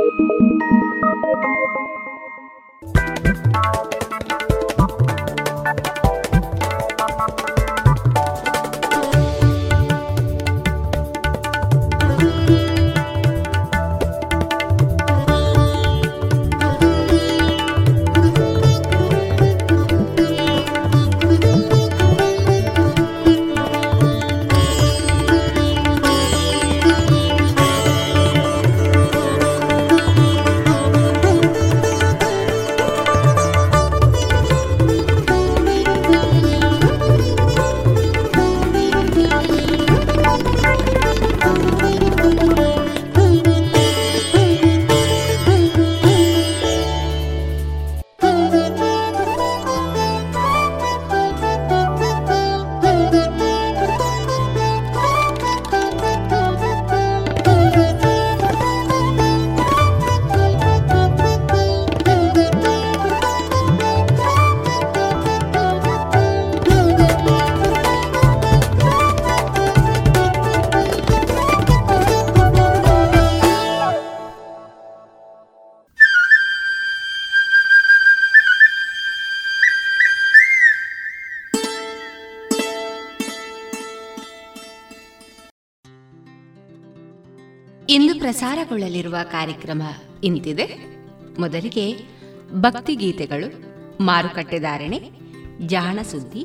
Música ಪ್ರಸಾರಗೊಳ್ಳಲಿರುವ ಕಾರ್ಯಕ್ರಮ ಇಂತಿದೆ. ಮೊದಲಿಗೆ ಭಕ್ತಿಗೀತೆಗಳು ಮಾರುಕಟ್ಟೆದಾರಣೆ ಜಾಣ ಸುದ್ದಿ,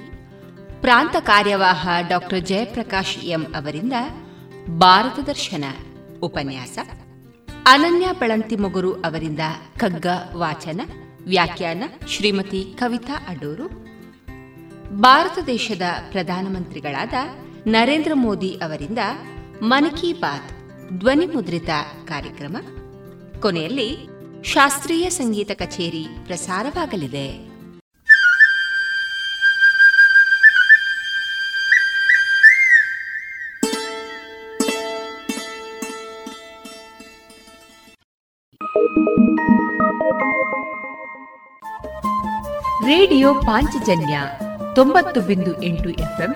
ಪ್ರಾಂತ ಕಾರ್ಯವಾಹ ಡಾಕ್ಟರ್ ಜಯಪ್ರಕಾಶ್ ಎಂ ಅವರಿಂದ ಭಾರತ ದರ್ಶನ ಉಪನ್ಯಾಸ, ಅನನ್ಯ ಮೊಗರು ಅವರಿಂದ ಕಗ್ಗ ವಾಚನ, ವ್ಯಾಖ್ಯಾನ ಶ್ರೀಮತಿ ಕವಿತಾ ಅಡೂರು, ಭಾರತ ದೇಶದ ಪ್ರಧಾನಮಂತ್ರಿಗಳಾದ ನರೇಂದ್ರ ಮೋದಿ ಅವರಿಂದ ಮನ್ ಕಿ ಬಾತ್ ಧ್ವನಿ ಮುದ್ರಿತ ಕಾರ್ಯಕ್ರಮ. ಕೊನೆಯಲ್ಲಿ ಶಾಸ್ತ್ರೀಯ ಸಂಗೀತ ಕಚೇರಿ ಪ್ರಸಾರವಾಗಲಿದೆ. ರೇಡಿಯೋ ಪಾಂಚಜನ್ಯ ತೊಂಬತ್ತು ಬಿಂದು ಎಂಟು ಎಫ್ಎಂ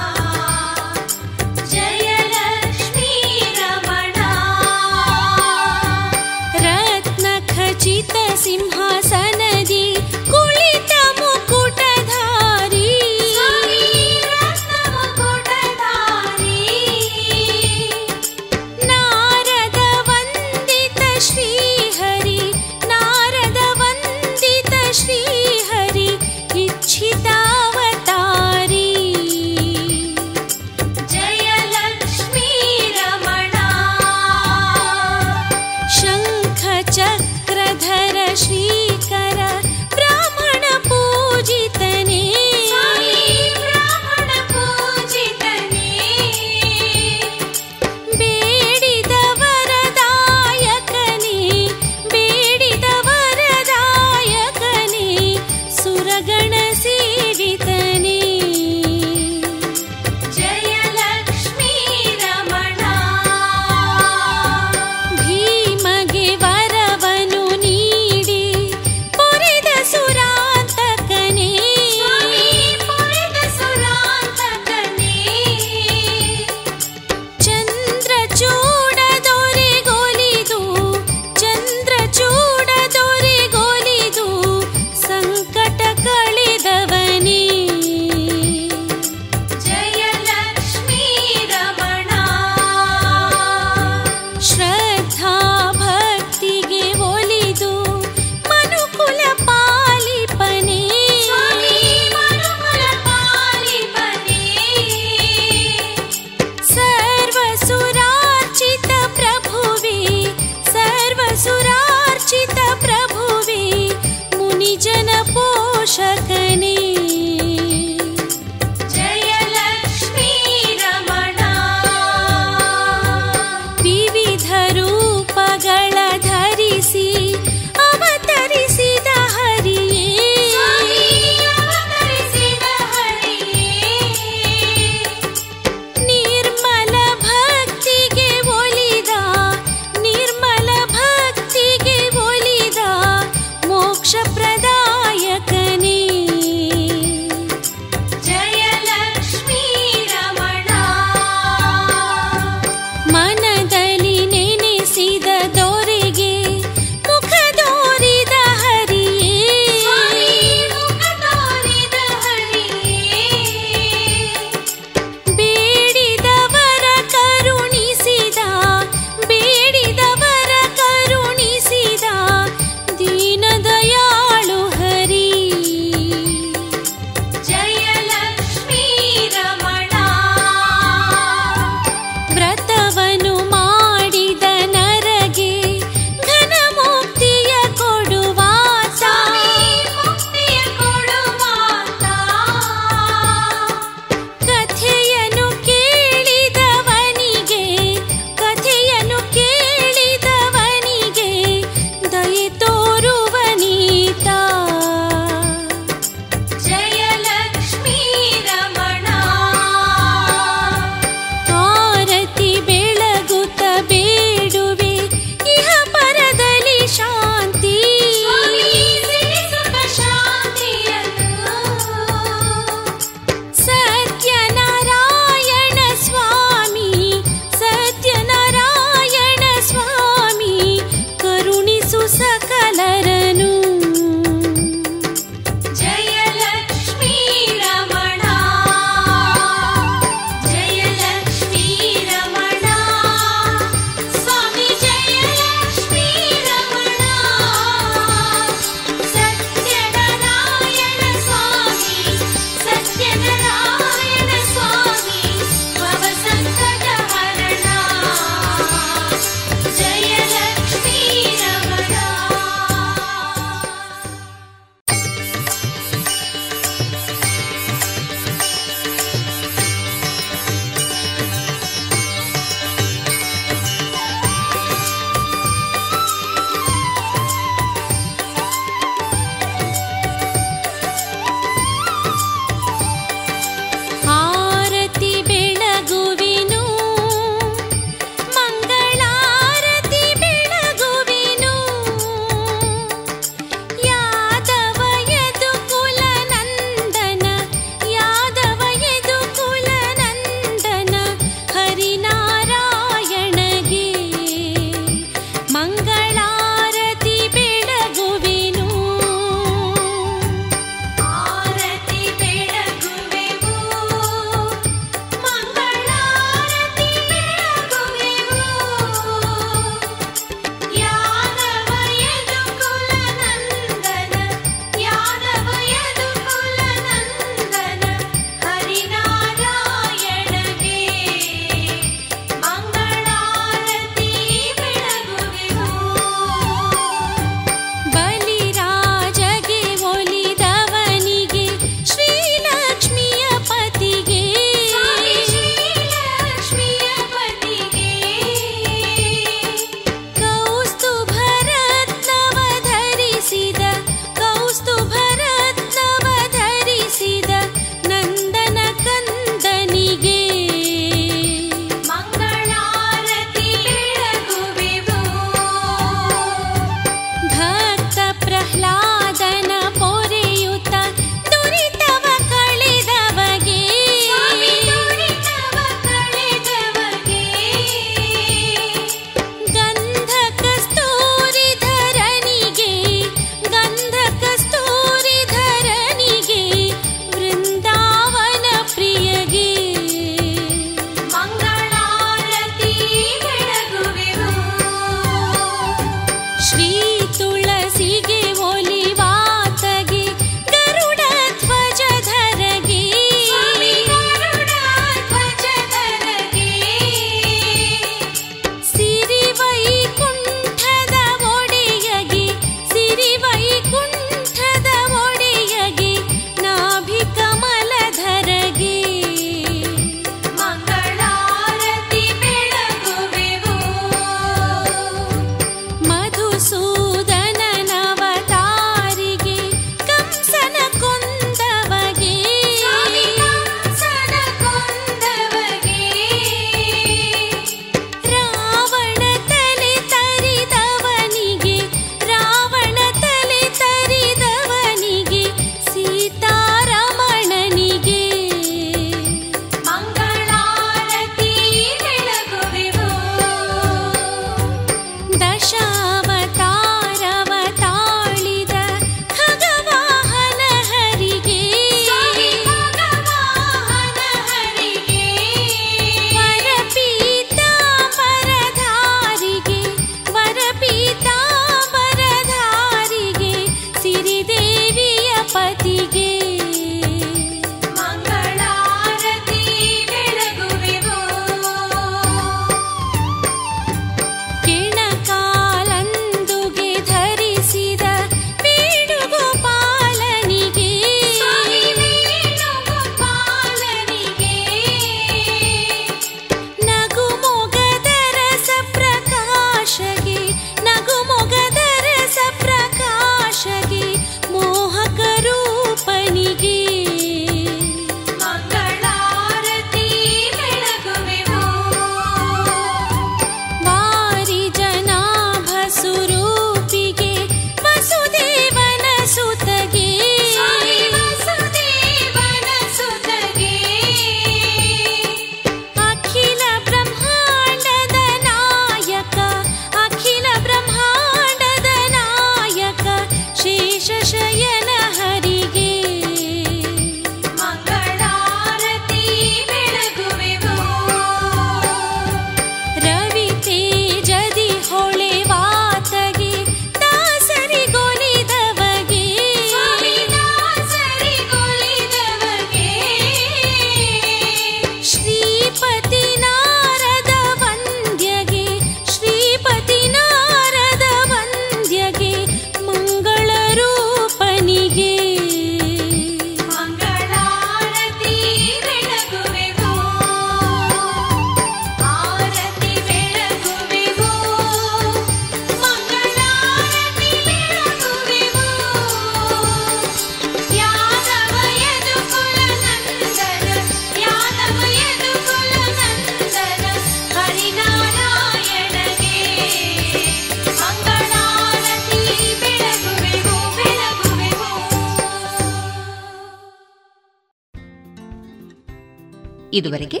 ಇದುವರೆಗೆ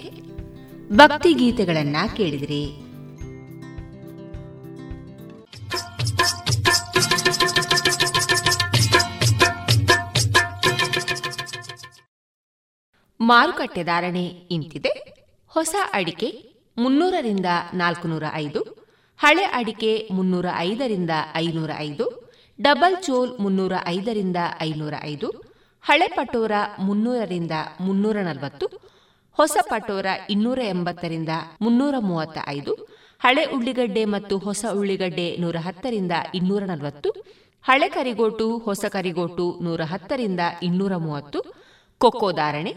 ಭಕ್ತಿ ಗೀತೆಗಳನ್ನ ಕೇಳಿದ್ರಿ. ಮಾರುಕಟ್ಟೆ ಧಾರಣೆ ಇಂತಿದೆ. ಹೊಸ ಅಡಿಕೆ ಮುನ್ನೂರರಿಂದ ನಾಲ್ಕುನೂರ ಐದು, ಹಳೆ ಅಡಿಕೆ ಮುನ್ನೂರ ಐದರಿಂದ ಐನೂರ ಐದು, ಡಬಲ್ ಚೋಲ್ ಮುನ್ನೂರ ಐದರಿಂದ ಐನೂರ ಐದು, ಹಳೆ ಪಟೋರ ಮುನ್ನೂರರಿಂದ ಮುನ್ನೂರ ನಲವತ್ತು ಹೊಸ ಪಟೋರ ಇನ್ನೂರ ಎಂಬತ್ತರಿಂದ ಮುನ್ನೂರ ಮೂವತ್ತ ಐದು ಹಳೆ ಉಳ್ಳಿಗಡ್ಡೆ ಮತ್ತು ಹೊಸ ಉಳ್ಳಿಗಡ್ಡೆ ನೂರ ಹತ್ತರಿಂದ ಇನ್ನೂರ ನಲವತ್ತು, ಹಳೆ ಕರಿಗೋಟು, ಹೊಸ ಕರಿಗೋಟು ನೂರ ಹತ್ತರಿಂದ ಇನ್ನೂರ ಮೂವತ್ತು, ಕೊಕ್ಕೋ ಧಾರಣೆ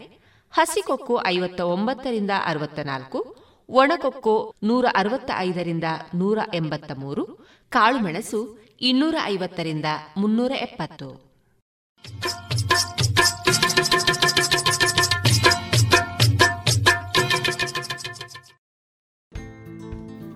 ಹಸಿಕೊಕ್ಕೋ ಐವತ್ತ ಒಂಬತ್ತರಿಂದ ಅರವತ್ತ ನಾಲ್ಕು ಒಣಕೊಕ್ಕೋ ನೂರ ಅರವತ್ತ ಐದರಿಂದ ನೂರ ಎಂಬತ್ತ ಮೂರು ಕಾಳುಮೆಣಸು ಇನ್ನೂರ ಐವತ್ತರಿಂದ ಮುನ್ನೂರ ಎಪ್ಪತ್ತು.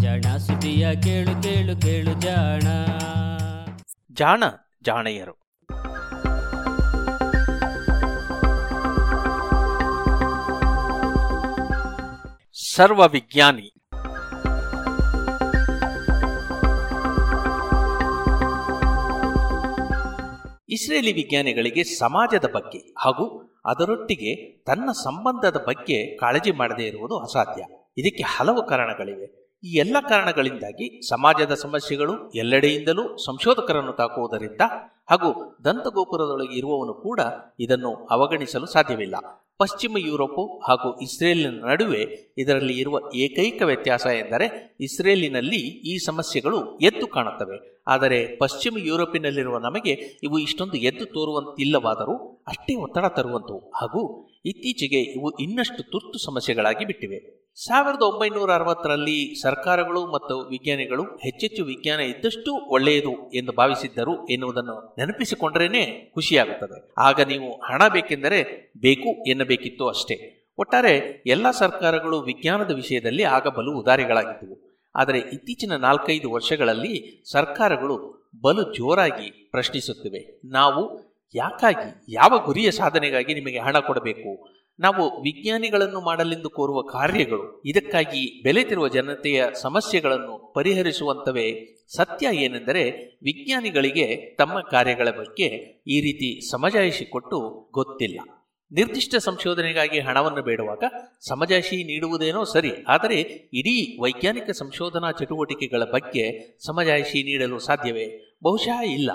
ಜಾಣ ಸುದಿಯ ಕೇಳು ಕೇಳು ಕೇಳು ಜಾಣ. ಜಾಣ, ಜಾಣೆಯರು. ಸರ್ವ ವಿಜ್ಞಾನಿ ಇಸ್ರೇಲಿ ವಿಜ್ಞಾನಿಗಳಿಗೆ ಸಮಾಜದ ಬಗ್ಗೆ ಹಾಗೂ ಅದರೊಟ್ಟಿಗೆ ತನ್ನ ಸಂಬಂಧದ ಬಗ್ಗೆ ಕಾಳಜಿ ಮಾಡದೇ ಇರುವುದು ಅಸಾಧ್ಯ. ಇದಕ್ಕೆ ಹಲವು ಕಾರಣಗಳಿವೆ. ಈ ಎಲ್ಲ ಕಾರಣಗಳಿಂದಾಗಿ ಸಮಾಜದ ಸಮಸ್ಯೆಗಳು ಎಲ್ಲೆಡೆಯಿಂದಲೂ ಸಂಶೋಧಕರನ್ನು ತಾಕುವುದರಿಂದ ಹಾಗೂ ದಂತಗೋಪುರದೊಳಗೆ ಇರುವವನು ಕೂಡ ಇದನ್ನು ಅವಗಣಿಸಲು ಸಾಧ್ಯವಿಲ್ಲ. ಪಶ್ಚಿಮ ಯುರೋಪು ಹಾಗೂ ಇಸ್ರೇಲಿನ ನಡುವೆ ಇದರಲ್ಲಿ ಇರುವ ಏಕೈಕ ವ್ಯತ್ಯಾಸ ಎಂದರೆ ಇಸ್ರೇಲಿನಲ್ಲಿ ಈ ಸಮಸ್ಯೆಗಳು ಎದ್ದು ಕಾಣುತ್ತವೆ. ಆದರೆ ಪಶ್ಚಿಮ ಯುರೋಪಿನಲ್ಲಿರುವ ನಮಗೆ ಇವು ಇಷ್ಟೊಂದು ಎದ್ದು ತೋರುವಂತಿಲ್ಲವಾದರೂ ಅಷ್ಟೇ ಒತ್ತಡ ತರುವಂತವು ಹಾಗೂ ಇತ್ತೀಚೆಗೆ ಇವು ಇನ್ನಷ್ಟು ತುರ್ತು ಸಮಸ್ಯೆಗಳಾಗಿ ಬಿಟ್ಟಿವೆ. ಸಾವಿರದ ಒಂಬೈನೂರ ಅರವತ್ತರಲ್ಲಿ ಸರ್ಕಾರಗಳು ಮತ್ತು ವಿಜ್ಞಾನಿಗಳು ಹೆಚ್ಚೆಚ್ಚು ವಿಜ್ಞಾನ ಇದ್ದಷ್ಟು ಒಳ್ಳೆಯದು ಎಂದು ಭಾವಿಸಿದ್ದರು ಎನ್ನುವುದನ್ನು ನೆನಪಿಸಿಕೊಂಡ್ರೇನೆ ಖುಷಿಯಾಗುತ್ತದೆ. ಆಗ ನೀವು ಹಣ ಬೇಕೆಂದರೆ ಬೇಕು ಎನ್ನಬೇಕಿತ್ತು ಅಷ್ಟೇ. ಒಟ್ಟಾರೆ ಎಲ್ಲ ಸರ್ಕಾರಗಳು ವಿಜ್ಞಾನದ ವಿಷಯದಲ್ಲಿ ಆಗ ಬಲು ಉದಾರಿಗಳಾಗಿದ್ದವು. ಆದರೆ ಇತ್ತೀಚಿನ ನಾಲ್ಕೈದು ವರ್ಷಗಳಲ್ಲಿ ಸರ್ಕಾರಗಳು ಬಲು ಜೋರಾಗಿ ಪ್ರಶ್ನಿಸುತ್ತಿವೆ. ನಾವು ಯಾಕಾಗಿ? ಯಾವ ಗುರಿಯ ಸಾಧನೆಗಾಗಿ ನಿಮಗೆ ಹಣ ಕೊಡಬೇಕು? ನಾವು ವಿಜ್ಞಾನಿಗಳನ್ನು ಮಾಡಲೆಂದು ಕೋರುವ ಕಾರ್ಯಗಳು, ಇದಕ್ಕಾಗಿ ಬೆಲೆತಿರುವ ಜನತೆಯ ಸಮಸ್ಯೆಗಳನ್ನು ಪರಿಹರಿಸುವಂತವೇ ಸತ್ಯ ಏನೆಂದರೆ ವಿಜ್ಞಾನಿಗಳಿಗೆ ತಮ್ಮ ಕಾರ್ಯಗಳ ಬಗ್ಗೆ ಈ ರೀತಿ ಸಮಜಾಯಿಷಿ ಕೊಟ್ಟು ಗೊತ್ತಿಲ್ಲ. ನಿರ್ದಿಷ್ಟ ಸಂಶೋಧನೆಗಾಗಿ ಹಣವನ್ನು ಬೇಡುವಾಗ ಸಮಜಾಯಿಷಿ ನೀಡುವುದೇನೋ ಸರಿ, ಆದರೆ ಇಡೀ ವೈಜ್ಞಾನಿಕ ಸಂಶೋಧನಾ ಚಟುವಟಿಕೆಗಳ ಬಗ್ಗೆ ಸಮಜಾಯಿಷಿ ನೀಡಲು ಸಾಧ್ಯವೇ? ಬಹುಶಃ ಇಲ್ಲ.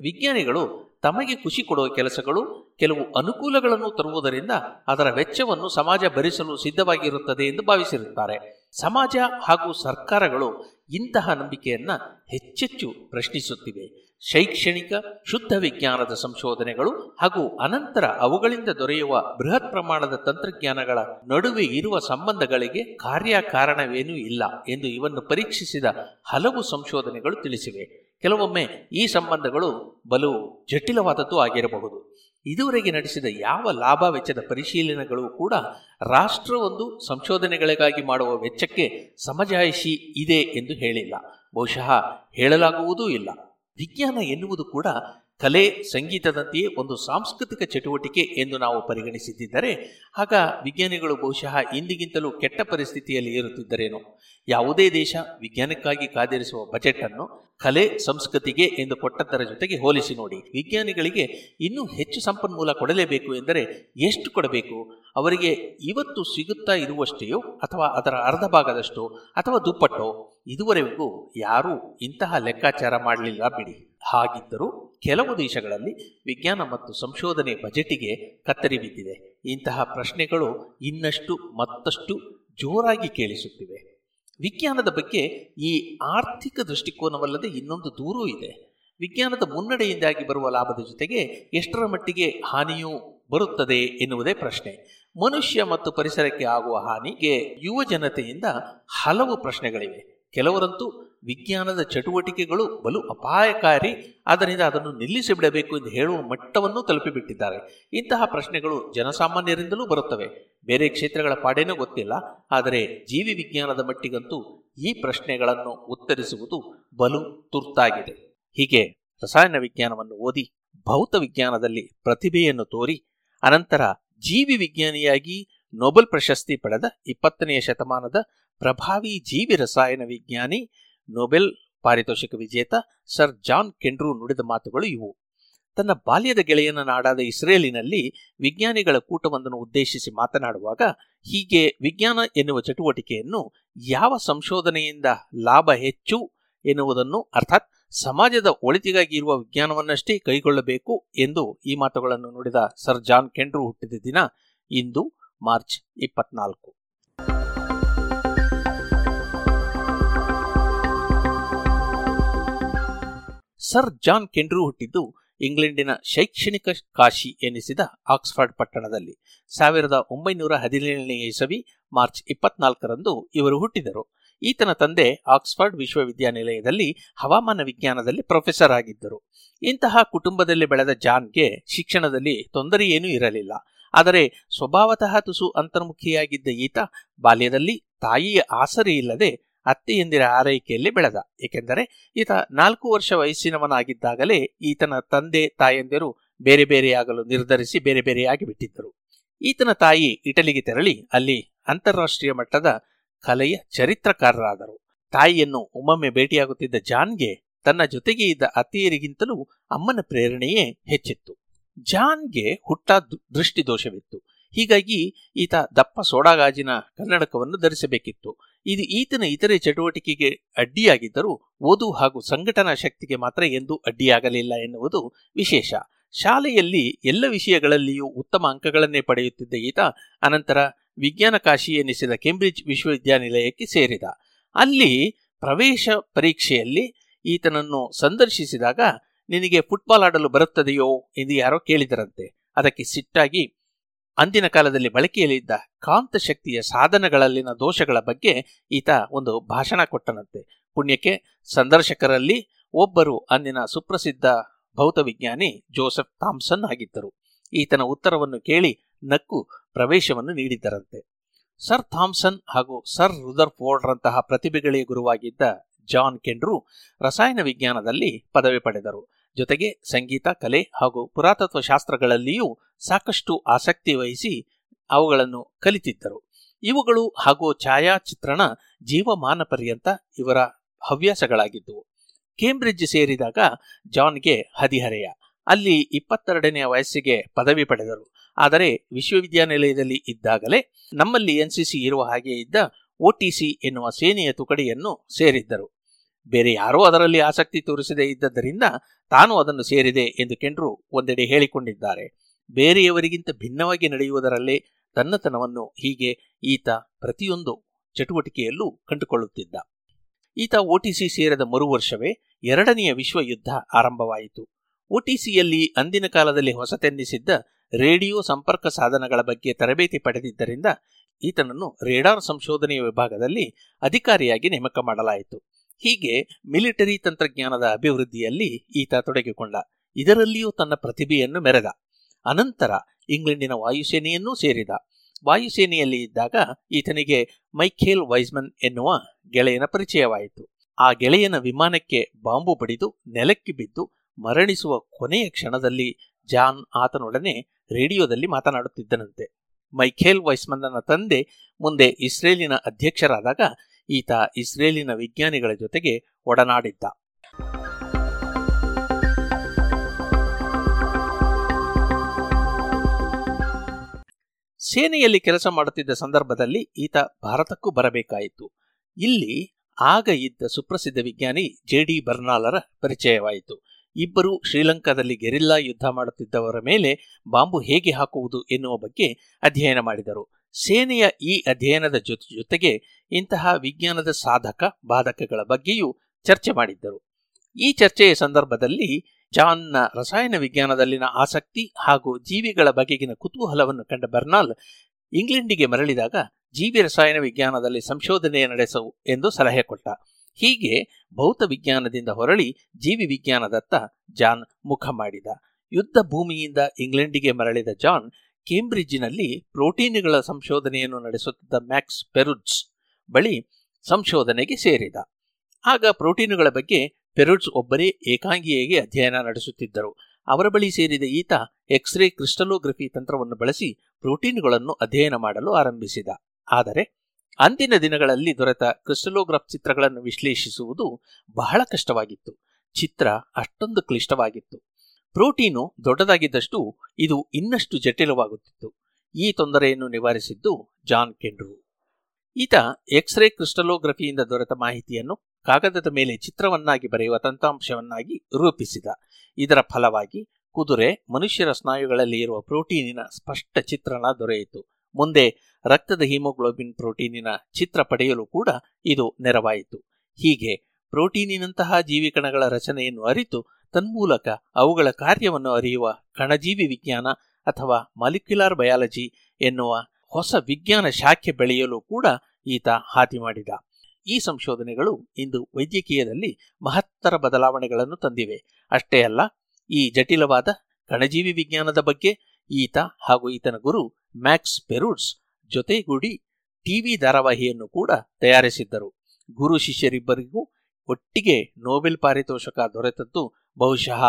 ವಿಜ್ಞಾನಿಗಳು ತಮಗೆ ಖುಷಿ ಕೊಡುವ ಕೆಲಸಗಳು ಕೆಲವು ಅನುಕೂಲಗಳನ್ನು ತರುವುದರಿಂದ ಅದರ ವೆಚ್ಚವನ್ನು ಸಮಾಜ ಭರಿಸಲು ಸಿದ್ಧವಾಗಿರುತ್ತದೆ ಎಂದು ಭಾವಿಸಿರುತ್ತಾರೆ. ಸಮಾಜ ಹಾಗೂ ಸರ್ಕಾರಗಳು ಇಂತಹ ನಂಬಿಕೆಯನ್ನ ಹೆಚ್ಚೆಚ್ಚು ಪ್ರಶ್ನಿಸುತ್ತಿವೆ. ಶೈಕ್ಷಣಿಕ, ಶುದ್ಧ ವಿಜ್ಞಾನದ ಸಂಶೋಧನೆಗಳು ಹಾಗೂ ಅನಂತರ ಅವುಗಳಿಂದ ದೊರೆಯುವ ಬೃಹತ್ ಪ್ರಮಾಣದ ತಂತ್ರಜ್ಞಾನಗಳ ನಡುವೆ ಇರುವ ಸಂಬಂಧಗಳಿಗೆ ಕಾರ್ಯಕಾರಣವೇನೂ ಇಲ್ಲ ಎಂದು ಇವನ್ನು ಪರೀಕ್ಷಿಸಿದ ಹಲವು ಸಂಶೋಧನೆಗಳು ತಿಳಿಸಿವೆ. ಕೆಲವೊಮ್ಮೆ ಈ ಸಂಬಂಧಗಳು ಬಲು ಜಟಿಲವಾದದ್ದು ಆಗಿರಬಹುದು. ಇದುವರೆಗೆ ನಡೆಸಿದ ಯಾವ ಲಾಭ ವೆಚ್ಚದ ಪರಿಶೀಲನೆಗಳು ಕೂಡ ರಾಷ್ಟ್ರವೊಂದು ಸಂಶೋಧನೆಗಳಿಗಾಗಿ ಮಾಡುವ ವೆಚ್ಚಕ್ಕೆ ಸಮಜಾಯಿಷಿ ಇದೆ ಎಂದು ಹೇಳಿಲ್ಲ. ಬಹುಶಃ ಹೇಳಲಾಗುವುದೂ ಇಲ್ಲ. ವಿಜ್ಞಾನ ಎನ್ನುವುದು ಕೂಡ ಕಲೆ ಸಂಗೀತದಂತೆಯೇ ಒಂದು ಸಾಂಸ್ಕೃತಿಕ ಚಟುವಟಿಕೆ ಎಂದು ನಾವು ಪರಿಗಣಿಸಿದ್ದರೆ ಆಗ ವಿಜ್ಞಾನಿಗಳು ಬಹುಶಃ ಇಂದಿಗಿಂತಲೂ ಕೆಟ್ಟ ಪರಿಸ್ಥಿತಿಯಲ್ಲಿ ಇರುತ್ತಿದ್ದರೇನೋ. ಯಾವುದೇ ದೇಶ ವಿಜ್ಞಾನಕ್ಕಾಗಿ ಕಾದಿರಿಸುವ ಬಜೆಟ್ ಅನ್ನು ಕಲೆ ಸಂಸ್ಕೃತಿಗೆ ಎಂದು ಕೊಟ್ಟದ್ದರ ಜೊತೆಗೆ ಹೋಲಿಸಿ ನೋಡಿ. ವಿಜ್ಞಾನಿಗಳಿಗೆ ಇನ್ನೂ ಹೆಚ್ಚು ಸಂಪನ್ಮೂಲ ಕೊಡಲೇಬೇಕು ಎಂದರೆ ಎಷ್ಟು ಕೊಡಬೇಕು? ಅವರಿಗೆ ಇವತ್ತು ಸಿಗುತ್ತಾ ಇರುವಷ್ಟೆಯೋ ಅಥವಾ ಅದರ ಅರ್ಧ ಭಾಗದಷ್ಟು ಅಥವಾ ದುಪ್ಪಟ್ಟೋ? ಇದುವರೆಗೂ ಯಾರೂ ಇಂತಹ ಲೆಕ್ಕಾಚಾರ ಮಾಡಲಿಲ್ಲ ಬಿಡಿ. ಹಾಗಿದ್ದರೂ ಕೆಲವು ದೇಶಗಳಲ್ಲಿ ವಿಜ್ಞಾನ ಮತ್ತು ಸಂಶೋಧನೆ ಬಜೆಟಿಗೆ ಕತ್ತರಿ ಬಿದ್ದಿದೆ. ಇಂತಹ ಪ್ರಶ್ನೆಗಳು ಇನ್ನಷ್ಟು ಮತ್ತಷ್ಟು ಜೋರಾಗಿ ಕೇಳಿಸುತ್ತಿವೆ. ವಿಜ್ಞಾನದ ಬಗ್ಗೆ ಈ ಆರ್ಥಿಕ ದೃಷ್ಟಿಕೋನವಲ್ಲದೆ ಇನ್ನೊಂದು ದೂರೂ ಇದೆ. ವಿಜ್ಞಾನದ ಮುನ್ನಡೆಯಿಂದಾಗಿ ಬರುವ ಲಾಭದ ಜೊತೆಗೆ ಎಷ್ಟರ ಮಟ್ಟಿಗೆ ಹಾನಿಯೂ ಬರುತ್ತದೆ ಎನ್ನುವುದೇ ಪ್ರಶ್ನೆ. ಮನುಷ್ಯ ಮತ್ತು ಪರಿಸರಕ್ಕೆ ಆಗುವ ಹಾನಿಗೆ ಯುವ ಜನತೆಯಿಂದ ಹಲವು ಪ್ರಶ್ನೆಗಳಿವೆ. ಕೆಲವರಂತೂ ವಿಜ್ಞಾನದ ಚಟುವಟಿಕೆಗಳು ಬಲು ಅಪಾಯಕಾರಿ, ಆದ್ದರಿಂದ ಅದನ್ನು ನಿಲ್ಲಿಸಿಬಿಡಬೇಕು ಎಂದು ಹೇಳುವ ಮಟ್ಟವನ್ನು ತಲುಪಿಬಿಟ್ಟಿದ್ದಾರೆ. ಇಂತಹ ಪ್ರಶ್ನೆಗಳು ಜನಸಾಮಾನ್ಯರಿಂದಲೂ ಬರುತ್ತವೆ. ಬೇರೆ ಕ್ಷೇತ್ರಗಳ ಪಾಡೇನೂ ಗೊತ್ತಿಲ್ಲ. ಆದರೆ ಜೀವಿ ವಿಜ್ಞಾನದ ಮಟ್ಟಿಗಂತೂ ಈ ಪ್ರಶ್ನೆಗಳನ್ನು ಉತ್ತರಿಸುವುದು ಬಲು ತುರ್ತಾಗಿದೆ. ಹೀಗೆ ರಸಾಯನ ವಿಜ್ಞಾನವನ್ನು ಓದಿ ಭೌತ ವಿಜ್ಞಾನದಲ್ಲಿ ಪ್ರತಿಭೆಯನ್ನು ತೋರಿ, ಅನಂತರ ಜೀವಿ ವಿಜ್ಞಾನಿಯಾಗಿ ನೊಬೆಲ್ ಪ್ರಶಸ್ತಿ ಪಡೆದ ಇಪ್ಪತ್ತನೆಯ ಶತಮಾನದ ಪ್ರಭಾವಿ ಜೀವಿ ರಸಾಯನ ವಿಜ್ಞಾನಿ, ನೊಬೆಲ್ ಪಾರಿತೋಷಿಕ ವಿಜೇತ ಸರ್ ಜಾನ್ ಕೆಂಡ್ರೂ ನುಡಿದ ಮಾತುಗಳು ಇವು. ತನ್ನ ಬಾಲ್ಯದ ಗೆಳೆಯನ ನಾಡಾದ ಇಸ್ರೇಲಿನಲ್ಲಿ ವಿಜ್ಞಾನಿಗಳ ಕೂಟವೊಂದನ್ನು ಉದ್ದೇಶಿಸಿ ಮಾತನಾಡುವಾಗ, ಹೀಗೆ ವಿಜ್ಞಾನ ಎನ್ನುವ ಚಟುವಟಿಕೆಯನ್ನು ಯಾವ ಸಂಶೋಧನೆಯಿಂದ ಲಾಭ ಹೆಚ್ಚು ಎನ್ನುವುದನ್ನು ಅರ್ಥಾತ್ ಸಮಾಜದ ಒಳಿತಿಗಾಗಿ ಇರುವ ವಿಜ್ಞಾನವನ್ನಷ್ಟೇ ಕೈಗೊಳ್ಳಬೇಕು ಎಂದು ಈ ಮಾತುಗಳನ್ನು ನುಡಿದ ಸರ್ ಜಾನ್ ಕೆಂಡ್ರೂ ಹುಟ್ಟಿದ ದಿನ ಇಂದು ಮಾರ್ಚ್ ಇಪ್ಪತ್ನಾಲ್ಕು. ಸರ್ ಜಾನ್ ಕೆಂಡ್ರೂ ಹುಟ್ಟಿದ್ದು ಇಂಗ್ಲೆಂಡಿನ ಶೈಕ್ಷಣಿಕ ಕಾಶಿ ಎನಿಸಿದ ಆಕ್ಸ್ಫರ್ಡ್ ಪಟ್ಟಣದಲ್ಲಿ. ಸಾವಿರದ ಒಂಬೈನೂರ ಹದಿನೇಳನೇ ಇಸವಿ ಮಾರ್ಚ್ ಇಪ್ಪತ್ನಾಲ್ಕರಂದು ಇವರು ಹುಟ್ಟಿದರು. ಈತನ ತಂದೆ ಆಕ್ಸ್ಫರ್ಡ್ ವಿಶ್ವವಿದ್ಯಾನಿಲಯದಲ್ಲಿ ಹವಾಮಾನ ವಿಜ್ಞಾನದಲ್ಲಿ ಪ್ರೊಫೆಸರ್ ಆಗಿದ್ದರು. ಇಂತಹ ಕುಟುಂಬದಲ್ಲಿ ಬೆಳೆದ ಜಾನ್ಗೆ ಶಿಕ್ಷಣದಲ್ಲಿ ತೊಂದರೆಯೇನೂ ಇರಲಿಲ್ಲ. ಆದರೆ ಸ್ವಭಾವತಃ ತುಸು ಅಂತರ್ಮುಖಿಯಾಗಿದ್ದ ಈತ ಬಾಲ್ಯದಲ್ಲಿ ತಾಯಿಯ ಆಸರೆ ಇಲ್ಲದೆ ಅತ್ತೆಯಂದಿರ ಆರೈಕೆಯಲ್ಲಿ ಬೆಳೆದ. ಏಕೆಂದರೆ ಈತ ನಾಲ್ಕು ವರ್ಷ ವಯಸ್ಸಿನವನಾಗಿದ್ದಾಗಲೇ ಈತನ ತಂದೆ, ತಾಯಂದಿರು ಬೇರೆ ಬೇರೆಯಾಗಲು ನಿರ್ಧರಿಸಿ ಬೇರೆ ಬೇರೆಯಾಗಿ ಬಿಟ್ಟಿದ್ದರು. ಈತನ ತಾಯಿ ಇಟಲಿಗೆ ತೆರಳಿ ಅಲ್ಲಿ ಅಂತಾರಾಷ್ಟ್ರೀಯ ಮಟ್ಟದ ಕಲೆಯ ಚರಿತ್ರಕಾರರಾದರು. ತಾಯಿಯನ್ನು ಒಮ್ಮೊಮ್ಮೆ ಭೇಟಿಯಾಗುತ್ತಿದ್ದ ಜಾನ್ಗೆ ತನ್ನ ಜೊತೆಗೆ ಇದ್ದ ಅತ್ತೆಯರಿಗಿಂತಲೂ ಅಮ್ಮನ ಪ್ರೇರಣೆಯೇ ಹೆಚ್ಚಿತ್ತು. ಜಾನ್ಗೆ ಹುಟ್ಟ ದೃಷ್ಟಿ ದೋಷವಿತ್ತು ಹೀಗಾಗಿ ಈತ ದಪ್ಪ ಸೋಡಾಗಾಜಿನ ಕನ್ನಡಕವನ್ನು ಧರಿಸಬೇಕಿತ್ತು. ಇದು ಈತನ ಇತರೆ ಚಟುವಟಿಕೆಗೆ ಅಡ್ಡಿಯಾಗಿದ್ದರೂ ಓದು ಹಾಗೂ ಸಂಘಟನಾ ಶಕ್ತಿಗೆ ಮಾತ್ರ ಎಂದೂ ಅಡ್ಡಿಯಾಗಲಿಲ್ಲ ಎನ್ನುವುದು ವಿಶೇಷ. ಶಾಲೆಯಲ್ಲಿ ಎಲ್ಲ ವಿಷಯಗಳಲ್ಲಿಯೂ ಉತ್ತಮ ಅಂಕಗಳನ್ನೇ ಪಡೆಯುತ್ತಿದ್ದ ಈತ ಅನಂತರ ವಿಜ್ಞಾನ ಕಾಶಿ ಎನಿಸಿದ ಕೇಂಬ್ರಿಡ್ಜ್ ವಿಶ್ವವಿದ್ಯಾನಿಲಯಕ್ಕೆ ಸೇರಿದ. ಅಲ್ಲಿ ಪ್ರವೇಶ ಪರೀಕ್ಷೆಯಲ್ಲಿ ಈತನನ್ನು ಸಂದರ್ಶಿಸಿದಾಗ, ನಿನಗೆ ಫುಟ್ಬಾಲ್ ಆಡಲು ಬರುತ್ತದೆಯೋ? ಎಂದು ಯಾರೋ ಕೇಳಿದರಂತೆ. ಅದಕ್ಕೆ ಸಿಟ್ಟಾಗಿ ಅಂದಿನ ಕಾಲದಲ್ಲಿ ಬಳಕೆಯಲ್ಲಿದ್ದ ಕಾಂತ ಶಕ್ತಿಯ ಸಾಧನಗಳಲ್ಲಿನ ದೋಷಗಳ ಬಗ್ಗೆ ಈತ ಒಂದು ಭಾಷಣ ಕೊಟ್ಟನಂತೆ. ಪುಣ್ಯಕ್ಕೆ ಸಂದರ್ಶಕರಲ್ಲಿ ಒಬ್ಬರು ಅಂದಿನ ಸುಪ್ರಸಿದ್ಧ ಭೌತವಿಜ್ಞಾನಿ ಜೋಸೆಫ್ ಥಾಮ್ಸನ್ ಆಗಿದ್ದರು. ಈತನ ಉತ್ತರವನ್ನು ಕೇಳಿ ನಕ್ಕು ಪ್ರವೇಶವನ್ನು ನೀಡಿದ್ದರಂತೆ. ಸರ್ ಥಾಮ್ಸನ್ ಹಾಗೂ ಸರ್ ರಂತಹ ಪ್ರತಿಭೆಗಳೇ ಗುರುವಾಗಿದ್ದ ಜಾನ್ ಕೆಂಡ್ರು ರಸಾಯನ ವಿಜ್ಞಾನದಲ್ಲಿ ಪದವಿ ಪಡೆದರು. ಜೊತೆಗೆ ಸಂಗೀತ, ಕಲೆ ಹಾಗೂ ಪುರಾತತ್ವ ಶಾಸ್ತ್ರಗಳಲ್ಲಿಯೂ ಸಾಕಷ್ಟು ಆಸಕ್ತಿ ವಹಿಸಿ ಅವುಗಳನ್ನು ಕಲಿತಿದ್ದರು. ಇವುಗಳು ಹಾಗೂ ಛಾಯಾಚಿತ್ರಣ ಜೀವಮಾನ ಪರ್ಯಂತ ಇವರ ಹವ್ಯಾಸಗಳಾಗಿದ್ದವು. ಕೇಂಬ್ರಿಡ್ಜ್ ಸೇರಿದಾಗ ಜಾನ್ಗೆ ಹದಿಹರೆಯ, ಅಲ್ಲಿ ಇಪ್ಪತ್ತೆರಡನೆಯ ವಯಸ್ಸಿಗೆ ಪದವಿ ಪಡೆದರು. ಆದರೆ ವಿಶ್ವವಿದ್ಯಾನಿಲಯದಲ್ಲಿ ಇದ್ದಾಗಲೇ ನಮ್ಮಲ್ಲಿ ಎನ್ಸಿಸಿ ಇರುವ ಹಾಗೆ ಇದ್ದ ಒಟಿಸಿ ಎನ್ನುವ ಸೇನೆಯ ತುಕಡಿಯನ್ನು ಸೇರಿದ್ದರು. ಬೇರೆ ಯಾರೂ ಅದರಲ್ಲಿ ಆಸಕ್ತಿ ತೋರಿಸದೇ ಇದ್ದದ್ದರಿಂದ ತಾನು ಅದನ್ನು ಸೇರಿದೆ ಎಂದು ಕೆಂಡ್ರು ಒಂದೆಡೆ ಹೇಳಿಕೊಂಡಿದ್ದಾರೆ. ಬೇರೆಯವರಿಗಿಂತ ಭಿನ್ನವಾಗಿ ನಡೆಯುವುದರಲ್ಲೇ ತನ್ನತನವನ್ನು ಹೀಗೆ ಈತ ಪ್ರತಿಯೊಂದು ಚಟುವಟಿಕೆಯಲ್ಲೂ ಕಂಡುಕೊಳ್ಳುತ್ತಿದ್ದ. ಈತ ಓಟಿಸಿ ಸೇರಿದ ಮರು ವರ್ಷವೇ ಎರಡನೆಯ ವಿಶ್ವ ಯುದ್ಧ ಆರಂಭವಾಯಿತು ಒಟಿಸಿಯಲ್ಲಿ ಅಂದಿನ ಕಾಲದಲ್ಲಿ ಹೊಸತೆನ್ನಿಸಿದ್ದ ರೇಡಿಯೋ ಸಂಪರ್ಕ ಸಾಧನಗಳ ಬಗ್ಗೆ ತರಬೇತಿ ಪಡೆದಿದ್ದರಿಂದ ಈತನನ್ನು ರೇಡಾರ್ ಸಂಶೋಧನೆಯ ವಿಭಾಗದಲ್ಲಿ ಅಧಿಕಾರಿಯಾಗಿ ನೇಮಕ ಮಾಡಲಾಯಿತು. ಹೀಗೆ ಮಿಲಿಟರಿ ತಂತ್ರಜ್ಞಾನದ ಅಭಿವೃದ್ಧಿಯಲ್ಲಿ ಈತ ತೊಡಗಿಕೊಂಡ. ಇದರಲ್ಲಿಯೂ ತನ್ನ ಪ್ರತಿಭೆಯನ್ನು ಮೆರೆದ ಅನಂತರ ಇಂಗ್ಲೆಂಡಿನ ವಾಯುಸೇನೆಯನ್ನೂ ಸೇರಿದ. ವಾಯುಸೇನೆಯಲ್ಲಿ ಇದ್ದಾಗ ಈತನಿಗೆ ಮೈಖೇಲ್ ವೈಸ್ಮನ್ ಎನ್ನುವ ಗೆಳೆಯನ ಪರಿಚಯವಾಯಿತು. ಆ ಗೆಳೆಯನ ವಿಮಾನಕ್ಕೆ ಬಾಂಬು ಬಡಿದು ನೆಲಕ್ಕೆ ಬಿದ್ದು ಮರಣಿಸುವ ಕೊನೆಯ ಕ್ಷಣದಲ್ಲಿ ಜಾನ್ ಆತನೊಡನೆ ರೇಡಿಯೋದಲ್ಲಿ ಮಾತನಾಡುತ್ತಿದ್ದನಂತೆ. ಮೈಖೇಲ್ ವೈಸ್ಮನ್ನ ತಂದೆ ಮುಂದೆ ಇಸ್ರೇಲಿನ ಅಧ್ಯಕ್ಷರಾದಾಗ ಈತ ಇಸ್ರೇಲಿನ ವಿಜ್ಞಾನಿಗಳ ಜೊತೆಗೆ ಒಡನಾಡಿದ್ದ. ಸೇನೆಯಲ್ಲಿ ಕೆಲಸ ಮಾಡುತ್ತಿದ್ದ ಸಂದರ್ಭದಲ್ಲಿ ಈತ ಭಾರತಕ್ಕೂ ಬರಬೇಕಾಯಿತು. ಇಲ್ಲಿ ಆಗ ಇದ್ದ ಸುಪ್ರಸಿದ್ಧ ವಿಜ್ಞಾನಿ ಜೆ ಡಿ ಬರ್ನಾಲರ ಪರಿಚಯವಾಯಿತು. ಇಬ್ಬರು ಶ್ರೀಲಂಕಾದಲ್ಲಿ ಗೆರಿಲ್ಲಾ ಯುದ್ಧ ಮಾಡುತ್ತಿದ್ದವರ ಮೇಲೆ ಬಾಂಬು ಹೇಗೆ ಹಾಕುವುದು ಎನ್ನುವ ಬಗ್ಗೆ ಅಧ್ಯಯನ ಮಾಡಿದರು. ಸೇನೆಯ ಈ ಅಧ್ಯಯನದ ಜೊತೆ, ಜೊತೆಗೆ ಇಂತಹ ವಿಜ್ಞಾನದ ಸಾಧಕ, ಬಾಧಕಗಳ ಬಗ್ಗೆಯೂ ಚರ್ಚೆ ಮಾಡಿದ್ದರು. ಈ ಚರ್ಚೆಯ ಸಂದರ್ಭದಲ್ಲಿ ಜಾನ್ನ ರಸಾಯನ ವಿಜ್ಞಾನದಲ್ಲಿನ ಆಸಕ್ತಿ ಹಾಗೂ ಜೀವಿಗಳ ಬಗೆಗಿನ ಕುತೂಹಲವನ್ನು ಕಂಡ ಬರ್ನಾಲ್ ಇಂಗ್ಲೆಂಡಿಗೆ ಮರಳಿದಾಗ, ಜೀವಿ ರಸಾಯನ ವಿಜ್ಞಾನದಲ್ಲಿ ಸಂಶೋಧನೆ ನಡೆಸವು ಎಂದು ಸಲಹೆ ಕೊಟ್ಟ. ಹೀಗೆ ಭೌತ ವಿಜ್ಞಾನದಿಂದ ಹೊರಳಿ ಜೀವಿ ವಿಜ್ಞಾನದತ್ತ ಜಾನ್ ಮುಖ ಮಾಡಿದ. ಯುದ್ಧ ಭೂಮಿಯಿಂದ ಇಂಗ್ಲೆಂಡಿಗೆ ಮರಳಿದ ಜಾನ್ ಕೇಂಬ್ರಿಡ್ಜಿನಲ್ಲಿ ಪ್ರೋಟೀನ್ಗಳ ಸಂಶೋಧನೆಯನ್ನು ನಡೆಸುತ್ತಿದ್ದ ಮ್ಯಾಕ್ಸ್ ಪೆರುಡ್ಸ್ ಬಳಿ ಸಂಶೋಧನೆಗೆ ಸೇರಿದ. ಆಗ ಪ್ರೋಟೀನುಗಳ ಬಗ್ಗೆ ಪೆರುಡ್ಸ್ ಒಬ್ಬರೇ ಏಕಾಂಗಿಯಾಗಿ ಅಧ್ಯಯನ ನಡೆಸುತ್ತಿದ್ದರು. ಅವರ ಬಳಿ ಸೇರಿದ ಈತ ಎಕ್ಸ್ರೇ ಕ್ರಿಸ್ಟಲೋಗ್ರಫಿ ತಂತ್ರವನ್ನು ಬಳಸಿ ಪ್ರೋಟೀನುಗಳನ್ನು ಅಧ್ಯಯನ ಮಾಡಲು ಆರಂಭಿಸಿದ. ಆದರೆ ಅಂದಿನ ದಿನಗಳಲ್ಲಿ ದೊರೆತ ಕ್ರಿಸ್ಟಲೋಗ್ರಫ್ ಚಿತ್ರಗಳನ್ನು ವಿಶ್ಲೇಷಿಸುವುದು ಬಹಳ ಕಷ್ಟವಾಗಿತ್ತು. ಚಿತ್ರ ಅಷ್ಟೊಂದು ಕ್ಲಿಷ್ಟವಾಗಿತ್ತು. ಪ್ರೋಟೀನು ದೊಡ್ಡದಾಗಿದ್ದಷ್ಟು ಇದು ಇನ್ನಷ್ಟು ಜಟಿಲವಾಗುತ್ತಿತ್ತು. ಈ ತೊಂದರೆಯನ್ನು ನಿವಾರಿಸಿದ್ದು ಜಾನ್ ಕೆಂಡ್ರು. ಈತ ಎಕ್ಸ್ರೇ ಕ್ರಿಸ್ಟಲೋಗ್ರಫಿಯಿಂದ ದೊರೆತ ಮಾಹಿತಿಯನ್ನು ಕಾಗದದ ಮೇಲೆ ಚಿತ್ರವನ್ನಾಗಿ ಬರೆಯುವ ತಂತ್ರಾಂಶವನ್ನಾಗಿ ರೂಪಿಸಿದ. ಇದರ ಫಲವಾಗಿ ಕುದುರೆ ಮನುಷ್ಯರ ಸ್ನಾಯುಗಳಲ್ಲಿ ಇರುವ ಪ್ರೋಟೀನಿನ ಸ್ಪಷ್ಟ ಚಿತ್ರಣ ದೊರೆಯಿತು. ಮುಂದೆ ರಕ್ತದ ಹಿಮೋಗ್ಲೋಬಿನ್ ಪ್ರೋಟೀನಿನ ಚಿತ್ರ ಪಡೆಯಲು ಕೂಡ ಇದು ನೆರವಾಯಿತು. ಹೀಗೆ ಪ್ರೋಟೀನಿನಂತಹ ಜೀವಿಕಣಗಳ ರಚನೆಯನ್ನು ಅರಿತು ತನ್ಮೂಲಕ ಅವುಗಳ ಕಾರ್ಯವನ್ನು ಅರಿಯುವ ಕಣಜೀವಿ ವಿಜ್ಞಾನ ಅಥವಾ ಮಾಲಿಕ್ಯುಲಾರ್ ಬಯಾಲಜಿ ಎನ್ನುವ ಹೊಸ ವಿಜ್ಞಾನ ಶಾಖೆ ಬೆಳೆಯಲು ಕೂಡ ಈತ ಹಾದಿ ಮಾಡಿದ. ಈ ಸಂಶೋಧನೆಗಳು ಇಂದು ವೈದ್ಯಕೀಯದಲ್ಲಿ ಮಹತ್ತರ ಬದಲಾವಣೆಗಳನ್ನು ತಂದಿವೆ. ಅಷ್ಟೇ ಅಲ್ಲ, ಈ ಜಟಿಲವಾದ ಕಣಜೀವಿ ವಿಜ್ಞಾನದ ಬಗ್ಗೆ ಈತ ಹಾಗೂ ಈತನ ಗುರು ಮ್ಯಾಕ್ಸ್ ಪೆರೂಡ್ಸ್ ಜೊತೆಗೂಡಿ ಟಿವಿ ಧಾರಾವಾಹಿಯನ್ನು ಕೂಡ ತಯಾರಿಸಿದ್ದರು. ಗುರು ಶಿಷ್ಯರಿಬ್ಬರಿಗೂ ಒಟ್ಟಿಗೆ ನೋಬೆಲ್ ಪಾರಿತೋಷಕ ದೊರೆತದ್ದು ಬಹುಶಃ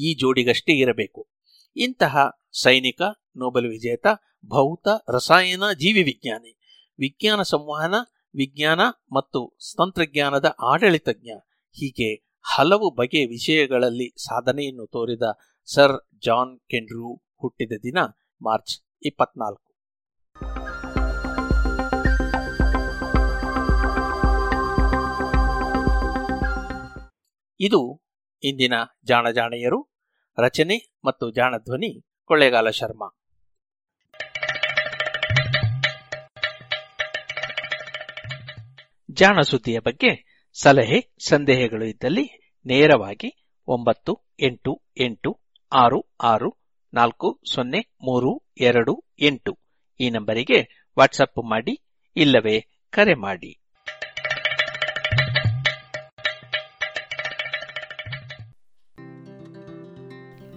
ಈ ಜೋಡಿಗಷ್ಟೇ ಇರಬೇಕು. ಇಂತಹ ಸೈನಿಕ, ನೋಬೆಲ್ ವಿಜೇತ, ಭೌತ, ರಸಾಯನ ಜೀವಿ ವಿಜ್ಞಾನಿ, ವಿಜ್ಞಾನ ಸಂವಹನ, ವಿಜ್ಞಾನ ಮತ್ತು ತಂತ್ರಜ್ಞಾನದ ಆಡಳಿತಜ್ಞ ಹೀಗೆ ಹಲವು ಬಗೆಯ ವಿಷಯಗಳಲ್ಲಿ ಸಾಧನೆಯನ್ನು ತೋರಿದ ಸರ್ ಜಾನ್ ಕೆಂಡ್ರೂ ಹುಟ್ಟಿದ ದಿನ ಮಾರ್ಚ್ ಇಪ್ಪತ್ನಾಲ್ಕು. ಇದು ಇಂದಿನ ಜಾಣಜಾಣೆಯರು ರಚನೆ ಮತ್ತು ಜಾಣಧ್ವನಿ ಕೊಳ್ಳೇಗಾಲ ಶರ್ಮಾ. ಜಾಣ ಸುದ್ದಿಯ ಬಗ್ಗೆ ಸಲಹೆ ಸಂದೇಹಗಳು ಇದ್ದಲ್ಲಿ ನೇರವಾಗಿ ಒಂಬತ್ತು ಎಂಟು ಎಂಟು ಆರು ಆರು ನಾಲ್ಕು ಸೊನ್ನೆ ಮೂರು ಎರಡು ಎಂಟು ಈ ನಂಬರಿಗೆ ವಾಟ್ಸಪ್ ಮಾಡಿ ಇಲ್ಲವೇ ಕರೆ ಮಾಡಿ.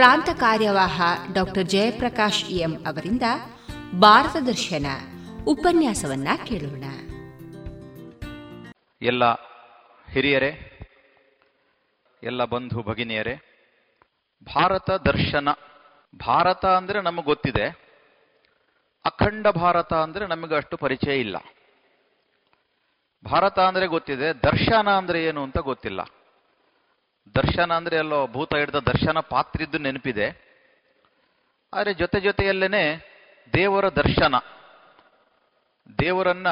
ಪ್ರಾಂತ ಕಾರ್ಯವಾಹ ಡಾಕ್ಟರ್ ಜಯಪ್ರಕಾಶ್ ಎಂ ಅವರಿಂದ ಭಾರತ ದರ್ಶನ ಉಪನ್ಯಾಸವನ್ನ ಕೇಳೋಣ. ಎಲ್ಲ ಹಿರಿಯರೇ, ಎಲ್ಲ ಬಂಧು ಭಗಿನಿಯರೇ, ಭಾರತ ದರ್ಶನ, ಭಾರತ ಅಂದರೆ ನಮಗೆ ಗೊತ್ತಿದೆ, ಅಖಂಡ ಭಾರತ ಅಂದರೆ ನಮಗೆ ಅಷ್ಟು ಪರಿಚಯ ಇಲ್ಲ. ಭಾರತ ಅಂದರೆ ಗೊತ್ತಿದೆ, ದರ್ಶನ ಅಂದರೆ ಏನು ಅಂತ ಗೊತ್ತಿಲ್ಲ. ದರ್ಶನ ಅಂದ್ರೆ ಎಲ್ಲೋ ಭೂತ ಹಿಡಿದ ದರ್ಶನ ಪಾತ್ರಿದ್ದು ನೆನಪಿದೆ. ಆದರೆ ಜೊತೆ ಜೊತೆಯಲ್ಲೇನೆ ದೇವರ ದರ್ಶನ. ದೇವರನ್ನ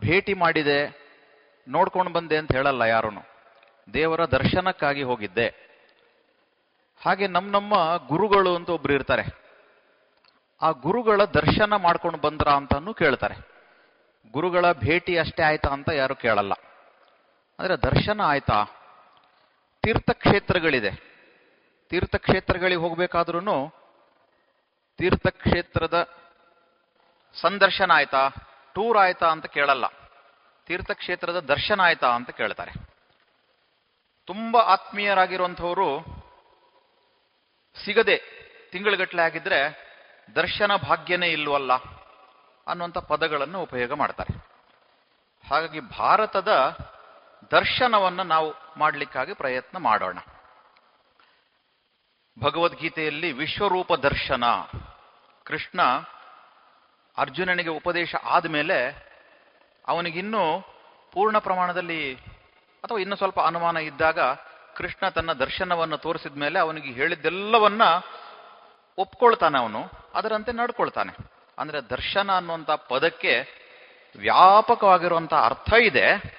ಭೇಟಿ ಮಾಡಿದೆ, ನೋಡ್ಕೊಂಡು ಬಂದೆ ಅಂತ ಹೇಳಲ್ಲ ಯಾರೂ ದೇವರ ದರ್ಶನಕ್ಕಾಗಿ ಹೋಗಿದ್ದೆ. ಹಾಗೆ ನಮ್ಮ ನಮ್ಮ ಗುರುಗಳು ಅಂತ ಒಬ್ರು ಇರ್ತಾರೆ. ಆ ಗುರುಗಳ ದರ್ಶನ ಮಾಡ್ಕೊಂಡು ಬಂದ್ರ ಅಂತಾನು ಕೇಳ್ತಾರೆ. ಗುರುಗಳ ಭೇಟಿ ಅಷ್ಟೇ ಆಯ್ತಾ ಅಂತ ಯಾರು ಕೇಳಲ್ಲ. ಅಂದ್ರೆ ದರ್ಶನ ಆಯ್ತಾ? ತೀರ್ಥಕ್ಷೇತ್ರಗಳಿದೆ. ತೀರ್ಥಕ್ಷೇತ್ರಗಳಿಗೆ ಹೋಗಬೇಕಾದ್ರೂ ತೀರ್ಥಕ್ಷೇತ್ರದ ಸಂದರ್ಶನ ಆಯ್ತಾ, ಟೂರ್ ಆಯ್ತಾ ಅಂತ ಕೇಳಲ್ಲ. ತೀರ್ಥಕ್ಷೇತ್ರದ ದರ್ಶನ ಆಯ್ತಾ ಅಂತ ಕೇಳ್ತಾರೆ. ತುಂಬಾ ಆತ್ಮೀಯರಾಗಿರುವಂಥವರು ಸಿಗದೆ ತಿಂಗಳುಗಟ್ಟಲೆ ಆಗಿದ್ರೆ ದರ್ಶನ ಭಾಗ್ಯನೇ ಇಲ್ವಲ್ಲ ಅನ್ನುವಂಥ ಪದಗಳನ್ನು ಉಪಯೋಗ ಮಾಡ್ತಾರೆ. ಹಾಗಾಗಿ ಭಾರತದ ದರ್ಶನವನ್ನು ನಾವು ಮಾಡಲಿಕ್ಕಾಗಿ ಪ್ರಯತ್ನ ಮಾಡೋಣ. ಭಗವದ್ಗೀತೆಯಲ್ಲಿ ವಿಶ್ವರೂಪ ದರ್ಶನ. ಕೃಷ್ಣ ಅರ್ಜುನನಿಗೆ ಉಪದೇಶ ಆದಮೇಲೆ ಅವನಿಗಿನ್ನೂ ಪೂರ್ಣ ಪ್ರಮಾಣದಲ್ಲಿ ಅಥವಾ ಇನ್ನೂ ಸ್ವಲ್ಪ ಅನುಮಾನ ಇದ್ದಾಗ ಕೃಷ್ಣ ತನ್ನ ದರ್ಶನವನ್ನು ತೋರಿಸಿದ ಮೇಲೆ ಅವನಿಗೆ ಹೇಳಿದ್ದೆಲ್ಲವನ್ನ ಒಪ್ಕೊಳ್ತಾನೆ ಅವನು. ಅದರಂತೆ ನಡ್ಕೊಳ್ತಾನೆ. ಅಂದ್ರೆ ದರ್ಶನ ಅನ್ನುವಂಥ ಪದಕ್ಕೆ ವ್ಯಾಪಕವಾಗಿರುವಂಥ ಅರ್ಥ ಇದೆ.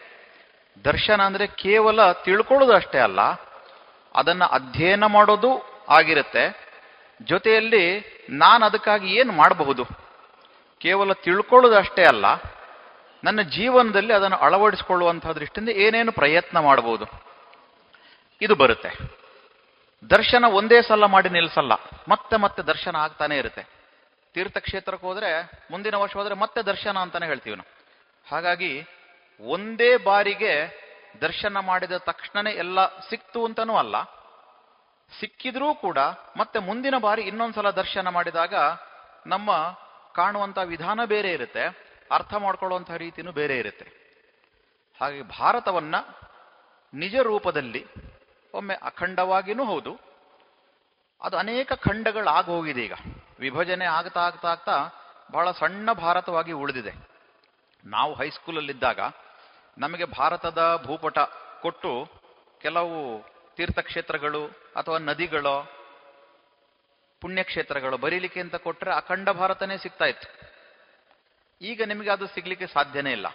ದರ್ಶನ ಅಂದರೆ ಕೇವಲ ತಿಳ್ಕೊಳ್ಳೋದು ಅಷ್ಟೇ ಅಲ್ಲ, ಅದನ್ನು ಅಧ್ಯಯನ ಮಾಡೋದು ಆಗಿರುತ್ತೆ. ಜೊತೆಯಲ್ಲಿ ನಾನು ಅದಕ್ಕಾಗಿ ಏನು ಮಾಡಬಹುದು? ಕೇವಲ ತಿಳ್ಕೊಳ್ಳೋದು ಅಷ್ಟೇ ಅಲ್ಲ, ನನ್ನ ಜೀವನದಲ್ಲಿ ಅದನ್ನು ಅಳವಡಿಸಿಕೊಳ್ಳುವಂತಹ ದೃಷ್ಟಿಯಿಂದ ಏನೇನು ಪ್ರಯತ್ನ ಮಾಡಬಹುದು ಇದು ಬರುತ್ತೆ. ದರ್ಶನ ಒಂದೇ ಸಲ ಮಾಡಿ ನಿಲ್ಲಿಸಲ್ಲ ಮತ್ತೆ ಮತ್ತೆ ದರ್ಶನ ಆಗ್ತಾನೆ ಇರುತ್ತೆ. ತೀರ್ಥಕ್ಷೇತ್ರಕ್ಕೆ ಹೋದರೆ, ಮುಂದಿನ ವರ್ಷ ಹೋದರೆ ಮತ್ತೆ ದರ್ಶನ ಅಂತಾನೆ ಹೇಳ್ತೀವಿ ನಾವು. ಹಾಗಾಗಿ ಒಂದೇ ಬಾರಿಗೆ ದರ್ಶನ ಮಾಡಿದ ತಕ್ಷಣನೇ ಎಲ್ಲ ಸಿಕ್ತು ಅಂತನೂ ಅಲ್ಲ. ಸಿಕ್ಕಿದ್ರೂ ಕೂಡ ಮತ್ತೆ ಮುಂದಿನ ಬಾರಿ ಇನ್ನೊಂದ್ಸಲ ದರ್ಶನ ಮಾಡಿದಾಗ ನಮ್ಮ ಕಾಣುವಂತ ವಿಧಾನ ಬೇರೆ ಇರುತ್ತೆ, ಅರ್ಥ ಮಾಡ್ಕೊಳ್ಳುವಂತಹ ರೀತಿನೂ ಬೇರೆ ಇರುತ್ತೆ. ಹಾಗೆ ಭಾರತವನ್ನ ನಿಜ ರೂಪದಲ್ಲಿ ಒಮ್ಮೆ ಅಖಂಡವಾಗಿನೂ ಹೌದು. ಅದು ಅನೇಕ ಖಂಡಗಳಾಗಿ ಹೋಗಿದೆ ಈಗ. ವಿಭಜನೆ ಆಗ್ತಾ ಆಗ್ತಾ ಆಗ್ತಾ ಬಹಳ ಸಣ್ಣ ಭಾರತವಾಗಿ ಉಳಿದಿದೆ. ನಾವು ಹೈಸ್ಕೂಲಲ್ಲಿದ್ದಾಗ ನಮಗೆ ಭಾರತದ ಭೂಪಟ ಕೊಟ್ಟು ಕೆಲವು ತೀರ್ಥಕ್ಷೇತ್ರಗಳು ಅಥವಾ ನದಿಗಳು, ಪುಣ್ಯಕ್ಷೇತ್ರಗಳು ಬರೀಲಿಕ್ಕೆ ಅಂತ ಕೊಟ್ಟರೆ ಅಖಂಡ ಭಾರತನೇ ಸಿಗ್ತಾ ಇತ್ತು. ಈಗ ನಿಮಗೆ ಅದು ಸಿಗ್ಲಿಕ್ಕೆ ಸಾಧ್ಯನೇ ಇಲ್ಲ.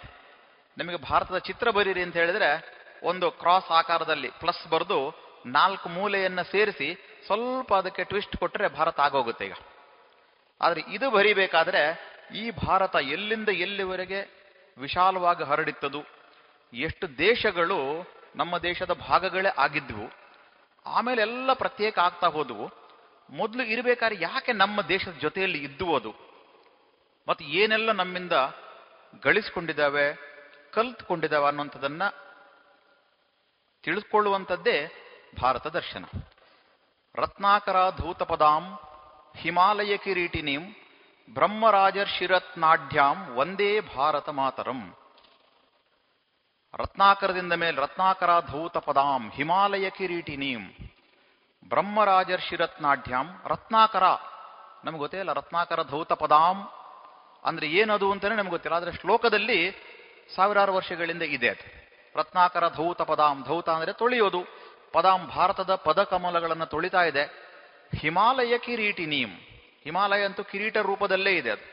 ನಿಮಗೆ ಭಾರತದ ಚಿತ್ರ ಬರೀರಿ ಅಂತ ಹೇಳಿದ್ರೆ ಒಂದು ಕ್ರಾಸ್ ಆಕಾರದಲ್ಲಿ ಪ್ಲಸ್ ಬರೆದು ನಾಲ್ಕು ಮೂಲೆಯನ್ನ ಸೇರಿಸಿ ಸ್ವಲ್ಪ ಅದಕ್ಕೆ ಟ್ವಿಸ್ಟ್ ಕೊಟ್ಟರೆ ಭಾರತ ಆಗೋಗುತ್ತೆ ಈಗ. ಆದ್ರೆ ಇದು ಬರಿಬೇಕಾದ್ರೆ ಈ ಭಾರತ ಎಲ್ಲಿಂದ ಎಲ್ಲಿವರೆಗೆ ವಿಶಾಲವಾಗಿ ಹರಡಿತ್ತದು? ಎಷ್ಟು ದೇಶಗಳು ನಮ್ಮ ದೇಶದ ಭಾಗಗಳೇ ಆಗಿದ್ವು, ಆಮೇಲೆ ಎಲ್ಲ ಪ್ರತ್ಯೇಕ ಆಗ್ತಾ ಹೋದವು. ಮೊದಲು ಇರಬೇಕಾದ್ರೆ ಯಾಕೆ ನಮ್ಮ ದೇಶದ ಜೊತೆಯಲ್ಲಿ ಇದ್ದು ಅದು ಮತ್ತು ಏನೆಲ್ಲ ನಮ್ಮಿಂದ ಗಳಿಸ್ಕೊಂಡಿದ್ದಾವೆ, ಕಲ್ತ್ಕೊಂಡಿದ್ದಾವೆ ಅನ್ನುವಂಥದ್ದನ್ನ ತಿಳಿದುಕೊಳ್ಳುವಂಥದ್ದೇ ಭಾರತ ದರ್ಶನ. ರತ್ನಾಕರ ಧೂತಪದಾಂ ಹಿಮಾಲಯ ಕಿರೀಟಿನೀಂ ಬ್ರಹ್ಮರಾಜರ್ಷಿರತ್ನಾಢ್ಯಾಂ ಒಂದೇ ಭಾರತ ಮಾತರಂ. ರತ್ನಾಕರದಿಂದ ಮೇಲೆ ರತ್ನಾಕರ ಧೌತ ಪದಾಂ ಹಿಮಾಲಯ ಕಿರೀಟಿನೀಂ ಬ್ರಹ್ಮರಾಜರ್ಷಿರತ್ನಾಢ್ಯಾಂ ರತ್ನಾಕರ. ನಮ್ಗೆ ಗೊತ್ತೇ ಇಲ್ಲ ರತ್ನಾಕರ ಧೌತ ಪದಾಂ ಅಂದ್ರೆ ಏನದು ಅಂತಾನೆ ನಮ್ಗೆ ಗೊತ್ತಿಲ್ಲ, ಆದ್ರೆ ಶ್ಲೋಕದಲ್ಲಿ ಸಾವಿರಾರು ವರ್ಷಗಳಿಂದ ಇದೆ ಅದು. ರತ್ನಾಕರ ಧೌತ ಪದಾಂ, ಧೌತ ಅಂದ್ರೆ ತೊಳೆಯೋದು. ಪದಾಂ ಭಾರತದ ಪದಕಮಲಗಳನ್ನು ತೊಳಿತಾ ಇದೆ. ಹಿಮಾಲಯ ಕಿರೀಟಿನೀಂ, ಹಿಮಾಲಯ ಅಂತೂ ಕಿರೀಟ ರೂಪದಲ್ಲೇ ಇದೆ ಅದು.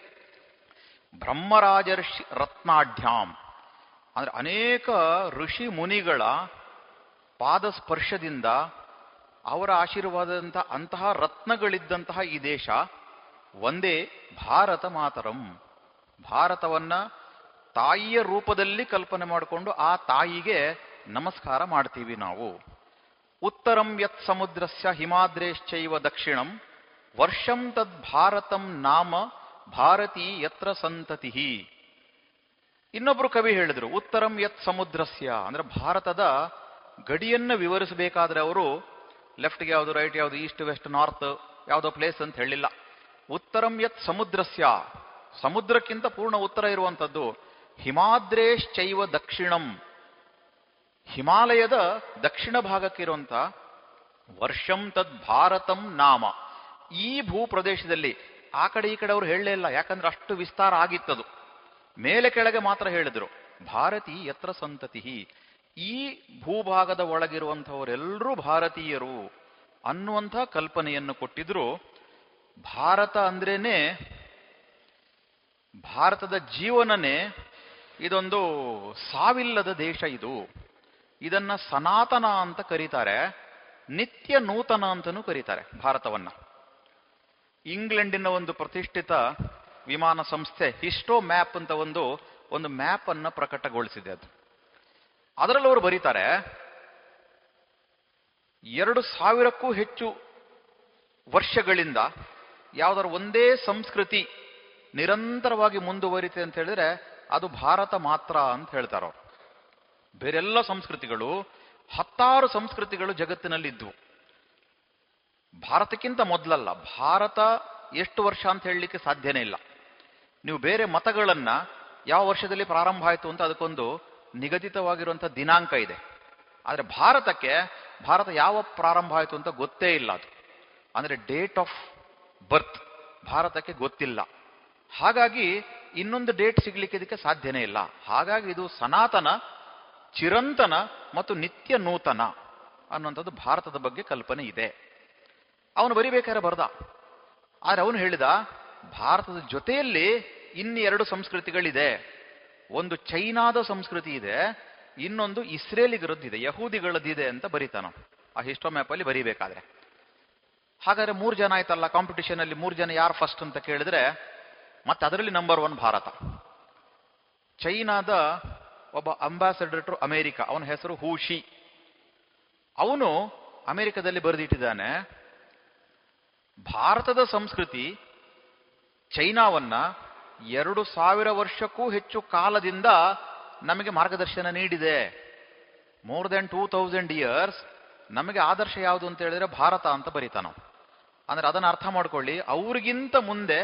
ಬ್ರಹ್ಮರಾಜರ್ಷಿ ರತ್ನಾಢ್ಯಾಂ ಅಂದ್ರೆ ಅನೇಕ ಋಷಿ ಮುನಿಗಳ ಪಾದ ಸ್ಪರ್ಶದಿಂದ ಅವರ ಆಶೀರ್ವಾದದಂಥ ಅಂತಹ ರತ್ನಗಳಿದ್ದಂತಹ ಈ ದೇಶ ಒಂದೇ ಭಾರತ ಮಾತರಂ. ಭಾರತವನ್ನ ತಾಯಿಯ ರೂಪದಲ್ಲಿ ಕಲ್ಪನೆ ಮಾಡಿಕೊಂಡು ಆ ತಾಯಿಗೆ ನಮಸ್ಕಾರ ಮಾಡ್ತೀವಿ ನಾವು. ಉತ್ತರಂ ಯತ್ ಸಮುದ್ರಸ್ಯ ಹಿಮಾದ್ರೇಶ್ಚೈವ ದಕ್ಷಿಣಂ, ವರ್ಷಂ ತದ್ ಭಾರತಂ ನಾಮ ಭಾರತೀ ಯತ್ರ ಸಂತತಿ. ಇನ್ನೊಬ್ರು ಕವಿ ಹೇಳಿದ್ರು, ಉತ್ತರಂ ಯತ್ ಸಮುದ್ರಸ್ಯ. ಅಂದ್ರೆ ಭಾರತದ ಗಡಿಯನ್ನು ವಿವರಿಸಬೇಕಾದ್ರೆ ಅವರು ಲೆಫ್ಟ್ಗೆ ಯಾವುದು ರೈಟ್ ಯಾವುದು, ಈಸ್ಟ್, ವೆಸ್ಟ್, ನಾರ್ತ್ ಯಾವುದೋ ಪ್ಲೇಸ್ ಅಂತ ಹೇಳಿಲ್ಲ. ಉತ್ತರಂ ಯತ್ ಸಮುದ್ರಸ್ಯ. ಸಮುದ್ರಕ್ಕಿಂತ ಪೂರ್ಣ ಉತ್ತರ ಇರುವಂತದ್ದು ಹಿಮಾದ್ರೇಶ್ಚೈವ ದಕ್ಷಿಣಂ. ಹಿಮಾಲಯದ ದಕ್ಷಿಣ ಭಾಗಕ್ಕಿರುವಂಥ ವರ್ಷಂ ತದ್ ಭಾರತಂ ನಾಮ. ಈ ಭೂಪ್ರದೇಶದಲ್ಲಿ ಆ ಕಡೆ ಈ ಕಡೆ ಅವರು ಹೇಳಲೇ ಇಲ್ಲ, ಯಾಕಂದ್ರೆ ಅಷ್ಟು ವಿಸ್ತಾರ ಆಗಿತ್ತದು. ಮೇಲೆ ಕೆಳಗೆ ಮಾತ್ರ ಹೇಳಿದ್ರು, ಭಾರತೀ ಯತ್ರ ಸಂತತಿ ಈ ಭೂಭಾಗದ ಒಳಗಿರುವಂಥವರೆಲ್ಲರೂ ಭಾರತೀಯರು ಅನ್ನುವಂಥ ಕಲ್ಪನೆಯನ್ನು ಕೊಟ್ಟಿದ್ರು. ಭಾರತ ಅಂದ್ರೇನೆ, ಭಾರತದ ಜೀವನನೇ ಇದೊಂದು ಸಾವಿಲ್ಲದ ದೇಶ ಇದು. ಇದನ್ನ ಸನಾತನ ಅಂತ ಕರೀತಾರೆ, ನಿತ್ಯ ನೂತನ ಅಂತನೂ ಕರೀತಾರೆ ಭಾರತವನ್ನ. ಇಂಗ್ಲೆಂಡಿನ ಒಂದು ಪ್ರತಿಷ್ಠಿತ ವಿಮಾನ ಸಂಸ್ಥೆ ಹಿಸ್ಟೋ ಮ್ಯಾಪ್ ಅಂತ ಒಂದು ಒಂದು ಮ್ಯಾಪ್ ಅನ್ನ ಪ್ರಕಟಗೊಳಿಸಿದೆ ಅದು. ಅದರಲ್ಲಿ ಅವರು ಬರೀತಾರೆ, ಎರಡು ಸಾವಿರಕ್ಕೂ ಹೆಚ್ಚು ವರ್ಷಗಳಿಂದ ಯಾವ್ದಾದ್ರು ಒಂದೇ ಸಂಸ್ಕೃತಿ ನಿರಂತರವಾಗಿ ಮುಂದುವರಿತೆ ಅಂತ ಹೇಳಿದ್ರೆ ಅದು ಭಾರತ ಮಾತ್ರ ಅಂತ ಹೇಳ್ತಾರ ಬೇರೆಲ್ಲ ಸಂಸ್ಕೃತಿಗಳು, ಹತ್ತಾರು ಸಂಸ್ಕೃತಿಗಳು ಜಗತ್ತಿನಲ್ಲಿ ಇದ್ವು ಭಾರತಕ್ಕಿಂತ ಮೊದಲಲ್ಲ, ಭಾರತ ಎಷ್ಟು ವರ್ಷ ಅಂತ ಹೇಳಲಿಕ್ಕೆ ಸಾಧ್ಯನೇ ಇಲ್ಲ. ನೀವು ಬೇರೆ ಮತಗಳನ್ನ ಯಾವ ವರ್ಷದಲ್ಲಿ ಪ್ರಾರಂಭ ಆಯಿತು ಅಂತ ಅದಕ್ಕೊಂದು ನಿಗದಿತವಾಗಿರುವಂಥ ದಿನಾಂಕ ಇದೆ. ಆದರೆ ಭಾರತಕ್ಕೆ, ಭಾರತ ಯಾವ ಪ್ರಾರಂಭ ಆಯಿತು ಅಂತ ಗೊತ್ತೇ ಇಲ್ಲ ಅದು. ಅಂದರೆ ಡೇಟ್ ಆಫ್ ಬರ್ತ್ ಭಾರತಕ್ಕೆ ಗೊತ್ತಿಲ್ಲ. ಹಾಗಾಗಿ ಇನ್ನೊಂದು ಡೇಟ್ ಸಿಗ್ಲಿಕ್ಕೆ ಇದಕ್ಕೆ ಸಾಧ್ಯನೇ ಇಲ್ಲ. ಹಾಗಾಗಿ ಇದು ಸನಾತನ, ಚಿರಂತನ ಮತ್ತು ನಿತ್ಯ ನೂತನ ಅನ್ನುವಂಥದ್ದು ಭಾರತದ ಬಗ್ಗೆ ಕಲ್ಪನೆ ಇದೆ. ಅವನು ಬರಿಬೇಕಾದ್ರೆ ಬರ್ದ. ಆದರೆ ಅವನು ಹೇಳಿದ ಭಾರತದ ಜೊತೆಯಲ್ಲಿ ಇನ್ನೆರಡು ಸಂಸ್ಕೃತಿಗಳಿದೆ. ಒಂದು ಚೈನಾದ ಸಂಸ್ಕೃತಿ ಇದೆ, ಇನ್ನೊಂದು ಇಸ್ರೇಲಿಗರದ್ದಿದೆ ಯಹೂದಿಗಳದ್ದಿದೆ ಅಂತ ಬರೀತಾನ. ಆ ಹಿಸ್ಟೋ ಮ್ಯಾಪ್ ಅಲ್ಲಿ ಬರೀಬೇಕಾದ್ರೆ. ಹಾಗಾದ್ರೆ ಮೂರು ಜನ ಆಯ್ತಲ್ಲ ಕಾಂಪಿಟಿಷನ್ ಅಲ್ಲಿ ಮೂರು ಜನ ಯಾರು ಫಸ್ಟ್ ಅಂತ ಕೇಳಿದ್ರೆ, ಮತ್ತೆ ಅದರಲ್ಲಿ ನಂಬರ್ ಒನ್ ಭಾರತ. ಚೈನಾದ ಒಬ್ಬ ಅಂಬಾಸಡರ್ ಅಮೆರಿಕ, ಅವನ ಹೆಸರು ಹೂಶಿ ಅವನು ಅಮೆರಿಕದಲ್ಲಿ ಬರೆದಿಟ್ಟಿದ್ದಾನೆ, ಭಾರತದ ಸಂಸ್ಕೃತಿ ಚೈನಾವನ್ನ ಎರಡು ಸಾವಿರ ವರ್ಷಕ್ಕೂ ಹೆಚ್ಚು ಕಾಲದಿಂದ ನಮಗೆ ಮಾರ್ಗದರ್ಶನ ನೀಡಿದೆ. More than two thousand years ನಮಗೆ ಆದರ್ಶ ಯಾವುದು ಅಂತ ಹೇಳಿದ್ರೆ ಭಾರತ ಅಂತ ಬರೀತಾನ ಅಂದ್ರೆ ಅದನ್ನು ಅರ್ಥ ಮಾಡ್ಕೊಳ್ಳಿ, ಅವ್ರಿಗಿಂತ ಮುಂದೆ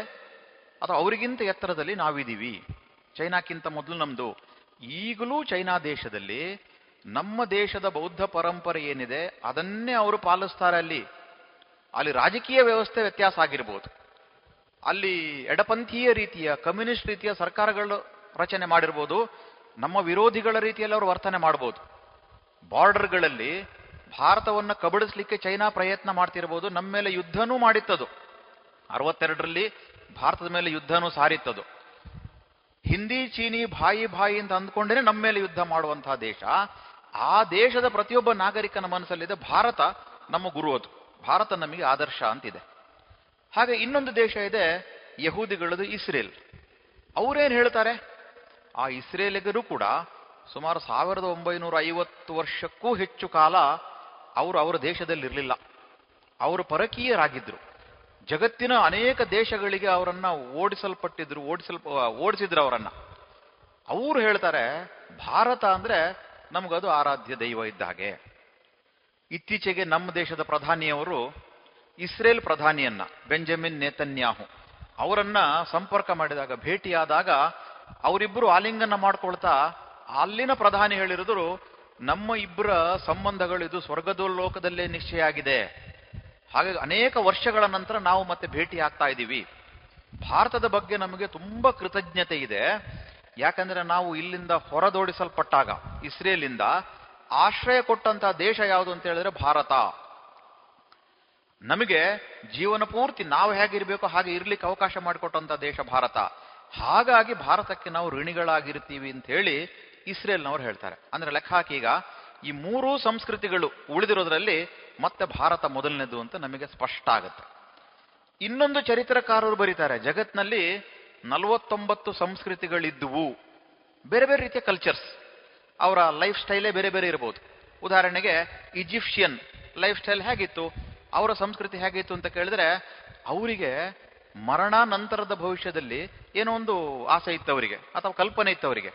ಅಥವಾ ಅವರಿಗಿಂತ ಎತ್ತರದಲ್ಲಿ ನಾವಿದ್ದೀವಿ. ಚೈನಾಕ್ಕಿಂತ ಮೊದಲು ನಮ್ದು. ಈಗಲೂ ಚೈನಾ ದೇಶದಲ್ಲಿ ನಮ್ಮ ದೇಶದ ಬೌದ್ಧ ಪರಂಪರೆ ಏನಿದೆ ಅದನ್ನೇ ಅವರು ಪಾಲಿಸ್ತಾರೆ ಅಲ್ಲಿ. ಅಲ್ಲಿ ರಾಜಕೀಯ ವ್ಯವಸ್ಥೆ ವ್ಯತ್ಯಾಸ ಆಗಿರ್ಬೋದು. ಅಲ್ಲಿ ಎಡಪಂಥೀಯ ರೀತಿಯ, ಕಮ್ಯುನಿಸ್ಟ್ ರೀತಿಯ ಸರ್ಕಾರಗಳು ರಚನೆ ಮಾಡಿರ್ಬೋದು, ನಮ್ಮ ವಿರೋಧಿಗಳ ರೀತಿಯಲ್ಲಿ ಅವರು ವರ್ತನೆ ಮಾಡ್ಬೋದು. ಬಾರ್ಡರ್ಗಳಲ್ಲಿ ಭಾರತವನ್ನು ಕಬಳಿಸಲಿಕ್ಕೆ ಚೈನಾ ಪ್ರಯತ್ನ ಮಾಡ್ತಿರ್ಬೋದು, ನಮ್ಮ ಮೇಲೆ ಯುದ್ಧನೂ ಮಾಡಿತ್ತದು. ಅರವತ್ತೆರಡರಲ್ಲಿ ಭಾರತದ ಮೇಲೆ ಯುದ್ಧನೂ ಸಾರಿತ್ತದು. ಹಿಂದಿ, ಚೀನಿ, ಭಾಯಿ ಭಾಯಿ ಅಂತ ಅಂದ್ಕೊಂಡೇನೆ ನಮ್ಮ ಮೇಲೆ ಯುದ್ಧ ಮಾಡುವಂತಹ ದೇಶ. ಆ ದೇಶದ ಪ್ರತಿಯೊಬ್ಬ ನಾಗರಿಕನ ಮನಸ್ಸಲ್ಲಿದೆ, ಭಾರತ ನಮ್ಮ ಗುರು ಅದು. ಭಾರತ ನಮಗೆ ಆದರ್ಶ ಅಂತಿದೆ. ಹಾಗೆ ಇನ್ನೊಂದು ದೇಶ ಇದೆ ಯಹೂದಿಗಳದು ಇಸ್ರೇಲ್. ಅವರೇನು ಹೇಳ್ತಾರೆ? ಆ ಇಸ್ರೇಲಿಗರು ಕೂಡ ಸುಮಾರು ಸಾವಿರದ ಒಂಬೈನೂರ ಐವತ್ತು ವರ್ಷಕ್ಕೂ ಹೆಚ್ಚು ಕಾಲ ಅವರು ಅವರ ದೇಶದಲ್ಲಿರಲಿಲ್ಲ. ಅವರು ಪರಕೀಯರಾಗಿದ್ದರು ಜಗತ್ತಿನ ಅನೇಕ ದೇಶಗಳಿಗೆ ಅವರನ್ನ ಓಡಿಸಲ್ಪಟ್ಟಿದ್ರು, ಓಡಿಸಲ್ಪ, ಓಡಿಸಿದ್ರು ಅವರನ್ನ. ಅವರು ಹೇಳ್ತಾರೆ, ಭಾರತ ಅಂದ್ರೆ ನಮಗದು ಆರಾಧ್ಯ ದೈವ ಇದ್ದ ಹಾಗೆ. ಇತ್ತೀಚೆಗೆ ನಮ್ಮ ದೇಶದ ಪ್ರಧಾನಿಯವರು ಇಸ್ರೇಲ್ ಪ್ರಧಾನಿಯನ್ನ ಬೆಂಜಮಿನ್ ನೇತನ್ಯಾಹು. ಅವರನ್ನ ಸಂಪರ್ಕ ಮಾಡಿದಾಗ, ಭೇಟಿಯಾದಾಗ ಅವರಿಬ್ಬರು ಆಲಿಂಗನ ಮಾಡ್ಕೊಳ್ತಾ ಅಲ್ಲಿನ ಪ್ರಧಾನಿ ಹೇಳಿರಿದ್ರು, ನಮ್ಮ ಇಬ್ಬರ ಸಂಬಂಧಗಳು ಇದು ಸ್ವರ್ಗದ ಲೋಕದಲ್ಲೇ ನಿಶ್ಚಯ ಆಗಿದೆ. ಹಾಗಾಗಿ ಅನೇಕ ವರ್ಷಗಳ ನಂತರ ನಾವು ಮತ್ತೆ ಭೇಟಿ ಆಗ್ತಾ ಇದ್ದೀವಿ. ಭಾರತದ ಬಗ್ಗೆ ನಮಗೆ ತುಂಬಾ ಕೃತಜ್ಞತೆ ಇದೆ. ಯಾಕಂದ್ರೆ ನಾವು ಇಲ್ಲಿಂದ ಹೊರದೋಡಿಸಲ್ಪಟ್ಟಾಗ, ಇಸ್ರೇಲಿಂದ ಆಶ್ರಯ ಕೊಟ್ಟಂತಹ ದೇಶ ಯಾವುದು ಅಂತ ಹೇಳಿದ್ರೆ ಭಾರತ. ನಮಗೆ ಜೀವನ ಪೂರ್ತಿ ನಾವು ಹೇಗಿರಬೇಕು ಹಾಗೆ ಇರ್ಲಿಕ್ಕೆ ಅವಕಾಶ ಮಾಡಿಕೊಟ್ಟಂತ ದೇಶ ಭಾರತ. ಹಾಗಾಗಿ ಭಾರತಕ್ಕೆ ನಾವು ಋಣಿಗಳಾಗಿರ್ತೀವಿ ಅಂತ ಹೇಳಿ ಇಸ್ರೇಲ್ನವರು ಹೇಳ್ತಾರೆ. ಅಂದ್ರೆ ಲೆಕ್ಕ ಹಾಕಿ ಈಗ ಈ ಮೂರೂ ಸಂಸ್ಕೃತಿಗಳು ಉಳಿದಿರೋದ್ರಲ್ಲಿ ಮತ್ತೆ ಭಾರತ ಮೊದಲನೇದು ಅಂತ ನಮಗೆ ಸ್ಪಷ್ಟ ಆಗುತ್ತೆ. ಇನ್ನೊಂದು ಚರಿತ್ರಕಾರರು ಬರೀತಾರೆ, ಜಗತ್ನಲ್ಲಿ ನಲವತ್ತೊಂಬತ್ತು ಸಂಸ್ಕೃತಿಗಳಿದ್ದುವು ಬೇರೆ ಬೇರೆ ರೀತಿಯ ಕಲ್ಚರ್ಸ್ ಅವರ ಲೈಫ್ ಸ್ಟೈಲೇ ಬೇರೆ ಬೇರೆ ಇರಬಹುದು ಉದಾಹರಣೆಗೆ ಈಜಿಪ್ಷಿಯನ್ ಲೈಫ್ ಸ್ಟೈಲ್ ಹೇಗಿತ್ತು? ಅವರ ಸಂಸ್ಕೃತಿ ಹೇಗಿತ್ತು ಅಂತ ಕೇಳಿದ್ರೆ, ಅವರಿಗೆ ಮರಣ ನಂತರದ ಭವಿಷ್ಯದಲ್ಲಿ ಏನೋ ಒಂದು ಆಸೆ ಇತ್ತು ಅವರಿಗೆ, ಅಥವಾ ಕಲ್ಪನೆ ಇತ್ತು ಅವರಿಗೆ.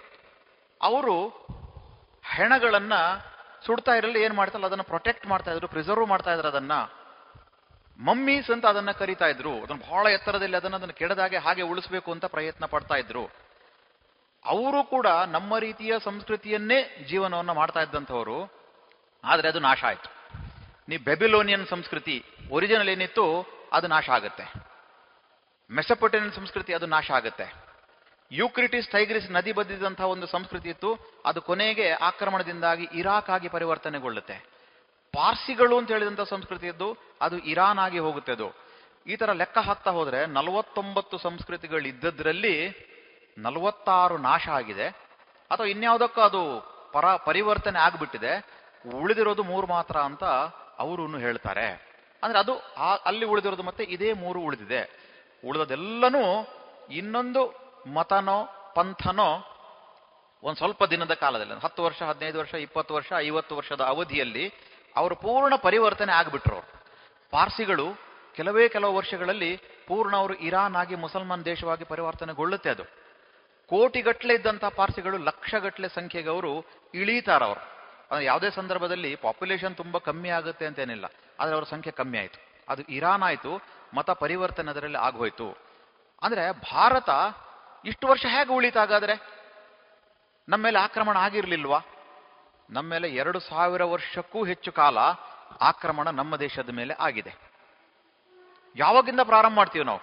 ಅವರು ಹೆಣಗಳನ್ನ ಸುಡ್ತಾ ಇರಲಿ, ಏನ್ ಮಾಡ್ತಾರಲ್ಲ, ಅದನ್ನ ಪ್ರೊಟೆಕ್ಟ್ ಮಾಡ್ತಾ ಇದ್ರು ಪ್ರಿಸರ್ವ್ ಮಾಡ್ತಾ ಇದ್ರು, ಅದನ್ನ ಮಮ್ಮೀಸ್ ಅಂತ ಅದನ್ನ ಕರಿತಾ ಇದ್ರು, ಅದನ್ನ ಬಹಳ ಎತ್ತರದಲ್ಲಿ ಅದನ್ನ ಅದನ್ನ ಕೆಡದಾಗೆ ಹಾಗೆ ಉಳಿಸ್ಬೇಕು ಅಂತ ಪ್ರಯತ್ನ ಪಡ್ತಾ ಇದ್ರು. ಅವರು ಕೂಡ ನಮ್ಮ ರೀತಿಯ ಸಂಸ್ಕೃತಿಯನ್ನೇ ಜೀವನವನ್ನ ಮಾಡ್ತಾ ಇದ್ದಂಥವ್ರು. ಆದ್ರೆ ಅದು ನಾಶ ಆಯ್ತು. ನೀ ಬೆಬಿಲೋನಿಯನ್ ಸಂಸ್ಕೃತಿ ಒರಿಜಿನಲ್ ಏನಿತ್ತು ಅದು ನಾಶ ಆಗುತ್ತೆ. ಮೆಸಪೊಟೇನಿಯನ್ ಸಂಸ್ಕೃತಿ ಅದು ನಾಶ ಆಗುತ್ತೆ. ಯೂಕ್ರಿಟಿಸ್, ಟೈಗ್ರಿಸ್ ನದಿ ಬದ್ದಿದಂತಹ ಒಂದು ಸಂಸ್ಕೃತಿ ಇತ್ತು, ಅದು ಕೊನೆಗೆ ಆಕ್ರಮಣದಿಂದಾಗಿ ಇರಾಕ್ ಆಗಿ ಪರಿವರ್ತನೆಗೊಳ್ಳುತ್ತೆ. ಪಾರ್ಸಿಗಳು ಅಂತ ಹೇಳಿದಂಥ ಸಂಸ್ಕೃತಿ ಇದ್ದು, ಅದು ಇರಾನ್ ಆಗಿ ಹೋಗುತ್ತೆ ಅದು ಈ ತರ ಲೆಕ್ಕ ಹಾಕ್ತಾ ಹೋದ್ರೆ ನಲವತ್ತೊಂಬತ್ತು ಸಂಸ್ಕೃತಿಗಳು ಇದ್ದದ್ರಲ್ಲಿ ನಲವತ್ತಾರು ನಾಶ ಆಗಿದೆ. ಅಥವಾ ಇನ್ಯಾವುದಕ್ಕೂ ಅದು ಪರ, ಪರಿವರ್ತನೆ ಆಗ್ಬಿಟ್ಟಿದೆ. ಉಳಿದಿರೋದು ಮೂರು ಮಾತ್ರ ಅಂತ ಅವರು ಹೇಳ್ತಾರೆ. ಅಂದ್ರೆ ಅದು ಅಲ್ಲಿ ಉಳಿದಿರೋದು ಮತ್ತೆ ಇದೇ ಮೂರು ಉಳಿದಿದೆ. ಉಳಿದದೆಲ್ಲನೂ ಇನ್ನೊಂದು ಮತನೋ, ಪಂಥನೋ ಒಂದು ಸ್ವಲ್ಪ ದಿನದ ಕಾಲದಲ್ಲಿ ಹತ್ತು ವರ್ಷ, ಹದಿನೈದು ವರ್ಷ, ಇಪ್ಪತ್ತು ವರ್ಷ, ಐವತ್ತು ವರ್ಷದ ಅವಧಿಯಲ್ಲಿ ಅವರು ಪೂರ್ಣ ಪರಿವರ್ತನೆ ಆಗ್ಬಿಟ್ರು. ಪಾರ್ಸಿಗಳು ಕೆಲವೇ ಕೆಲವು ವರ್ಷಗಳಲ್ಲಿ ಪೂರ್ಣ ಅವರು ಇರಾನ್ ಆಗಿ ಮುಸಲ್ಮಾನ್ ದೇಶವಾಗಿ ಪರಿವರ್ತನೆಗೊಳ್ಳುತ್ತೆ ಅದು. ಕೋಟಿಗಟ್ಟಲೆ ಇದ್ದಂತಹ ಪಾರ್ಸಿಗಳು ಲಕ್ಷಗಟ್ಟಲೆ ಸಂಖ್ಯೆಗೆ ಅವರು ಇಳೀತಾರ ಅವರು ಅಂದ್ರೆ ಯಾವುದೇ ಸಂದರ್ಭದಲ್ಲಿ ಪಾಪ್ಯುಲೇಷನ್ ತುಂಬಾ ಕಮ್ಮಿ ಆಗುತ್ತೆ ಅಂತೇನಿಲ್ಲ. ಆದರೆ ಅವರ ಸಂಖ್ಯೆ ಕಮ್ಮಿ ಆಯಿತು. ಅದು ಇರಾನ್ ಆಯಿತು, ಮತ ಪರಿವರ್ತನೆ ಅದರಲ್ಲಿ ಆಗೋಯ್ತು. ಅಂದ್ರೆ ಭಾರತ ಇಷ್ಟು ವರ್ಷ ಹೇಗೆ ಉಳಿತಾಗಾದ್ರೆ ನಮ್ಮ ಮೇಲೆ ಆಕ್ರಮಣ ಆಗಿರ್ಲಿಲ್ವಾ? ನಮ್ಮ ಮೇಲೆ ಎರಡು ಸಾವಿರ ವರ್ಷಕ್ಕೂ ಹೆಚ್ಚು ಕಾಲ ಆಕ್ರಮಣ ನಮ್ಮ ದೇಶದ ಮೇಲೆ ಆಗಿದೆ. ಯಾವಾಗಿಂದ ಪ್ರಾರಂಭ ಮಾಡ್ತೀವಿ ನಾವು?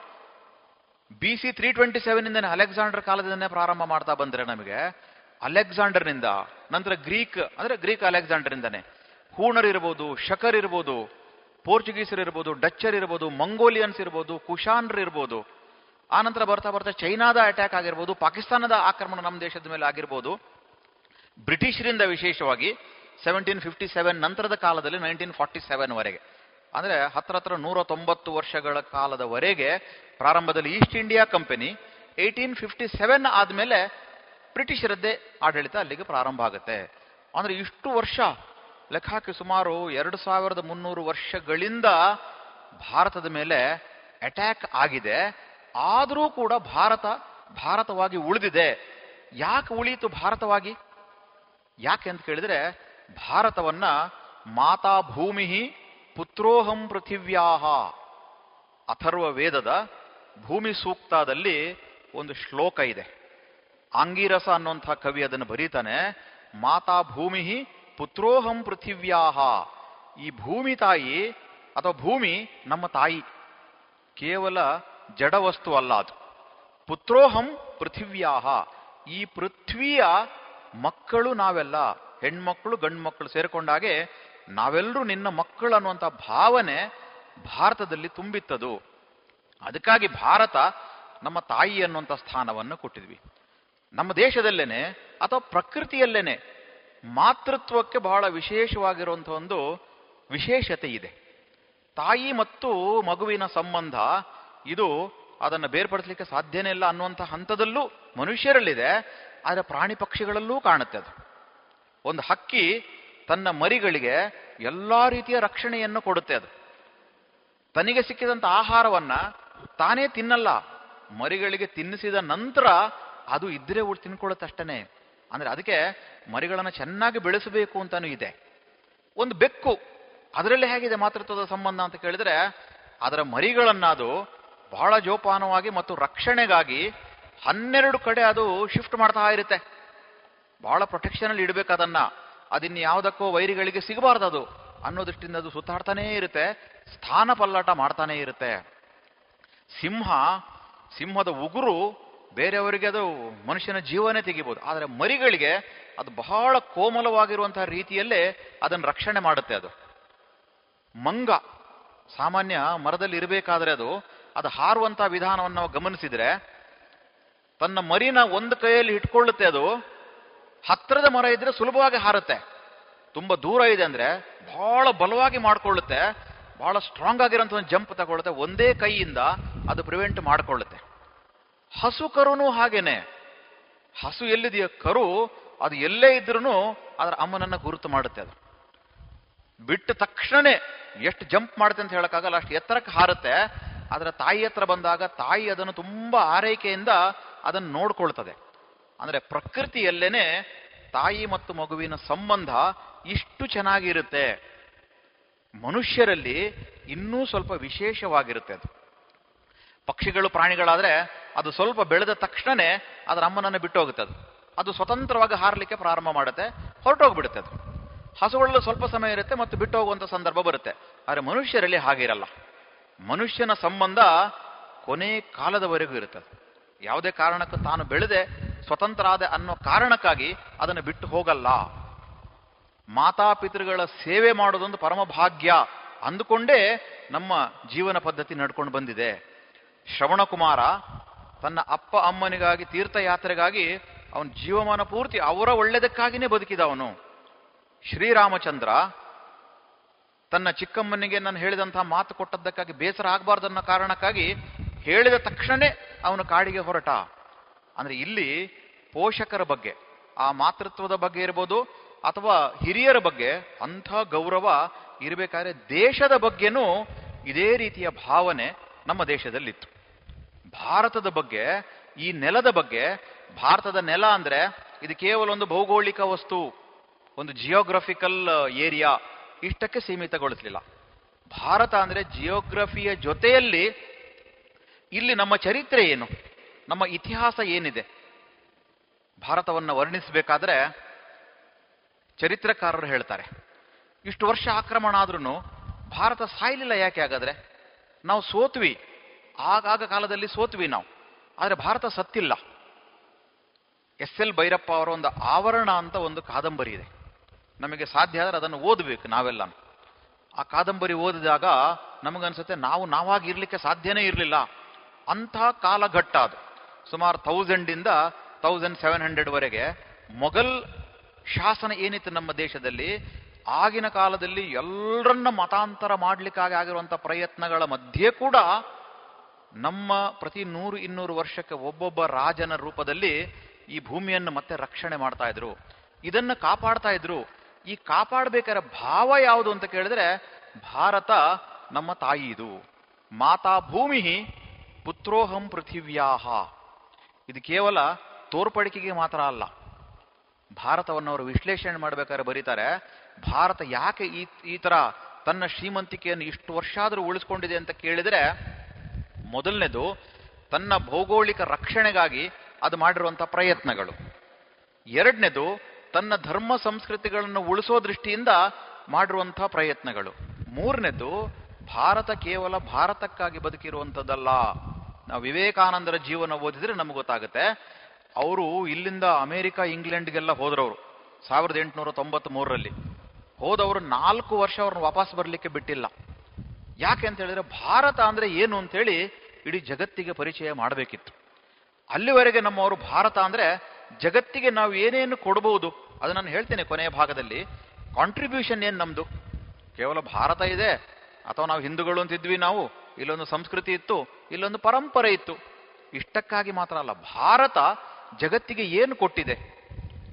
B C three twenty seven ಇಂದನೇ, Alexander ಕಾಲದಿಂದನೇ ಪ್ರಾರಂಭ ಮಾಡ್ತಾ ಬಂದ್ರೆ ನಮಗೆ ಅಲೆಕ್ಸಾಂಡರ್ನಿಂದ ನಂತರ ಗ್ರೀಕ್, ಅಂದ್ರೆ ಗ್ರೀಕ್ ಅಲೆಕ್ಸಾಂಡರ್ ಇಂದಾನೆ ಹೂಣರ್ ಇರ್ಬೋದು, ಶಕರ್ ಇರ್ಬೋದು, ಪೋರ್ಚುಗೀಸರು ಇರ್ಬೋದು, ಡಚ್ಚರ್ ಇರ್ಬೋದು, ಮಂಗೋಲಿಯನ್ಸ್ ಇರ್ಬೋದು, ಕುಶಾನ್ರ್ ಇರ್ಬೋದು. ಆನಂತರ ಬರ್ತಾ ಬರ್ತಾ ಚೈನಾದ ಅಟ್ಯಾಕ್ ಆಗಿರ್ಬೋದು, ಪಾಕಿಸ್ತಾನದ ಆಕ್ರಮಣ ನಮ್ಮ ದೇಶದ ಮೇಲೆ ಆಗಿರ್ಬೋದು. ಬ್ರಿಟಿಷರಿಂದ ವಿಶೇಷವಾಗಿ ಸೆವೆಂಟೀನ್ ಫಿಫ್ಟಿ ಸೆವೆನ್ ನಂತರದ ಕಾಲದಲ್ಲಿ ನೈನ್ಟೀನ್ ಫಾರ್ಟಿ ಸೆವೆನ್ ವರೆಗೆ. ಅಂದ್ರೆ ಹತ್ರ ಹತ್ರ ನೂರ ತೊಂಬತ್ತು ವರ್ಷಗಳ ಕಾಲದವರೆಗೆ ಪ್ರಾರಂಭದಲ್ಲಿ East India Company eighteen fifty seven ಆದಮೇಲೆ ಬ್ರಿಟಿಷರದ್ದೇ ಆಡಳಿತ ಅಲ್ಲಿಗೆ ಪ್ರಾರಂಭ ಆಗುತ್ತೆ. ಅಂದ್ರೆ ಇಷ್ಟು ವರ್ಷ, ಲೆಕ್ಕ ಸುಮಾರು ಎರಡು ಸಾವಿರದ ಮುನ್ನೂರು ವರ್ಷಗಳಿಂದ ಭಾರತದ ಮೇಲೆ ಅಟ್ಯಾಕ್ ಆಗಿದೆ. ಆದರೂ ಕೂಡ ಭಾರತ, ಭಾರತವಾಗಿ ಉಳಿದಿದೆ. ಯಾಕೆ ಉಳಿಯಿತು ಭಾರತವಾಗಿ? ಯಾಕೆ ಅಂತ ಕೇಳಿದ್ರೆ, ಭಾರತವನ್ನ ಮಾತಾ ಭೂಮಿ ಪುತ್ರೋಹಂ ಪೃಥಿವ್ಯಾಹ ಅಥರ್ವ ವೇದದ ಭೂಮಿ ಸೂಕ್ತದಲ್ಲಿ ಒಂದು ಶ್ಲೋಕ ಇದೆ. ಆಂಗಿರಸ ಅನ್ನುವಂಥ ಕವಿ ಅದನ್ನು ಬರೀತಾನೆ, ಮಾತಾ ಭೂಮಿ ಪುತ್ರೋಹಂ ಪೃಥಿವ್ಯಾಹ. ಈ ಭೂಮಿ ತಾಯಿ ಅಥವಾ ಭೂಮಿ ನಮ್ಮ ತಾಯಿ, ಕೇವಲ ಜಡ ವಸ್ತು ಅಲ್ಲ ಅದು. ಪುತ್ರೋಹಂ ಪೃಥಿವ್ಯಾಹ. ಈ ಪೃಥ್ವಿಯ ಮಕ್ಕಳು ನಾವೆಲ್ಲ, ಹೆಣ್ಮಕ್ಳು ಗಂಡು ಮಕ್ಕಳು ಸೇರಿಕೊಂಡಾಗೆ ನಾವೆಲ್ಲರೂ ನಿನ್ನ ಮಕ್ಕಳು ಅನ್ನುವಂಥ ಭಾವನೆ ಭಾರತದಲ್ಲಿ ತುಂಬಿತ್ತದು. ಅದಕ್ಕಾಗಿ ಭಾರತ ನಮ್ಮ ತಾಯಿ ಅನ್ನುವಂಥ ಸ್ಥಾನವನ್ನು ಕೊಟ್ಟಿದ್ವಿ. ನಮ್ಮ ದೇಶದಲ್ಲೇನೆ ಅಥವಾ ಪ್ರಕೃತಿಯಲ್ಲೇನೆ ಮಾತೃತ್ವಕ್ಕೆ ಬಹಳ ವಿಶೇಷವಾಗಿರುವಂಥ ಒಂದು ವಿಶೇಷತೆ ಇದೆ. ತಾಯಿ ಮತ್ತು ಮಗುವಿನ ಸಂಬಂಧ ಇದು ಅದನ್ನು ಬೇರ್ಪಡಿಸಲಿಕ್ಕೆ ಸಾಧ್ಯನೇ ಇಲ್ಲ ಅನ್ನುವಂಥ ಹಂತದಲ್ಲೂ ಮನುಷ್ಯರಲ್ಲಿದೆ, ಆದರೆ ಪ್ರಾಣಿ ಪಕ್ಷಿಗಳಲ್ಲೂ ಕಾಣುತ್ತೆ ಅದು. ಒಂದು ಹಕ್ಕಿ ತನ್ನ ಮರಿಗಳಿಗೆ ಎಲ್ಲ ರೀತಿಯ ರಕ್ಷಣೆಯನ್ನು ಕೊಡುತ್ತೆ ಅದು. ತನಗೆ ಸಿಕ್ಕಿದಂಥ ಆಹಾರವನ್ನ ತಾನೇ ತಿನ್ನಲ್ಲ, ಮರಿಗಳಿಗೆ ತಿನ್ನಿಸಿದ ನಂತರ ಅದು ಇದ್ರೆ ಉಳ್ ತಿನ್ಕೊಳ್ಳುತ್ತಷ್ಟೇ ಅಂದ್ರೆ ಅದಕ್ಕೆ ಮರಿಗಳನ್ನು ಚೆನ್ನಾಗಿ ಬೆಳೆಸಬೇಕು ಅಂತಾನು ಇದೆ. ಒಂದು ಬೆಕ್ಕು, ಅದರಲ್ಲಿ ಹೇಗಿದೆ ಮಾತೃತ್ವದ ಸಂಬಂಧ ಅಂತ ಕೇಳಿದ್ರೆ, ಅದರ ಮರಿಗಳನ್ನ ಅದು ಬಹಳ ಜೋಪಾನವಾಗಿ ಮತ್ತು ರಕ್ಷಣೆಗಾಗಿ ಹನ್ನೆರಡು ಕಡೆ ಅದು ಶಿಫ್ಟ್ ಮಾಡ್ತಾ ಇರುತ್ತೆ. ಬಹಳ ಪ್ರೊಟೆಕ್ಷನ್ ಅಲ್ಲಿ ಇಡಬೇಕು ಅದನ್ನ. ಅದಿನ್ ಯಾವುದಕ್ಕೋ ವೈರಿಗಳಿಗೆ ಸಿಗಬಾರ್ದು ಅದು. ಅನ್ನೋ ದೃಷ್ಟಿಯಿಂದ ಅದು ಸುತ್ತಾಡ್ತಾನೇ ಇರುತ್ತೆ, ಸ್ಥಾನ ಪಲ್ಲಾಟ ಮಾಡ್ತಾನೇ ಇರುತ್ತೆ. ಸಿಂಹ, ಸಿಂಹದ ಉಗುರು ಬೇರೆಯವರಿಗೆ ಅದು ಮನುಷ್ಯನ ಜೀವನೇ ತೆಗಿಬೋದು. ಆದರೆ ಮರಿಗಳಿಗೆ ಅದು ಬಹಳ ಕೋಮಲವಾಗಿರುವಂತಹ ರೀತಿಯಲ್ಲೇ ಅದನ್ನು ರಕ್ಷಣೆ ಮಾಡುತ್ತೆ ಅದು. ಮಂಗ, ಸಾಮಾನ್ಯ ಮರದಲ್ಲಿ ಇರಬೇಕಾದ್ರೆ ಅದು ಅದು ಹಾರುವಂತಹ ವಿಧಾನವನ್ನು ನಾವು ಗಮನಿಸಿದ್ರೆ, ತನ್ನ ಮರಿನ ಒಂದು ಕೈಯಲ್ಲಿ ಇಟ್ಕೊಳ್ಳುತ್ತೆ ಅದು ಹತ್ತಿರದ ಮರ ಇದ್ರೆ ಸುಲಭವಾಗಿ ಹಾರುತ್ತೆ. ತುಂಬಾ ದೂರ ಇದೆ ಅಂದ್ರೆ ಬಹಳ ಬಲವಾಗಿ ಮಾಡ್ಕೊಳ್ಳುತ್ತೆ, ಬಹಳ ಸ್ಟ್ರಾಂಗ್ ಆಗಿರೋಂಥ ಒಂದು ಜಂಪ್ ತಗೊಳ್ಳುತ್ತೆ, ಒಂದೇ ಕೈಯಿಂದ ಅದು ಪ್ರಿವೆಂಟ್ ಮಾಡಿಕೊಳ್ಳುತ್ತೆ. ಹಸು ಕರುನು ಹಾಗೇನೆ. ಹಸು ಎಲ್ಲಿದೆಯೋ ಕರು, ಅದು ಎಲ್ಲೇ ಇದ್ರೂ ಅದರ ಅಮ್ಮನನ್ನ ಗುರುತು ಮಾಡುತ್ತೆ ಅದು. ಬಿಟ್ಟ ತಕ್ಷಣನೇ ಎಷ್ಟು ಜಂಪ್ ಮಾಡುತ್ತೆ ಅಂತ ಹೇಳಕ್ಕಾಗಲ್ಲ, ಅಷ್ಟು ಎತ್ತರಕ್ಕೆ ಹಾರುತ್ತೆ. ಅದರ ತಾಯಿ ಹತ್ರ ಬಂದಾಗ ತಾಯಿ ಅದನ್ನು ತುಂಬಾ ಆರೈಕೆಯಿಂದ ಅದನ್ನು ನೋಡ್ಕೊಳ್ತದೆ. ಅಂದ್ರೆ ಪ್ರಕೃತಿಯಲ್ಲೇನೆ ತಾಯಿ ಮತ್ತು ಮಗುವಿನ ಸಂಬಂಧ ಇಷ್ಟು ಚೆನ್ನಾಗಿರುತ್ತೆ. ಮನುಷ್ಯರಲ್ಲಿ ಇನ್ನೂ ಸ್ವಲ್ಪ ವಿಶೇಷವಾಗಿರುತ್ತೆ ಅದು. ಪಕ್ಷಿಗಳು, ಪ್ರಾಣಿಗಳಾದರೆ ಅದು ಸ್ವಲ್ಪ ಬೆಳೆದ ತಕ್ಷಣನೇ ಅದರ ಅಮ್ಮನನ್ನು ಬಿಟ್ಟು ಹೋಗುತ್ತೆ ಅದು. ಅದು ಸ್ವತಂತ್ರವಾಗಿ ಹಾರಲಿಕ್ಕೆ ಪ್ರಾರಂಭ ಮಾಡುತ್ತೆ, ಹೊರಟೋಗ್ಬಿಡುತ್ತೆ ಅದು. ಹಸುಗಳಲ್ಲೂ ಸ್ವಲ್ಪ ಸಮಯ ಇರುತ್ತೆ ಮತ್ತು ಬಿಟ್ಟು ಹೋಗುವಂಥ ಸಂದರ್ಭ ಬರುತ್ತೆ. ಆದರೆ ಮನುಷ್ಯರಲ್ಲಿ ಹಾಗಿರಲ್ಲ. ಮನುಷ್ಯನ ಸಂಬಂಧ ಕೊನೆ ಕಾಲದವರೆಗೂ ಇರುತ್ತೆ ಯಾವುದೇ ಕಾರಣಕ್ಕೂ ತಾನು ಬೆಳೆದೆ ಸ್ವತಂತ್ರ ಆದ ಅನ್ನೋ ಕಾರಣಕ್ಕಾಗಿ ಅದನ್ನು ಬಿಟ್ಟು ಹೋಗಲ್ಲ. ಮಾತಾಪಿತೃಗಳ ಸೇವೆ ಮಾಡೋದೊಂದು ಪರಮ ಭಾಗ್ಯ ಅಂದುಕೊಂಡೇ ನಮ್ಮ ಜೀವನ ಪದ್ಧತಿ ನಡ್ಕೊಂಡು ಬಂದಿದೆ. ಶ್ರವಣಕುಮಾರ ತನ್ನ ಅಪ್ಪ ಅಮ್ಮನಿಗಾಗಿ ತೀರ್ಥಯಾತ್ರೆಗಾಗಿ ಅವನ ಜೀವಮಾನ ಪೂರ್ತಿ ಅವರ ಒಳ್ಳೆದಕ್ಕಾಗಿನೇ ಬದುಕಿದ ಅವನು ಶ್ರೀರಾಮಚಂದ್ರ ತನ್ನ ಚಿಕ್ಕಮ್ಮನಿಗೆ ನಾನು ಹೇಳಿದಂತಹ ಮಾತು ಕೊಟ್ಟದ್ದಕ್ಕಾಗಿ ಬೇಸರ ಆಗಬಾರ್ದು ಅನ್ನೋ ಕಾರಣಕ್ಕಾಗಿ ಹೇಳಿದ ತಕ್ಷಣ ಅವನು ಕಾಡಿಗೆ ಹೊರಟ. ಅಂದ್ರೆ ಇಲ್ಲಿ ಪೋಷಕರ ಬಗ್ಗೆ, ಆ ಮಾತೃತ್ವದ ಬಗ್ಗೆ ಇರ್ಬೋದು ಅಥವಾ ಹಿರಿಯರ ಬಗ್ಗೆ ಅಂಥ ಗೌರವ ಇರಬೇಕಾದ್ರೆ ದೇಶದ ಬಗ್ಗೆನೂ ಇದೇ ರೀತಿಯ ಭಾವನೆ ನಮ್ಮ ದೇಶದಲ್ಲಿತ್ತು. ಭಾರತದ ಬಗ್ಗೆ, ಈ ನೆಲದ ಬಗ್ಗೆ, ಭಾರತದ ನೆಲ ಅಂದ್ರೆ ಇದು ಕೇವಲ ಒಂದು ಭೌಗೋಳಿಕ ವಸ್ತು, ಒಂದು ಜಿಯೋಗ್ರಫಿಕಲ್ ಏರಿಯಾ ಇಷ್ಟಕ್ಕೆ ಸೀಮಿತಗೊಳಿಸಲಿಲ್ಲ. ಭಾರತ ಅಂದ್ರೆ ಜಿಯೋಗ್ರಫಿಯ ಜೊತೆಯಲ್ಲಿ ಇಲ್ಲಿ ನಮ್ಮ ಚರಿತ್ರೆ ಏನು, ನಮ್ಮ ಇತಿಹಾಸ ಏನಿದೆ. ಭಾರತವನ್ನು ವರ್ಣಿಸಬೇಕಾದ್ರೆ ಚರಿತ್ರಕಾರರು ಹೇಳ್ತಾರೆ. ಇಷ್ಟು ವರ್ಷ ಆಕ್ರಮಣ ಆದ್ರೂ ಭಾರತ ಸಾಯಲಿಲ್ಲ ಯಾಕೆ ಹಾಗಾದ್ರೆ? ನಾವು ಸೋತ್ವಿ. ಆಗಾಗ ಕಾಲದಲ್ಲಿ ಸೋತ್ವಿ ನಾವು. ಆದರೆ ಭಾರತ ಸತ್ತಿಲ್ಲ. ಎಸ್ ಎಲ್ ಭೈರಪ್ಪ ಅವರ ಒಂದು ಆವರಣ ಅಂತ ಒಂದು ಕಾದಂಬರಿ ಇದೆ. ನಮಗೆ ಸಾಧ್ಯ ಆದರೆ ಅದನ್ನು ಓದಬೇಕು ನಾವೆಲ್ಲ ಆ ಕಾದಂಬರಿ ಓದಿದಾಗ ನಮಗನ್ಸುತ್ತೆ ನಾವು ನಾವಾಗಿ ಇರಲಿಕ್ಕೆ ಸಾಧ್ಯನೇ ಇರಲಿಲ್ಲ. ಅಂಥ ಕಾಲಘಟ್ಟ ಅದು. ಸುಮಾರು ಥೌಸಂಡಿಂದ ತೌಸಂಡ್ ಸೆವೆನ್ ಹಂಡ್ರೆಡ್ವರೆಗೆ ಮೊಘಲ್ ಶಾಸನ ಏನಿತ್ತು ನಮ್ಮ ದೇಶದಲ್ಲಿ? ಆಗಿನ ಕಾಲದಲ್ಲಿ ಎಲ್ಲರನ್ನ ಮತಾಂತರ ಮಾಡಲಿಕ್ಕಾಗಿ ಆಗಿರುವಂಥ ಪ್ರಯತ್ನಗಳ ಮಧ್ಯೆ ಕೂಡ ನಮ್ಮ ಪ್ರತಿ ನೂರು ಇನ್ನೂರು ವರ್ಷಕ್ಕೆ ಒಬ್ಬೊಬ್ಬ ರಾಜನ ರೂಪದಲ್ಲಿ ಈ ಭೂಮಿಯನ್ನು ಮತ್ತೆ ರಕ್ಷಣೆ ಮಾಡ್ತಾ ಇದ್ರು. ಇದನ್ನು ಕಾಪಾಡ್ತಾ ಇದ್ರು. ಈ ಕಾಪಾಡಬೇಕಾದ ಭಾವ ಯಾವುದು ಅಂತ ಕೇಳಿದ್ರೆ ಭಾರತ ನಮ್ಮ ತಾಯಿ ಇದು. ಮಾತಾ ಭೂಮಿ ಪುತ್ರೋಹಂ ಪೃಥಿವ್ಯಾಹ. ಇದು ಕೇವಲ ತೋರ್ಪಡಿಕೆಗೆ ಮಾತ್ರ ಅಲ್ಲ. ಭಾರತವನ್ನು ಅವರು ವಿಶ್ಲೇಷಣೆ ಮಾಡಬೇಕಾದ್ರೆ ಬರೀತಾರೆ, ಭಾರತ ಯಾಕೆ ಈ ಈ ತರ ತನ್ನ ಶ್ರೀಮಂತಿಕೆಯನ್ನು ಇಷ್ಟು ವರ್ಷ ಆದರೂ ಉಳಿಸ್ಕೊಂಡಿದೆ ಅಂತ ಕೇಳಿದರೆ, ಮೊದಲನೇದು ತನ್ನ ಭೌಗೋಳಿಕ ರಕ್ಷಣೆಗಾಗಿ ಅದು ಮಾಡಿರುವಂಥ ಪ್ರಯತ್ನಗಳು. ಎರಡನೇದು ತನ್ನ ಧರ್ಮ ಸಂಸ್ಕೃತಿಗಳನ್ನು ಉಳಿಸೋ ದೃಷ್ಟಿಯಿಂದ ಮಾಡಿರುವಂಥ ಪ್ರಯತ್ನಗಳು. ಮೂರನೇದು ಭಾರತ ಕೇವಲ ಭಾರತಕ್ಕಾಗಿ ಬದುಕಿರುವಂಥದ್ದಲ್ಲ. ನಾವು ವಿವೇಕಾನಂದರ ಜೀವನ ಓದಿದ್ರೆ ನಮಗೆ ಗೊತ್ತಾಗುತ್ತೆ ಅವರು ಇಲ್ಲಿಂದ ಅಮೆರಿಕ, ಇಂಗ್ಲೆಂಡ್ಗೆಲ್ಲ ಹೋದ್ರವರು. ಸಾವಿರದ ಎಂಟುನೂರ ತೊಂಬತ್ತ್ ಮೂರರಲ್ಲಿ ಹೋದವರು ನಾಲ್ಕು ವರ್ಷ ಅವ್ರನ್ನ ವಾಪಸ್ ಬರಲಿಕ್ಕೆ ಬಿಟ್ಟಿಲ್ಲ. ಯಾಕೆ ಅಂತ ಹೇಳಿದ್ರೆ ಭಾರತ ಅಂದ್ರೆ ಏನು ಅಂತೇಳಿ ಇಡೀ ಜಗತ್ತಿಗೆ ಪರಿಚಯ ಮಾಡಬೇಕಿತ್ತು. ಅಲ್ಲಿವರೆಗೆ ನಮ್ಮವರು ಭಾರತ ಅಂದ್ರೆ ಜಗತ್ತಿಗೆ ನಾವು ಏನೇನು ಕೊಡಬಹುದು ಅದು ನಾನು ಹೇಳ್ತೇನೆ ಕೊನೆಯ ಭಾಗದಲ್ಲಿ. ಕಾಂಟ್ರಿಬ್ಯೂಷನ್ ಏನು ನಮ್ದು? ಕೇವಲ ಭಾರತ ಇದೆ. ಅಥವಾ ನಾವು ಹಿಂದೂಗಳು ಅಂತಿದ್ವಿ ನಾವು. ಇಲ್ಲೊಂದು ಸಂಸ್ಕೃತಿ ಇತ್ತು, ಇಲ್ಲೊಂದು ಪರಂಪರೆ ಇತ್ತು. ಇಷ್ಟಕ್ಕಾಗಿ ಮಾತ್ರ ಅಲ್ಲ, ಭಾರತ ಜಗತ್ತಿಗೆ ಏನು ಕೊಟ್ಟಿದೆ?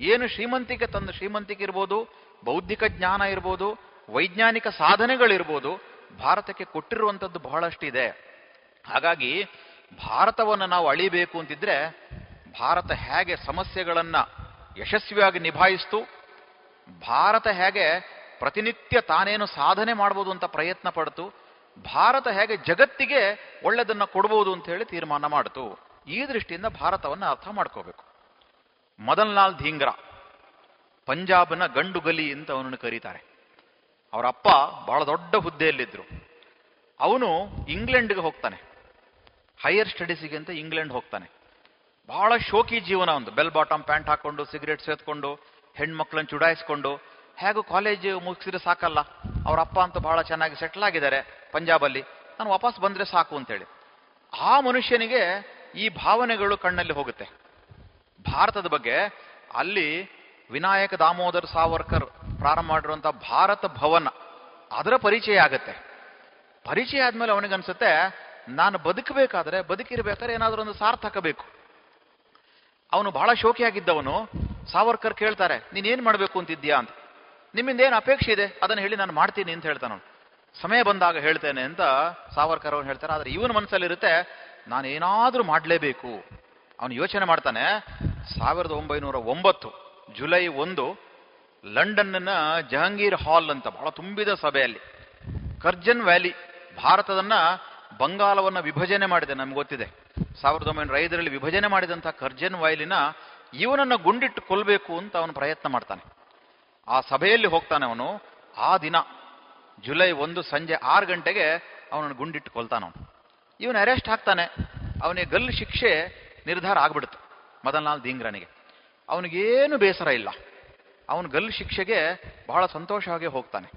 ಏನು ಶ್ರೀಮಂತಿಕೆ ತಂದು ಶ್ರೀಮಂತಿಕೆ ಇರ್ಬೋದು, ಬೌದ್ಧಿಕ ಜ್ಞಾನ ಇರ್ಬೋದು, ವೈಜ್ಞಾನಿಕ ಸಾಧನೆಗಳಿರ್ಬೋದು, ಭಾರತಕ್ಕೆ ಕೊಟ್ಟಿರುವಂಥದ್ದು ಬಹಳಷ್ಟಿದೆ. ಹಾಗಾಗಿ ಭಾರತವನ್ನು ನಾವು ಅಳಿಬೇಕು ಅಂತಿದ್ರೆ ಭಾರತ ಹೇಗೆ ಸಮಸ್ಯೆಗಳನ್ನು ಯಶಸ್ವಿಯಾಗಿ ನಿಭಾಯಿಸ್ತು, ಭಾರತ ಹೇಗೆ ಪ್ರತಿನಿತ್ಯ ತಾನೇನು ಸಾಧನೆ ಮಾಡ್ಬೋದು ಅಂತ ಪ್ರಯತ್ನ ಪಡ್ತು, ಭಾರತ ಹೇಗೆ ಜಗತ್ತಿಗೆ ಒಳ್ಳೆಯದನ್ನು ಕೊಡ್ಬೋದು ಅಂತ ಹೇಳಿ ತೀರ್ಮಾನ ಮಾಡ್ತು. ಈ ದೃಷ್ಟಿಯಿಂದ ಭಾರತವನ್ನು ಅರ್ಥ ಮಾಡ್ಕೋಬೇಕು. ಮದನ್ಲಾಲ್ ಧೀಂಗ್ರಾ, ಪಂಜಾಬ್ನ ಗಂಡು ಗಲಿ ಅಂತ ಅವನನ್ನು ಕರೀತಾರೆ. ಅವರ ಅಪ್ಪ ಬಹಳ ದೊಡ್ಡ ಹುದ್ದೆಯಲ್ಲಿದ್ದರು ಅವನು ಇಂಗ್ಲೆಂಡ್ಗೆ ಹೋಗ್ತಾನೆ. ಹೈಯರ್ ಸ್ಟಡೀಸಿಗೆ ಅಂತ ಇಂಗ್ಲೆಂಡ್ ಹೋಗ್ತಾನೆ. ಬಹಳ ಶೋಕಿ ಜೀವನ ಒಂದು. ಬೆಲ್ ಬಾಟಮ್ ಪ್ಯಾಂಟ್ ಹಾಕೊಂಡು, ಸಿಗರೇಟ್ ಸೇತ್ಕೊಂಡು ಹೆಣ್ಮಕ್ಳನ್ನ ಚುಡಾಯಿಸ್ಕೊಂಡು, ಹೇಗೂ ಕಾಲೇಜ್ ಮುಗಿಸಿದ್ರೆ ಸಾಕಲ್ಲ. ಅವರ ಅಪ್ಪ ಅಂತೂ ಬಹಳ ಚೆನ್ನಾಗಿ ಸೆಟ್ಲ್ ಆಗಿದ್ದಾರೆ ಪಂಜಾಬಲ್ಲಿ. ನಾನು ವಾಪಸ್ ಬಂದರೆ ಸಾಕು ಅಂತೇಳಿ. ಆ ಮನುಷ್ಯನಿಗೆ ಈ ಭಾವನೆಗಳು ಕಣ್ಣಲ್ಲಿ ಹೋಗುತ್ತೆ. ಭಾರತದ ಬಗ್ಗೆ ಅಲ್ಲಿ ವಿನಾಯಕ ದಾಮೋದರ್ ಸಾವರ್ಕರ್ ಪ್ರಾರಂಭ ಮಾಡಿರುವಂಥ ಭಾರತ ಭವನ ಅದರ ಪರಿಚಯ ಆಗತ್ತೆ. ಪರಿಚಯ ಆದ್ಮೇಲೆ ಅವನಿಗನ್ಸುತ್ತೆ ನಾನು ಬದುಕಬೇಕಾದ್ರೆ ಬದುಕಿರ್ಬೇಕಾದ್ರೆ ಏನಾದರೂ ಒಂದು ಸಾರ್ಥಕ ಬೇಕು ಅವನು ಬಹಳ ಶೋಕಿಯಾಗಿದ್ದವನು. ಸಾವರ್ಕರ್ ಕೇಳ್ತಾರೆ, ನೀನೇನ್ ಮಾಡಬೇಕು ಅಂತಿದ್ಯಾ ಅಂತ. ನಿಮ್ಮಿಂದ ಏನು ಅಪೇಕ್ಷೆ ಇದೆ? ಅದನ್ನು ಹೇಳಿ ನಾನು ಮಾಡ್ತೀನಿ ಅಂತ ಹೇಳ್ತಾನೆ ಸಮಯ ಬಂದಾಗ ಹೇಳ್ತೇನೆ ಅಂತ ಸಾವರ್ಕರ್ ಅವನು ಹೇಳ್ತಾರೆ, ಆದ್ರೆ ಇವನ ಮನಸ್ಸಲ್ಲಿರುತ್ತೆ ನಾನು ಏನಾದರೂ ಮಾಡಲೇಬೇಕು. ಅವನು ಯೋಚನೆ ಮಾಡ್ತಾನೆ, ಸಾವಿರದ ಒಂಬೈನೂರ ಒಂಬತ್ತು, ಜುಲೈ ಒಂದು, ಲಂಡನ್ನ ಜಹಾಂಗೀರ್ ಹಾಲ್ ಅಂತ ಬಹಳ ತುಂಬಿದ ಸಭೆಯಲ್ಲಿ. ಕರ್ಜನ್ ವ್ಯಾಲಿ ಭಾರತದನ್ನ ಬಂಗಾಲವನ್ನ ವಿಭಜನೆ ಮಾಡಿದೆ ನಮ್ಗೆ ಗೊತ್ತಿದೆ. ಸಾವಿರದ ಒಂಬೈನೂರ ಐದರಲ್ಲಿ ವಿಭಜನೆ ಮಾಡಿದಂಥ ಕರ್ಜನ್ ವ್ಯಾಲಿನ ಇವನನ್ನು ಗುಂಡಿಟ್ಟು ಕೊಲ್ಲಬೇಕು ಅಂತ ಅವನು ಪ್ರಯತ್ನ ಮಾಡ್ತಾನೆ. ಆ ಸಭೆಯಲ್ಲಿ ಹೋಗ್ತಾನೆ ಅವನು, ಆ ದಿನ, ಜುಲೈ ಒಂದು ಸಂಜೆ ಆರು ಗಂಟೆಗೆ ಅವನನ್ನು ಗುಂಡಿಟ್ಟು ಕೊಲ್ತಾನ ಅವನು ಇವನು ಅರೆಸ್ಟ್ ಆಗ್ತಾನೆ ಅವನಿಗೆ ಗಲ್ಲು ಶಿಕ್ಷೆ ನಿರ್ಧಾರ ಆಗ್ಬಿಡುತ್ತೆ ಮದನ್ಲಾಲ್ ದೀಂಗ್ರನಿಗೆ ಅವನಿಗೇನು ಬೇಸರ ಇಲ್ಲ. ಅವನು ಗಲ್ಲು ಶಿಕ್ಷೆಗೆ ಬಹಳ ಸಂತೋಷವಾಗಿ ಹೋಗ್ತಾನೆ.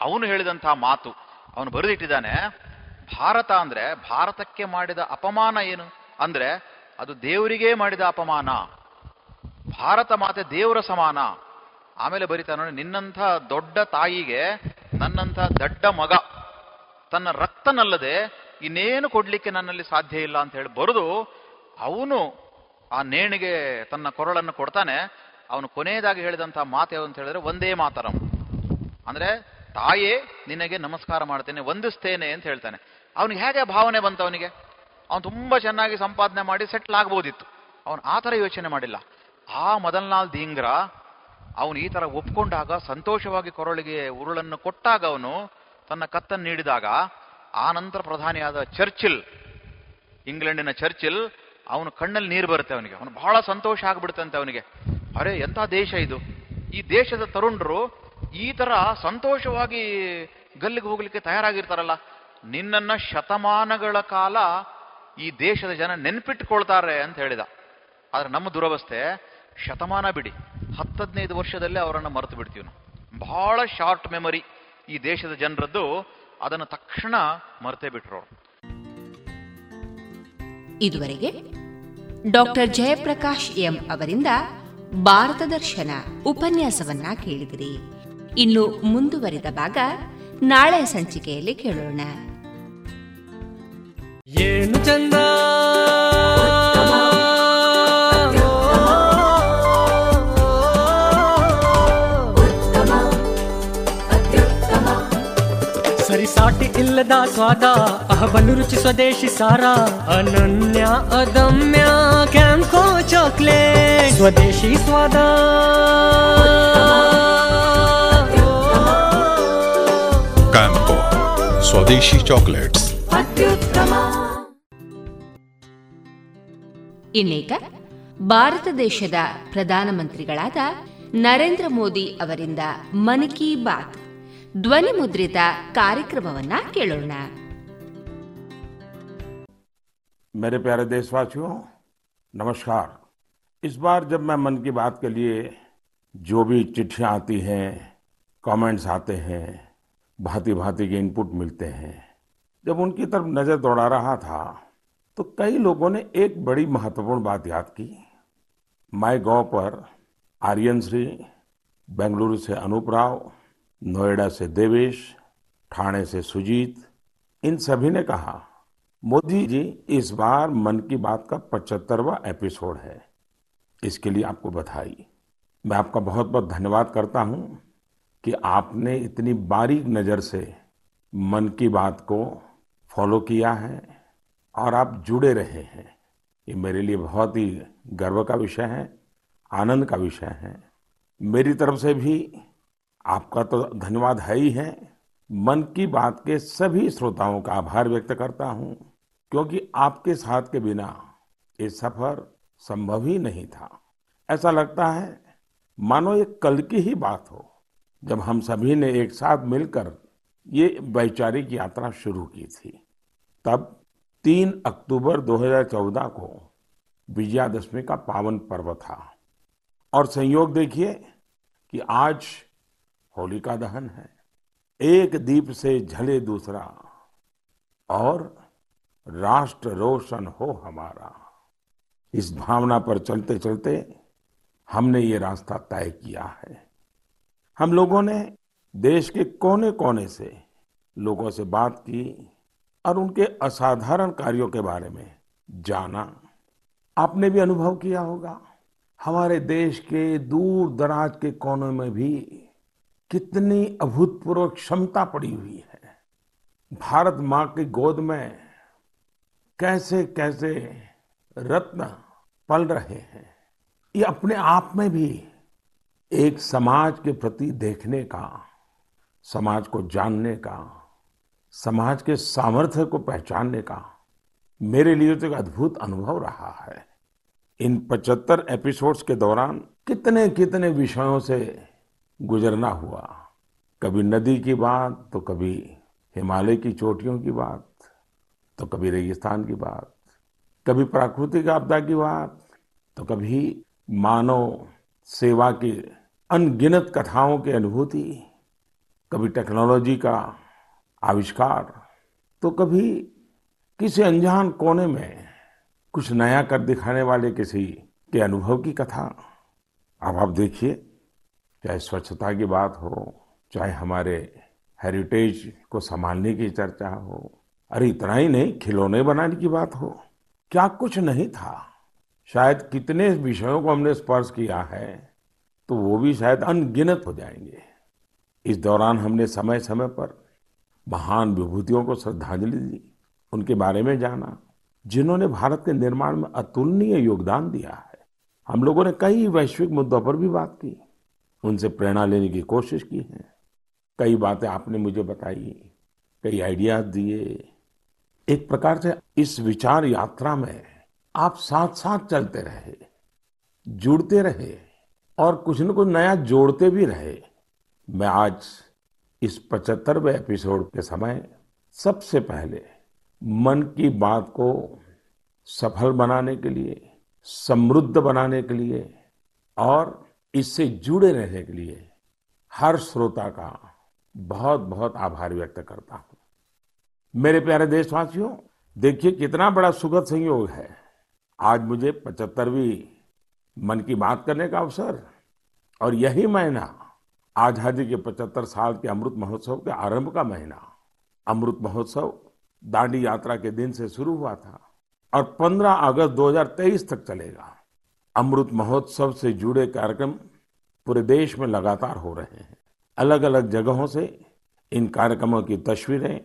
ಅವನು ಹೇಳಿದಂಥ ಮಾತು, ಅವನು ಬರೆದಿಟ್ಟಿದ್ದಾನೆ, ಭಾರತ ಅಂದ್ರೆ ಭಾರತಕ್ಕೆ ಮಾಡಿದ ಅಪಮಾನ ಏನು? ಅಂದ್ರೆ ಅದು ದೇವರಿಗೇ ಮಾಡಿದ ಅಪಮಾನ. ಭಾರತ ಮಾತೆ ದೇವರ ಸಮಾನ. ಆಮೇಲೆ ಬರೀತಾನೆ ನಿನ್ನಂಥ ದೊಡ್ಡ ತಾಯಿಗೆ ನನ್ನಂಥ ದಡ್ಡ ಮಗ, ತನ್ನ ರಕ್ತನಲ್ಲದೆ ಇನ್ನೇನು ಕೊಡ್ಲಿಕ್ಕೆ ನನ್ನಲ್ಲಿ ಸಾಧ್ಯ ಇಲ್ಲ ಅಂತ ಹೇಳಿ ಬರೆದು ಅವನು ಆ ನೇಣಿಗೆ ತನ್ನ ಕೊರಳನ್ನು ಕೊಡ್ತಾನೆ. ಅವನು ಕೊನೆಯದಾಗಿ ಹೇಳಿದಂತಹ ಮಾತು ಯಾವುದು ಅಂತ ಹೇಳಿದ್ರೆ, ಒಂದೇ ಮಾತರಂ. ಅಂದ್ರೆ, ತಾಯೇ, ನಿನಗೆ ನಮಸ್ಕಾರ ಮಾಡ್ತೇನೆ, ವಂದಿಸ್ತೇನೆ ಅಂತ ಹೇಳ್ತಾನೆ. ಅವನಿಗೆ ಹೇಗೆ ಭಾವನೆ ಬಂತು ಅವನಿಗೆ? ಅವನು ತುಂಬಾ ಚೆನ್ನಾಗಿ ಸಂಪಾದನೆ ಮಾಡಿ ಸೆಟ್ಲ್ ಆಗ್ಬೋದಿತ್ತು. ಅವನು ಆ ಥರ ಯೋಚನೆ ಮಾಡಿಲ್ಲ. ಆ ಮದನ್ಲಾಲ್ ದೀಂಗ್ರ, ಅವನು ಈ ತರ ಒಪ್ಕೊಂಡಾಗ, ಸಂತೋಷವಾಗಿ ಕೊರಳಿಗೆ ಉರುಳನ್ನು ಕೊಟ್ಟಾಗ ಅವನು ತನ್ನ ಕತ್ತನ್ನು ನೀಡಿದಾಗ ಆ ನಂತರ ಪ್ರಧಾನಿಯಾದ ಚರ್ಚಿಲ್, ಇಂಗ್ಲೆಂಡಿನ ಚರ್ಚಿಲ್, ಅವನ ಕಣ್ಣಲ್ಲಿ ನೀರು ಬರುತ್ತೆ ಅವನಿಗೆ. ಅವನು ಬಹಳ ಸಂತೋಷ ಆಗ್ಬಿಡುತ್ತಂತೆ ಅವನಿಗೆ. ಅರೆ, ಎಂಥ ದೇಶ ಇದು? ಈ ದೇಶದ ತರುಣರು ಈ ತರ ಸಂತೋಷವಾಗಿ ಗಲ್ಲಿಗೆ ಹೋಗ್ಲಿಕ್ಕೆ ತಯಾರಾಗಿರ್ತಾರಲ್ಲ. ನಿನ್ನನ್ನ ಶತಮಾನಗಳ ಕಾಲ ಈ ದೇಶದ ಜನ ನೆನ್ಪಿಟ್ಕೊಳ್ತಾರೆ ಅಂತ ಹೇಳಿದ. ಆದ್ರೆ ನಮ್ಮ ದುರವಸ್ಥೆ, ಶತಮಾನ ಬಿಡಿ. ಹತ್ತದೈದು ವರ್ಷದಲ್ಲೇ ಅವರನ್ನು ಮರೆತು ಬಿಡ್ತೀವಿ ನಾವು. ಬಹಳ ಶಾರ್ಟ್ ಮೆಮೊರಿ ಈ ದೇಶದ ಜನರದ್ದು. ಅದನ್ನು ತಕ್ಷಣ ಮರೆತೇ ಬಿಟ್ರು ಅವರು ಇದುವರೆಗೆ ಡಾಕ್ಟರ್ ಜಯಪ್ರಕಾಶ್ ಎಂ ಅವರಿಂದ ಭಾರತ ದರ್ಶನ ಉಪನ್ಯಾಸವನ್ನ ಕೇಳಿದಿರಿ. ಇನ್ನು ಮುಂದುವರಿದ ಭಾಗ ನಾಳೆ ಸಂಚಿಕೆಯಲ್ಲಿ ಕೇಳೋಣ. ಏನು ಚಂದ? ಸರಿಸಾಟಿ ಇಲ್ಲದ ಸ್ವಾದ ಅಹಬಲು ರುಚಿ ಸ್ವದೇಶಿ ಸಾರ ಅನನ್ಯ ಅದಮ್ಯ ಕ್ಯಾಂಕೋ ಚಾಕ್ಲೇಟ್. ಸ್ವದೇಶಿ ಸ್ವಾದ. ಕ್ಯಾಂಕೋ ಸ್ವದೇಶಿ ಚಾಕ್ಲೇಟ್ಸ್. ಇನ್ನೀಗ ಭಾರತ ದೇಶದ ಪ್ರಧಾನಮಂತ್ರಿಗಳಾದ ನರೇಂದ್ರ ಮೋದಿ ಅವರಿಂದ ಮನ್ ಕಿ ಬಾತ್. ಧ್ವನಿ ಮುದ್ರಿತ ಕಾರ್ಯಕ್ರಮವನ್ನ ಕೇಳೋಣ मेरे प्यारे देशवासियों नमस्कार इस बार जब मैं मन की बात के लिए जो भी चिट्ठियां आती हैं कमेंट्स आते हैं भांति भांति के इनपुट मिलते हैं जब उनकी तरफ नजर दौड़ा रहा था तो कई लोगों ने एक बड़ी महत्वपूर्ण बात याद की माई गौ पर आर्यन श्री बेंगलुरु से अनूप राव नोएडा से देवेश, ठाणे से सुजीत, इन सभी ने कहा, मोदी जी, इस बार मन की बात का पचहत्तरवा एपिसोड है। इसके लिए आपको बधाई। मैं आपका बहुत बहुत धन्यवाद करता हूँ कि आपने इतनी बारीक नज़र से मन की बात को फॉलो किया है और आप जुड़े रहे हैं। ये मेरे लिए बहुत ही गर्व का विषय है, आनंद का विषय है। मेरी तरफ़ से भी आपका तो धन्यवाद है ही है। मन की बात के सभी श्रोताओं का आभार व्यक्त करता हूँ, क्योंकि आपके साथ के बिना ये सफ़र संभव ही नहीं था। ऐसा लगता है, मानो ये कल की ही बात हो, जब हम सभी ने एक साथ मिलकर ये वैचारिक यात्रा शुरू की थी। तब 3 अक्टूबर 2014 को विजयादशमी का पावन पर्व था। और संयोग देखिए कि आज होलिका दहन है। एक दीप से झले दूसरा, और राष्ट्र रोशन हो हमारा। इस भावना पर चलते चलते हमने ये रास्ता तय किया है। हम लोगों ने देश के कोने कोने से लोगों से बात की और उनके असाधारण कार्यों के बारे में जाना। आपने भी अनुभव किया होगा। हमारे देश के दूर दराज के कोनों में भी कितनी अभूतपूर्व क्षमता पड़ी हुई है। भारत माँ की गोद में कैसे कैसे रत्न पल रहे हैं। ये अपने आप में भी एक समाज के प्रति देखने का, समाज को जानने का, समाज के सामर्थ्य को पहचानने का मेरे लिए तो एक अद्भुत अनुभव रहा है। इन 75 एपिसोड्स के दौरान कितने कितने विषयों से गुजरना हुआ। कभी नदी की बात तो कभी हिमालय की चोटियों की बात तो कभी रेगिस्तान की बात, कभी प्राकृतिक आपदा की बात तो कभी मानव सेवा की अनगिनत कथाओं की अनुभूति, कभी टेक्नोलॉजी का आविष्कार तो कभी किसी अनजान कोने में कुछ नया कर दिखाने वाले किसी के अनुभव की कथा। अब आप देखिए चाहे स्वच्छता की बात हो, चाहे हमारे हेरिटेज को संभालने की चर्चा हो, अरे इतना ही नहीं, खिलौने बनाने की बात हो। क्या कुछ नहीं था। शायद कितने विषयों को हमने स्पर्श किया है तो वो भी शायद अनगिनत हो जाएँगे। इस दौरान हमने समय समय पर महान विभूतियों को श्रद्धांजलि दी, उनके बारे में जाना, जिन्होंने भारत के निर्माण में अतुलनीय योगदान दिया है। हम लोगों ने कई वैश्विक मुद्दों पर भी बात की। उनसे प्रेरणा लेने की कोशिश की है। कई बातें आपने मुझे बताई, कई आइडियाज़ दिए। एक प्रकार से इस विचार यात्रा में आप साथ साथ चलते रहे, जुड़ते रहे और कुछ न कुछ नया जोड़ते भी रहे। मैं आज इस पचहत्तरवें एपिसोड के समय सबसे पहले मन की बात को सफल बनाने के लिए, समृद्ध बनाने के लिए और इससे जुड़े रहने के लिए हर श्रोता का बहुत बहुत आभार व्यक्त करता हूँ। मेरे प्यारे देशवासियों, देखिए कितना बड़ा सुखद संयोग है। आज मुझे पचहत्तरवीं मन की बात करने का अवसर और यही महीना आज़ादी के 75 साल के अमृत महोत्सव के आरंभ का महीना। अमृत महोत्सव दांडी यात्रा के दिन से शुरू हुआ था और 15 अगस्त 2023 तक चलेगा। अमृत महोत्सव से जुड़े कार्यक्रम पूरे देश में लगातार हो रहे हैं। अलग अलग जगहों से इन कार्यक्रमों की तस्वीरें,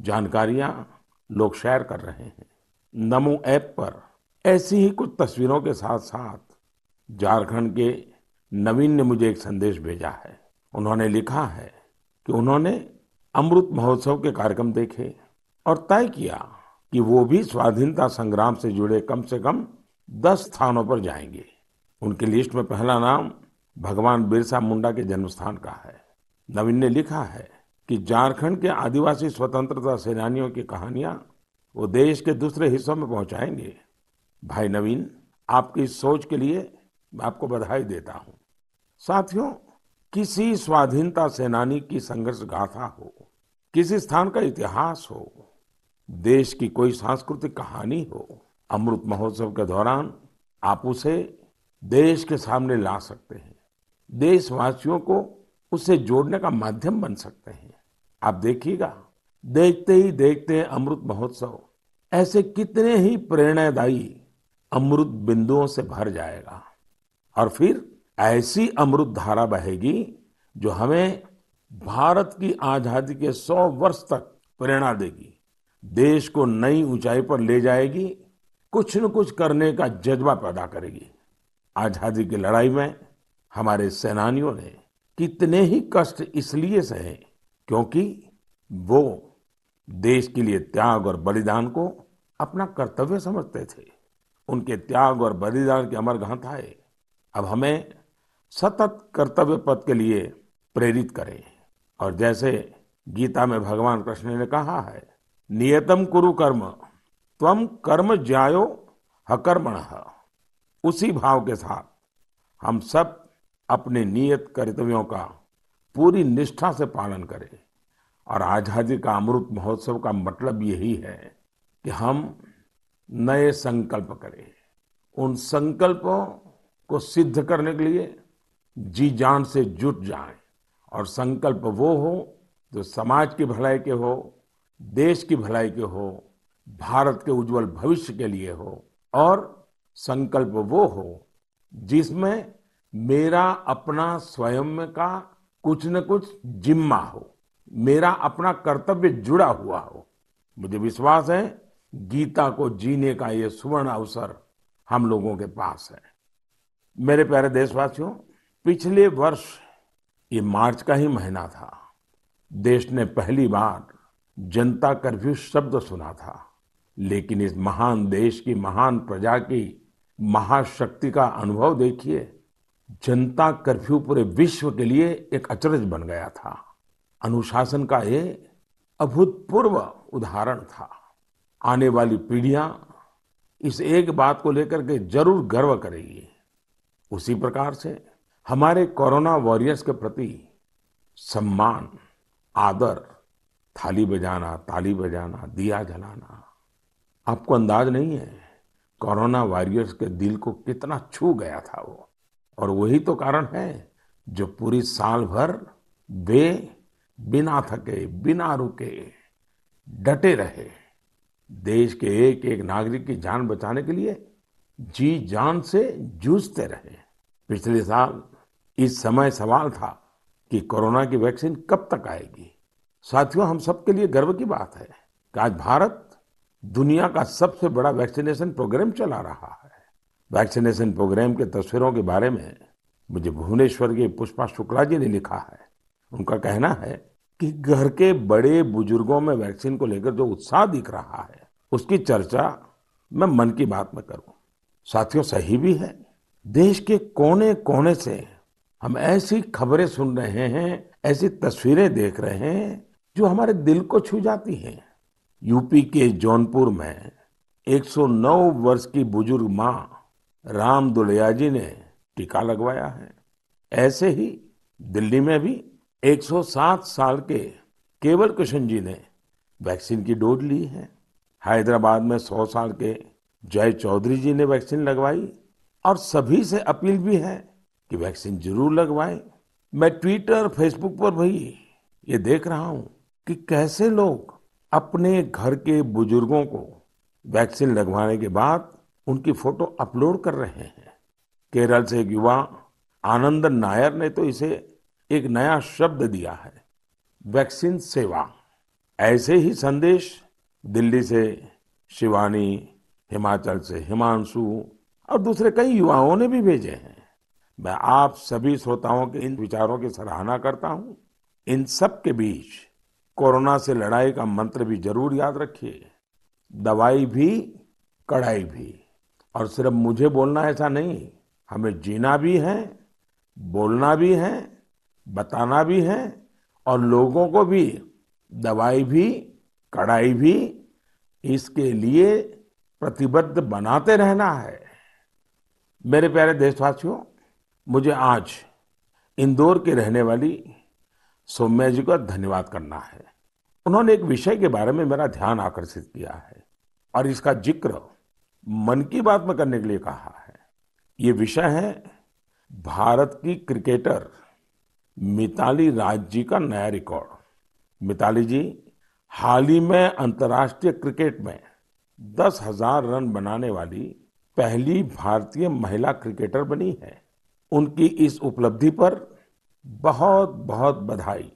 जानकारियाँ लोग शेयर कर रहे हैं। नमो ऐप पर ऐसी ही कुछ तस्वीरों के साथ साथ झारखंड के नवीन ने मुझे एक संदेश भेजा है। उन्होंने लिखा है कि उन्होंने अमृत महोत्सव के कार्यक्रम देखे और तय किया कि वो भी स्वाधीनता संग्राम से जुड़े कम से कम दस स्थानों पर जाएँगे। उनकी लिस्ट में पहला नाम भगवान बिरसा मुंडा के जन्मस्थान का है। नवीन ने लिखा है कि झारखंड के आदिवासी स्वतंत्रता सेनानियों की कहानियाँ वो देश के दूसरे हिस्सों में पहुंचाएँगे। भाई नवीन, आपकी इस सोच के लिए मैं आपको बधाई देता हूँ। साथियों, किसी स्वाधीनता सेनानी की संघर्ष गाथा हो, किसी स्थान का इतिहास हो, देश की कोई सांस्कृतिक कहानी हो अमृत महोत्सव के दौरान आप उसे देश के सामने ला सकते हैं। देशवासियों को उससे जोड़ने का माध्यम बन सकते हैं। आप देखिएगा, देखते ही देखते अमृत महोत्सव, ऐसे कितने ही प्रेरणादायी अमृत बिंदुओं से भर जाएगा। और फिर ऐसी अमृत धारा बहेगी जो हमें भारत की आज़ादी के सौ वर्ष तक प्रेरणा देगी। देश को नई ऊंचाई पर ले जाएगी। कुछ न कुछ करने का जज्बा पैदा करेगी। आज़ादी की लड़ाई में हमारे सेनानियों ने कितने ही कष्ट इसलिए सहे, क्योंकि वो देश के लिए त्याग और बलिदान को अपना कर्तव्य समझते थे। उनके त्याग और बलिदान की अमर गाथाएँ अब हमें सतत कर्तव्य पथ के लिए प्रेरित करें। और जैसे गीता में भगवान कृष्ण ने कहा है, नियतम कुरु कर्म त्वम कर्म ज्यायो हकर्मण। उसी भाव के साथ हम सब अपने नियत कर्तव्यों का पूरी निष्ठा से पालन करें। और आज़ादी का अमृत महोत्सव का मतलब यही है कि हम नए संकल्प करें। उन संकल्पों को सिद्ध करने के लिए जी जान से जुट जाएँ। और संकल्प वो हो जो समाज की भलाई के हो, देश की भलाई के हो भारत के उज्जवल भविष्य के लिए हो और संकल्प वो हो जिसमें मेरा अपना स्वयं का कुछ न कुछ जिम्मा हो, मेरा अपना कर्तव्य जुड़ा हुआ हो। मुझे विश्वास है, गीता को जीने का ये सुवर्ण अवसर हम लोगों के पास है। मेरे प्यारे देशवासियों, पिछले वर्ष ये मार्च का ही महीना था। देश ने पहली बार जनता कर्फ्यू शब्द सुना था। लेकिन इस महान देश की, महान प्रजा की महाशक्ति का अनुभव देखिए, जनता कर्फ्यू पूरे विश्व के लिए एक अचरज बन गया था। अनुशासन का ये अभूतपूर्व उदाहरण था। आने वाली पीढ़ियाँ इस एक बात को लेकर के ज़रूर गर्व करेगी। उसी प्रकार से हमारे कोरोना वॉरियर्स के प्रति सम्मान, आदर, थाली बजाना, ताली बजाना, दिया जलाना आपको अंदाज नहीं है, कोरोना वॉरियर्स के दिल को कितना छू गया था वो। और वही तो कारण है जो पूरी साल भर वे बिना थके, बिना रुके, डटे रहे। देश के एक एक नागरिक की जान बचाने के लिए जी जान से जूझते रहे। पिछले साल इस समय सवाल था कि कोरोना की वैक्सीन कब तक आएगी। साथियों, हम सबके लिए गर्व की बात है कि आज भारत दुनिया का सबसे बड़ा वैक्सीनेशन प्रोग्राम चला रहा है। वैक्सीनेशन प्रोग्राम के तस्वीरों के बारे में मुझे भुवनेश्वर के पुष्पा शुक्ला जी ने लिखा है। उनका कहना है कि घर के बड़े बुज़ुर्गों में वैक्सीन को लेकर जो उत्साह दिख रहा है, उसकी चर्चा मैं मन की बात में करूँ। साथियों, सही भी है। देश के कोने कोने से हम ऐसी खबरें सुन रहे हैं, ऐसी तस्वीरें देख रहे हैं, जो हमारे दिल को छू जाती हैं। यूपी के जौनपुर में 109 वर्ष की बुज़ुर्ग माँ राम दुलिया जी ने टीका लगवाया है। ऐसे ही दिल्ली में भी 107 साल के केवल कृष्ण जी ने वैक्सीन की डोज ली है। हैदराबाद में सौ साल के जय चौधरी जी ने वैक्सीन लगवाई और सभी से अपील भी है कि वैक्सीन ज़रूर लगवाएँ। मैं ट्विटर, फेसबुक पर भी ये देख रहा हूँ कि कैसे लोग अपने घर के बुज़ुर्गों को वैक्सीन लगवाने के बाद उनकी फ़ोटो अपलोड कर रहे हैं। केरल से एक युवा आनंद नायर ने तो इसे एक नया शब्द दिया है, वैक्सीन सेवा। ऐसे ही संदेश दिल्ली से शिवानी, हिमाचल से हिमांशु और दूसरे कई युवाओं ने भी भेजे हैं। मैं आप सभी श्रोताओं के इन विचारों की सराहना करता हूँ। इन सब के बीच कोरोना से लड़ाई का मंत्र भी ज़रूर याद रखिए। दवाई भी कड़ाई भी। और सिर्फ़ मुझे बोलना ऐसा नहीं, हमें जीना भी है, बोलना भी है, बताना भी है और लोगों को भी दवाई भी कड़ाई भी इसके लिए प्रतिबद्ध बनाते रहना है। मेरे प्यारे देशवासियों, मुझे आज इंदौर की रहने वाली सौम्या जी का धन्यवाद करना है। उन्होंने एक विषय के बारे में मेरा ध्यान आकर्षित किया है और इसका ज़िक्र मन की बात में करने के लिए कहा है। ये विषय है भारत की क्रिकेटर मिताली राज जी का नया रिकॉर्ड। मिताली जी, हाल ही में अंतर्राष्ट्रीय क्रिकेट में दस हज़ार रन बनाने वाली पहली भारतीय महिला क्रिकेटर बनी है। उनकी इस उपलब्धि पर बहुत बहुत बधाई।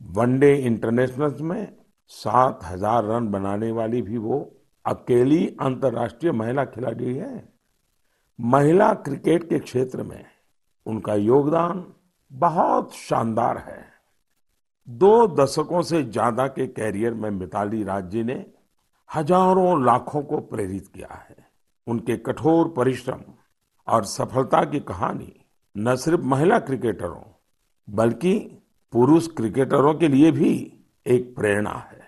वनडे इंटरनेशनल में सात हज़ार रन बनाने वाली भी वो अकेली अंतर्राष्ट्रीय महिला खिलाड़ी है। महिला क्रिकेट के क्षेत्र में उनका योगदान बहुत शानदार है। दो दशकों से ज़्यादा के कैरियर में मिताली राज जी ने हज़ारों लाखों को प्रेरित किया है। उनके कठोर परिश्रम और सफलता की कहानी न सिर्फ़ महिला क्रिकेटरों बल्कि पुरुष क्रिकेटरों के लिए भी एक प्रेरणा है।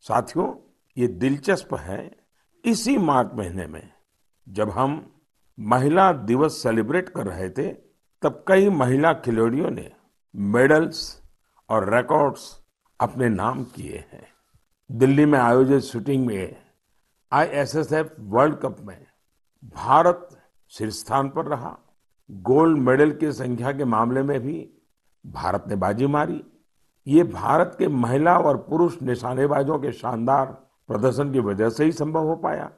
साथियों, ये दिलचस्प है, इसी मार्च महीने में जब हम महिला दिवस सेलिब्रेट कर रहे थे, तब कई महिला खिलाड़ियों ने मेडल्स और रिकॉर्ड्स अपने नाम किए हैं। दिल्ली में आयोजित शूटिंग में आईएसएसएफ वर्ल्ड कप में भारत शीर्ष स्थान पर रहा। गोल्ड मेडल की संख्या के मामले में भी भारत ने बाजी मारी। ये भारत के महिला और पुरुष निशानेबाजों के शानदार प्रदर्शन की वजह से ही संभव हो पाया।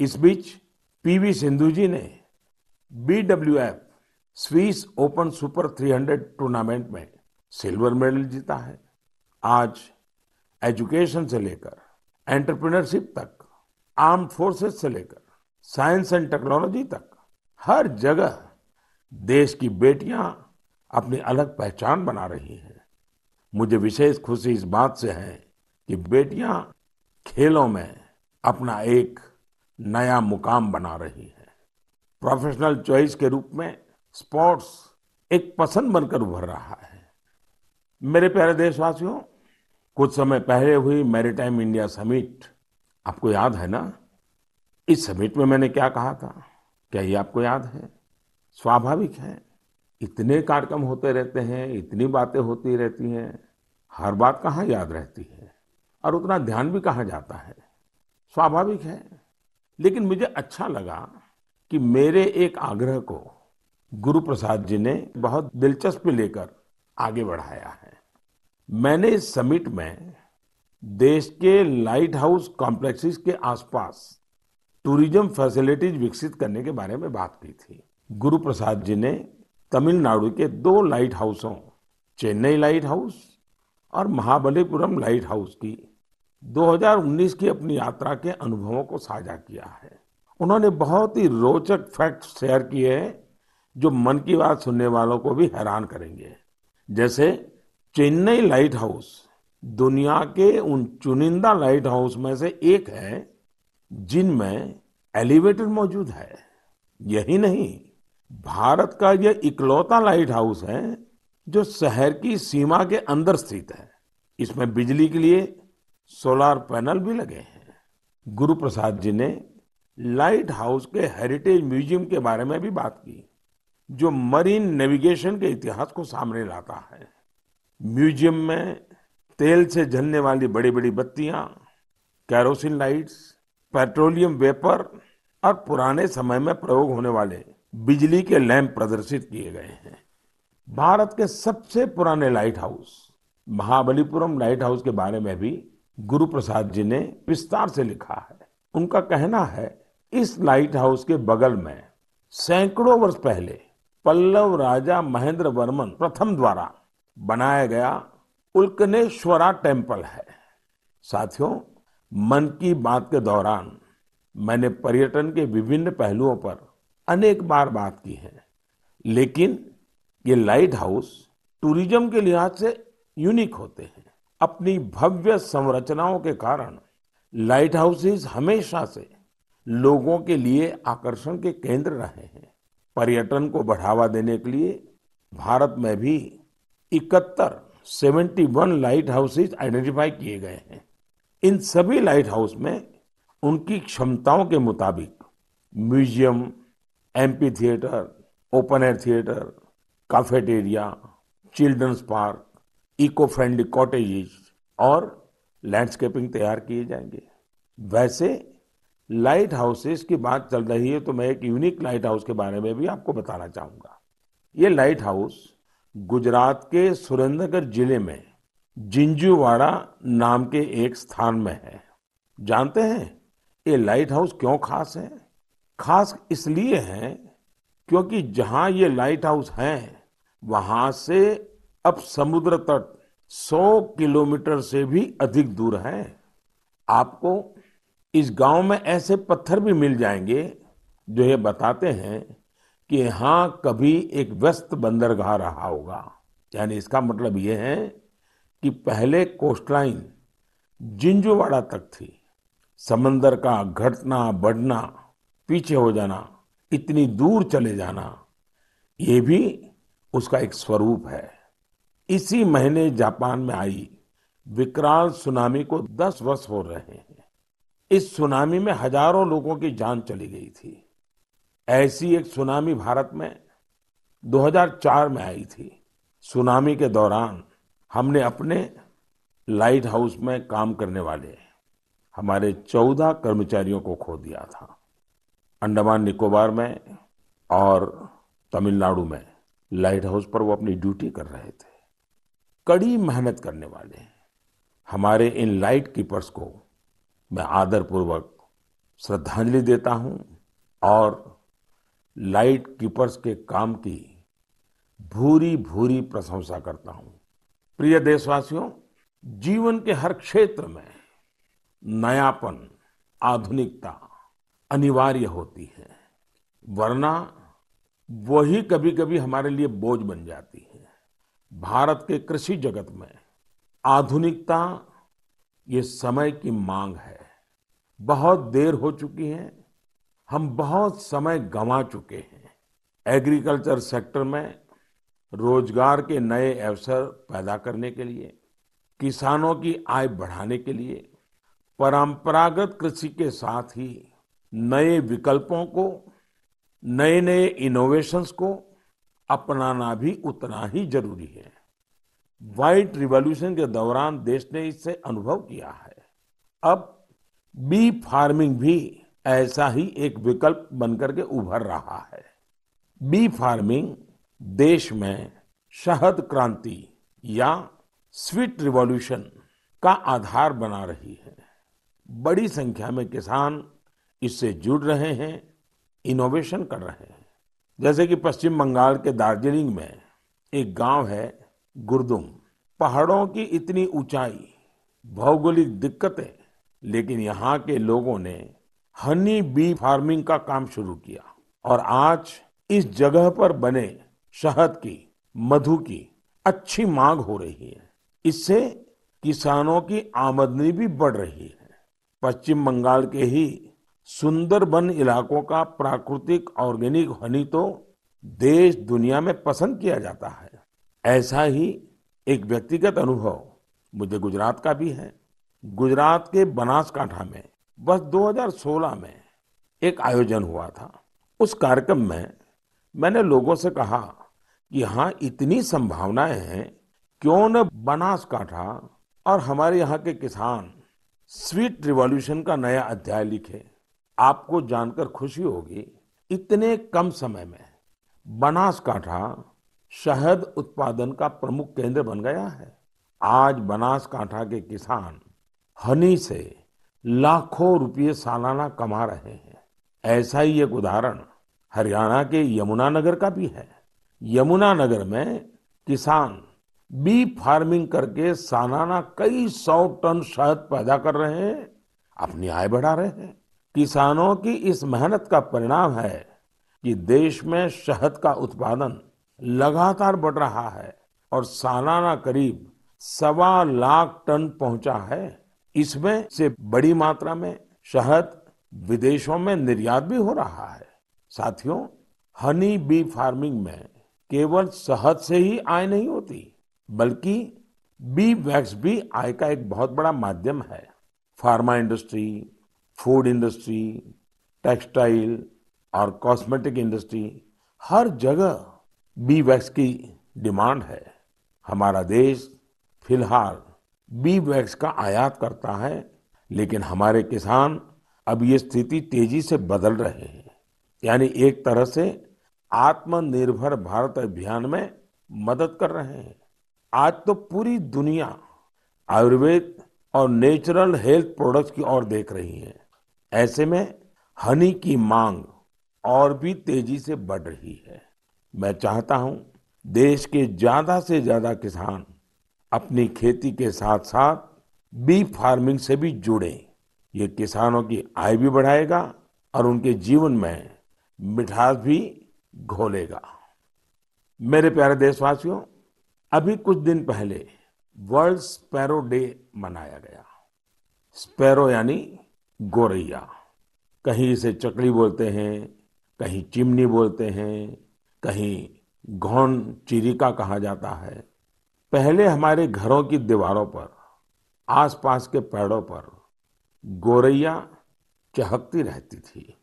इस बीच पीवी सिंधु जी ने BWF Swiss Open Super 300 tournament में सिल्वर मेडल जीता है। आज एजुकेशन से लेकर एंटरप्रेन्योरशिप तक आर्म फोर्सेस से लेकर साइंस एंड टेक्नोलॉजी तक, हर जगह देश की बेटियाँ अपनी अलग पहचान बना रही हैं। मुझे विशेष खुशी इस बात से है कि बेटियाँ खेलों में अपना एक नया मुकाम बना रही हैं। प्रोफेशनल चॉइस के रूप में स्पोर्ट्स एक पसंद बनकर उभर रहा है। मेरे प्यारे देशवासियों, कुछ समय पहले हुई मैरीटाइम इंडिया समिट आपको याद है ना? इस समिट में मैंने क्या कहा था? क्या ये आपको याद है? स्वाभाविक है। इतने कार्यक्रम होते रहते हैं, इतनी बातें होती रहती हैं, हर बात कहाँ याद रहती है? और उतना ध्यान भी कहाँ जाता है? स्वाभाविक है। लेकिन मुझे अच्छा लगा कि मेरे एक आग्रह को गुरु प्रसाद जी ने बहुत दिलचस्पी लेकर आगे बढ़ाया है। मैंने इस समिट में देश के लाइट हाउस कॉम्प्लेक्सेस के आसपास टूरिज़्म फैसिलिटीज़ विकसित करने के बारे में बात की थी। गुरु प्रसाद जी ने तमिलनाडु के दो लाइट हाउसों चेन्नई लाइट हाउस और महाबलीपुरम लाइट हाउस की 2019 की अपनी यात्रा के अनुभवों को साझा किया है। उन्होंने बहुत ही रोचक फैक्ट शेयर किए हैं, जो मन की बात सुनने वालों को भी हैरान करेंगे। जैसे, चेन्नई लाइट हाउस दुनिया के उन चुनिंदा लाइट हाउस में से एक है, जिनमें एलिवेटर मौजूद है। यही नहीं भारत का यह इकलौता लाइट हाउस है जो शहर की सीमा के अंदर स्थित है। इसमें बिजली के लिए सोलार पैनल भी लगे हैं। गुरु प्रसाद जी ने लाइट हाउस के हेरिटेज म्यूज़ियम के बारे में भी बात की, जो मरीन नेविगेशन के इतिहास को सामने लाता है। म्यूज़ियम में तेल से जलने वाली बड़ी बड़ी बत्तियाँ, कैरोसिन लाइट्स, पेट्रोलियम वेपर और पुराने समय में प्रयोग होने वाले बिजली के लैंप प्रदर्शित किए गए हैं। भारत के सबसे पुराने light house, Mahabalipuram light house के बारे में भी गुरु प्रसाद जी ने विस्तार से लिखा है। उनका कहना है, इस लाइट हाउस के बगल में सैकड़ों वर्ष पहले पल्लव राजा महेंद्र वर्मन प्रथम द्वारा बनाया गया उल्कनेश्वरा टेंपल है। साथियों, मन की बात के दौरान मैंने पर्यटन के विभिन्न पहलुओं पर अनेक बार बात की है। लेकिन ये लाइट हाउस टूरिज़्म के लिहाज से यूनिक होते हैं। अपनी भव्य संरचनाओं के कारण लाइट हाउसेज हमेशा से लोगों के लिए आकर्षण के केंद्र रहे हैं। पर्यटन को बढ़ावा देने के लिए भारत में भी इकहत्तर, seventy one light houses identify किए गए हैं। इन सभी लाइट हाउस में उनकी क्षमताओं के मुताबिक museum amphitheatre open air theatre cafeteria children's park eco friendly cottages और लैंडस्केपिंग तैयार किए जाएँगे। वैसे लाइट हाउसेस की बात चल रही है तो मैं एक यूनिक लाइट हाउस के बारे में भी आपको बताना चाहूँगा। ये लाइट हाउस गुजरात के सुरेंद्रनगर ज़िले में जिंजूवाड़ा नाम के एक स्थान में है। जानते हैं? ये लाइट हाउस क्यों खास है? खास इसलिए है क्योंकि जहाँ ये लाइट हाउस है, वहाँ से अब समुद्र तट 100 किलोमीटर से भी अधिक दूर है। आपको इस गाँव में ऐसे पत्थर भी मिल जाएँगे जो ये बताते हैं कि यहाँ कभी एक व्यस्त बंदरगाह रहा होगा। यानी इसका मतलब ये है कि पहले कोस्टलाइन जिंजूवाड़ा तक थी। समंदर का घटना, बढ़ना पीछे हो जाना, इतनी दूर चले जाना, ये भी उसका एक स्वरूप है। इसी महीने जापान में आई विकराल सुनामी को 10 वर्ष हो रहे हैं। इस सुनामी में हज़ारों लोगों की जान चली गई थी। ऐसी एक सुनामी भारत में 2004 में आई थी। सुनामी के दौरान हमने अपने लाइट हाउस में काम करने वाले हमारे 14 कर्मचारियों को खो दिया था। अंडमान निकोबार में और तमिलनाडु में लाइट हाउस पर वो अपनी ड्यूटी कर रहे थे। कड़ी मेहनत करने वाले हमारे इन लाइट कीपर्स को मैं आदरपूर्वक श्रद्धांजलि देता हूँ और लाइट कीपर्स के काम की भूरी भूरी प्रशंसा करता हूँ। प्रिय देशवासियों, जीवन के हर क्षेत्र में नयापन, आधुनिकता अनिवार्य होती है, वरना वही कभी कभी हमारे लिए बोझ बन जाती है। भारत के कृषि जगत में आधुनिकता, ये समय की मांग है। बहुत देर हो चुकी है, हम बहुत समय गंवा चुके हैं। एग्रीकल्चर सेक्टर में रोज़गार के नए अवसर पैदा करने के लिए, किसानों की आय बढ़ाने के लिए, परंपरागत कृषि के साथ ही नए विकल्पों को नए नए इनोवेशंस को अपनाना भी उतना ही ज़रूरी है। व्हाइट रिवॉल्यूशन के दौरान देश ने इससे अनुभव किया है। अब बी फ़ार्मिंग भी ऐसा ही एक विकल्प बनकर के उभर रहा है। बी फ़ार्मिंग देश में शहद क्रांति या स्वीट रिवॉल्यूशन का आधार बना रही है। बड़ी संख्या में किसान इससे जुड़ रहे हैं इनोवेशन कर रहे हैं। जैसे कि पश्चिम बंगाल के दार्जिलिंग में एक गाँव है गुरदुम। पहाड़ों की इतनी ऊंचाई, भौगोलिक दिक्कतें, लेकिन यहाँ के लोगों ने हनी बी फ़ार्मिंग का काम शुरू किया और आज इस जगह पर बने शहद की, मधु की अच्छी मांग हो रही है। इससे किसानों की आमदनी भी बढ़ रही है। पश्चिम बंगाल के ही सुंदरबन इलाकों का प्राकृतिक ऑर्गेनिक हनी तो देश दुनिया में पसंद किया जाता है। ऐसा ही एक व्यक्तिगत अनुभव मुझे गुजरात का भी है। गुजरात के बनासकांठा में बस 2016 में एक आयोजन हुआ था। उस कार्यक्रम में मैंने लोगों से कहा कि यहाँ इतनी संभावनाएँ हैं, क्यों न बनासकांठा और हमारे यहाँ के किसान स्वीट रिवॉल्यूशन का नया अध्याय लिखे। आपको जानकर खुशी होगी, इतने कम समय में बनासकांठा शहद उत्पादन का प्रमुख केंद्र बन गया है। आज बनासकांठा के किसान हनी से लाखों रुपये सालाना कमा रहे हैं। ऐसा ही एक उदाहरण हरियाणा के यमुनानगर का भी है। यमुनानगर में किसान बी फ़ार्मिंग करके सालाना कई सौ टन शहद पैदा कर रहे हैं, अपनी आय बढ़ा रहे हैं। किसानों की इस मेहनत का परिणाम है कि देश में शहद का उत्पादन लगातार बढ़ रहा है और सालाना करीब सवा लाख टन पहुँचा है। इसमें से बड़ी मात्रा में शहद विदेशों में निर्यात भी हो रहा है। साथियों, हनी बी फ़ार्मिंग में केवल शहद से ही आय नहीं होती, बल्कि बी वैक्स भी आय का एक बहुत बड़ा माध्यम है। Pharma industry food industry textile और कॉस्मेटिक इंडस्ट्री हर जगह बी वैक्स की डिमांड है। हमारा देश फ़िलहाल बी वैक्स का आयात करता है, लेकिन हमारे किसान अब ये स्थिति तेज़ी से बदल रहे हैं। यानी एक तरह से आत्मनिर्भर भारत अभियान में मदद कर रहे हैं। आज तो पूरी दुनिया आयुर्वेद और नेचुरल हेल्थ प्रोडक्ट्स की ओर देख रही है। ऐसे में हनी की मांग और भी तेज़ी से बढ़ रही है। मैं चाहता हूँ देश के ज़्यादा से ज़्यादा किसान अपनी खेती के साथ साथ बी फ़ार्मिंग से भी जुड़े। ये किसानों की आय भी बढ़ाएगा और उनके जीवन में मिठास भी घोलेगा। मेरे प्यारे देशवासियों, अभी कुछ दिन पहले वर्ल्ड स्पैरो डे मनाया गया। स्पैरो यानी गोरैया। कहीं इसे चकली बोलते हैं, कहीं चिमनी बोलते हैं, कहीं घौन चिरिका कहा जाता है। पहले हमारे घरों की दीवारों पर, आसपास के पेड़ों पर गोरैया चहकती रहती थी।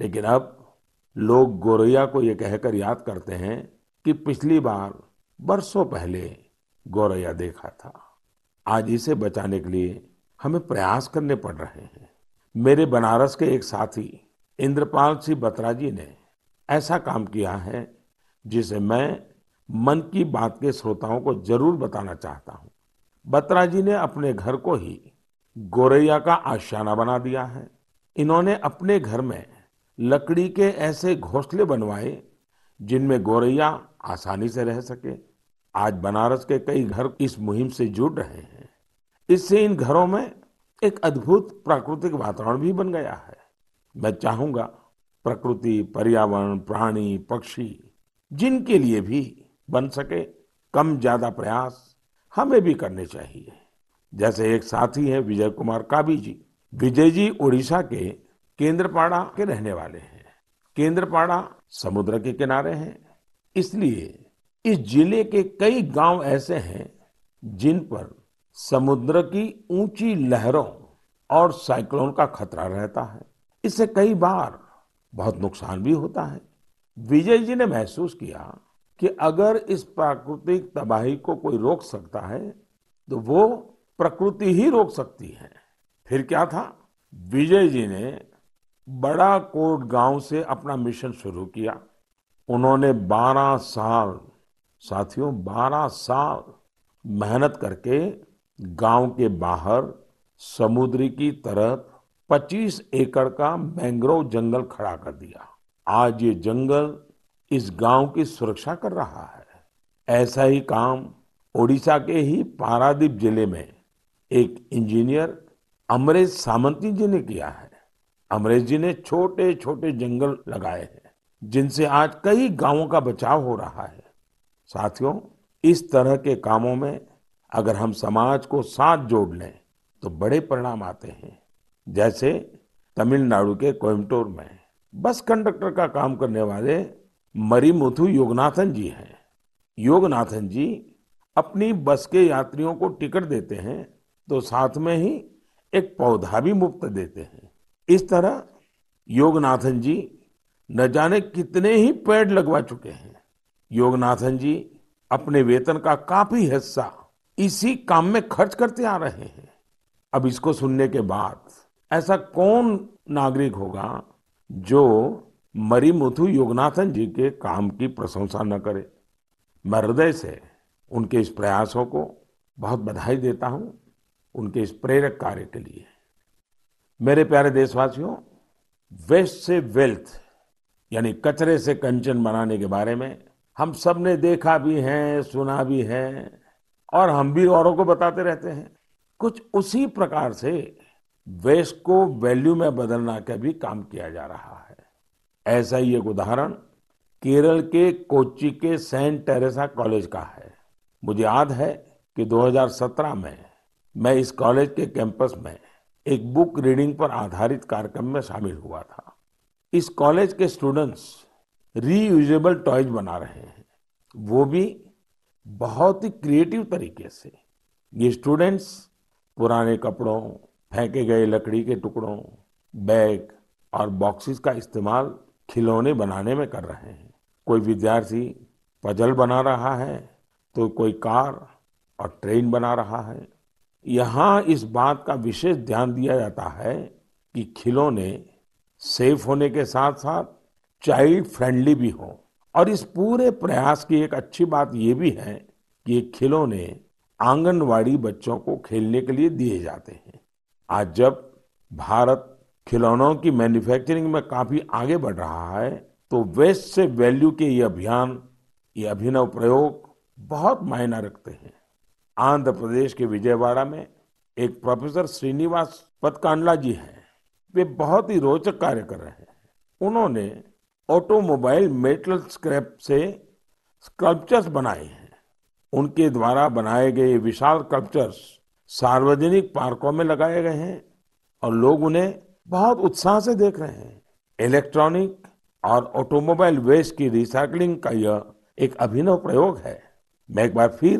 लेकिन अब लोग गोरैया को ये कहकर याद करते हैं कि पिछली बार बरसों पहले गोरैया देखा था। आज इसे बचाने के लिए हमें प्रयास करने पड़ रहे हैं। मेरे बनारस के एक साथी इंद्रपाल सिंह बत्रा जी ने ऐसा काम किया है जिसे मैं मन की बात के श्रोताओं को ज़रूर बताना चाहता हूँ। बत्रा जी ने अपने घर को ही गोरैया का आशियाना बना दिया है। इन्होंने अपने घर में लकड़ी के ऐसे घोंसले बनवाए जिनमें गोरैया आसानी से रह सके। आज बनारस के कई घर इस मुहिम से जुड़ रहे हैं। इससे इन घरों में एक अद्भुत प्राकृतिक वातावरण भी बन गया है। मैं चाहूँगा प्रकृति, पर्यावरण, प्राणी, पक्षी, जिनके लिए भी बन सके कम ज़्यादा प्रयास हमें भी करने चाहिए। जैसे एक साथी है विजय कुमार काबी जी। विजय जी उड़ीसा के केंद्रपाड़ा के रहने वाले हैं। केंद्रपाड़ा समुद्र के किनारे हैं। इसलिए इस ज़िले के कई गाँव ऐसे हैं जिन पर समुद्र की ऊँची लहरों और साइक्लोन का खतरा रहता है। इससे कई बार बहुत नुकसान भी होता है। विजय जी ने महसूस किया कि अगर इस प्राकृतिक तबाही को कोई रोक सकता है तो वो प्रकृति ही रोक सकती है। फिर क्या था? विजय जी ने बड़ा कोट गाँव से अपना मिशन शुरू किया। उन्होंने 12 साल, साथियों 12 साल मेहनत करके गाँव के बाहर समुद्री की तरफ़ 25 एकड़ का मैंग्रोव जंगल खड़ा कर दिया। आज ये जंगल इस गाँव की सुरक्षा कर रहा है। ऐसा ही काम ओडिशा के ही पारादीप ज़िले में एक इंजीनियर अमरेश सामंती जी ने किया है। अमरेश जी ने छोटे छोटे जंगल लगाए हैं, जिनसे आज कई गाँवों का बचाव हो रहा है। साथियों, इस तरह के कामों में अगर हम समाज को साथ जोड़ लें तो बड़े परिणाम आते हैं। जैसे तमिलनाडु के कोयम्बटूर में बस कंडक्टर का काम करने वाले मरीमुथु योगनाथन जी हैं। योगनाथन जी अपनी बस के यात्रियों को टिकट देते हैं तो साथ में ही एक पौधा भी मुफ़्त देते हैं। इस तरह योगनाथन जी न जाने कितने ही पेड़ लगवा चुके हैं। योगनाथन जी अपने वेतन का काफ़ी हिस्सा इसी काम में खर्च करते आ रहे हैं। अब इसको सुनने के बाद ऐसा कौन नागरिक होगा जो मरीमुथु योगनाथन जी के काम की प्रशंसा न करे? मैं हृदय से उनके इस प्रयासों को बहुत बधाई देता हूँ, उनके इस प्रेरक कार्य के लिए। मेरे प्यारे देशवासियों, वेस्ट से वेल्थ, यानी कचरे से कंचन बनाने के बारे में हम सबने देखा भी है, सुना भी है और हम भी औरों को बताते रहते हैं। कुछ उसी प्रकार से वेस्ट को वैल्यू में बदलना का भी काम किया जा रहा है। ऐसा ही एक उदाहरण केरल के कोच्चि के सेंट टेरेसा कॉलेज का है। मुझे याद है कि 2017 में मैं इस कॉलेज के कैंपस में एक बुक रीडिंग पर आधारित कार्यक्रम में शामिल हुआ था। इस कॉलेज के स्टूडेंट्स रीयूजेबल टॉयज बना रहे हैं। वो भी बहुत ही क्रिएटिव तरीके से ये स्टूडेंट्स पुराने कपड़ों, फेंके गए लकड़ी के टुकड़ों बैग और बॉक्सेस का इस्तेमाल खिलौने बनाने में कर रहे हैं। कोई विद्यार्थी पजल बना रहा है तो कोई कार और ट्रेन बना रहा है। यहाँ इस बात का विशेष ध्यान दिया जाता है कि खिलौने सेफ़ होने के साथ साथ चाइल्ड फ्रेंडली भी हो। और इस पूरे प्रयास की एक अच्छी बात ये भी है कि ये खिलौने आंगनवाड़ी बच्चों को खेलने के लिए दिए जाते हैं। आज जब भारत खिलौनों की मैन्युफैक्चरिंग में काफ़ी आगे बढ़ रहा है तो वेस्ट से वैल्यू के ये अभियान, ये अभिनव प्रयोग बहुत मायना रखते हैं। आंध्र प्रदेश के विजयवाड़ा में एक प्रोफेसर श्रीनिवास पतकांडला जी हैं। वे बहुत ही रोचक कार्य कर रहे हैं। उन्होंने ऑटोमोबाइल मेटल स्क्रैप से स्कल्पचर्स बनाए हैं। उनके द्वारा बनाए गए विशाल स्कल्पचर्स सार्वजनिक पार्कों में लगाए गए हैं और लोग उन्हें बहुत उत्साह से देख रहे हैं। इलेक्ट्रॉनिक और ऑटोमोबाइल वेस्ट की रिसाइकलिंग का यह एक अभिनव प्रयोग है। मैं एक बार फिर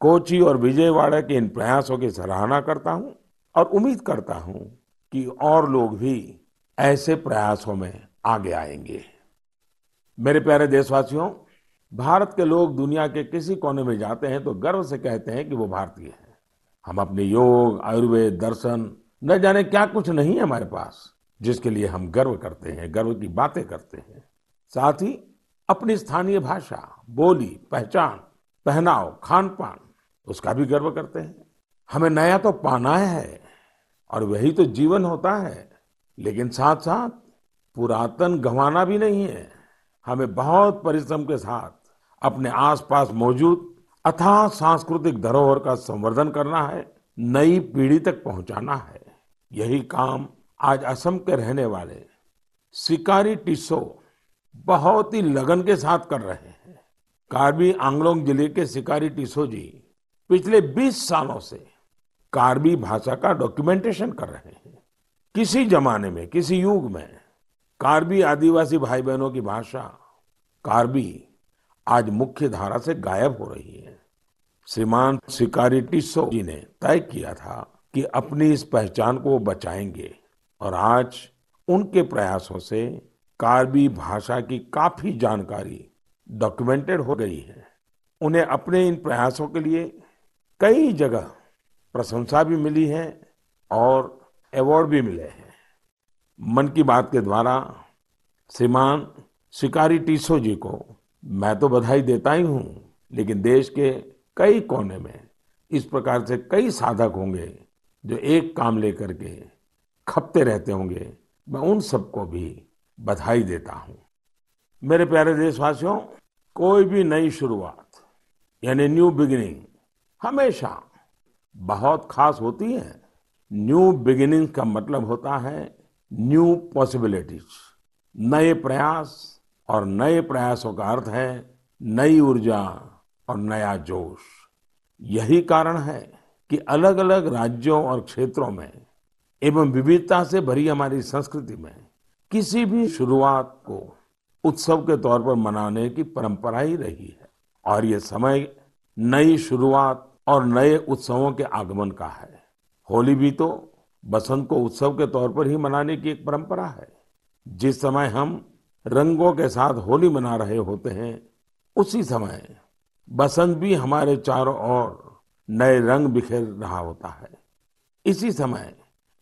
कोची और विजयवाड़ा के इन प्रयासों की सराहना करता हूँ और उम्मीद करता हूँ कि और लोग भी ऐसे प्रयासों में आगे आएँगे। मेरे प्यारे देशवासियों, भारत के लोग दुनिया के किसी कोने में जाते हैं तो गर्व से कहते हैं कि वो भारतीय हैं। हम अपने योग, आयुर्वेद, दर्शन, न जाने क्या कुछ नहीं है हमारे पास, जिसके लिए हम गर्व करते हैं, गर्व की बातें करते हैं। साथ ही अपनी स्थानीय भाषा, बोली, पहचान, पहनाव खान पान उसका भी गर्व करते हैं। हमें नया तो पाना है और वही तो जीवन होता है, लेकिन साथ साथ पुरातन गंवाना भी नहीं है। हमें बहुत परिश्रम के साथ अपने आसपास मौजूद अथा सांस्कृतिक धरोहर का संवर्धन करना है, नई पीढ़ी तक पहुंचाना है। यही काम आज असम के रहने वाले सिकारी टिस्सो बहुत ही लगन के साथ कर रहे हैं। कार्बी आंगलोंग ज़िले के सिकारी टिस्सो जी पिछले 20 सालों से कार्बी भाषा का डॉक्यूमेंटेशन कर रहे हैं। किसी जमाने में, किसी युग में कार्बी आदिवासी भाई बहनों की भाषा, कार्बी आज मुख्य धारा से गायब हो रही है। श्रीमान शिकारी टिस्सो जी ने तय किया था कि अपनी इस पहचान को वो बचाएँगे और आज उनके प्रयासों से कार्बी भाषा की काफ़ी जानकारी डॉक्यूमेंटेड हो गई है। उन्हें अपने इन प्रयासों के लिए कई जगह प्रशंसा भी मिली है और अवार्ड भी मिले हैं। मन की बात के द्वारा श्रीमान शिकारी टीसो जी को मैं तो बधाई देता ही हूँ, लेकिन देश के कई कोने में इस प्रकार से कई साधक होंगे जो एक काम लेकर के खपते रहते होंगे। मैं उन सबको भी बधाई देता हूँ। मेरे प्यारे देशवासियों, कोई भी नई शुरुआत, यानी न्यू बिगिनिंग, हमेशा बहुत खास होती है। न्यू बिगिनिंग का मतलब होता है न्यू पॉसिबिलिटीज, नए प्रयास, और नए प्रयासों का अर्थ है नई ऊर्जा और नया जोश। यही कारण है कि अलग अलग राज्यों और क्षेत्रों में एवं विविधता से भरी हमारी संस्कृति में किसी भी शुरुआत को उत्सव के तौर पर मनाने की परंपरा ही रही है, और ये समय नई शुरुआत और नए उत्सवों के आगमन का है। होली भी तो बसंत को उत्सव के तौर पर ही मनाने की एक परंपरा है। जिस समय हम रंगों के साथ होली मना रहे होते हैं, उसी समय बसंत भी हमारे चारों ओर नए रंग बिखेर रहा होता है। इसी समय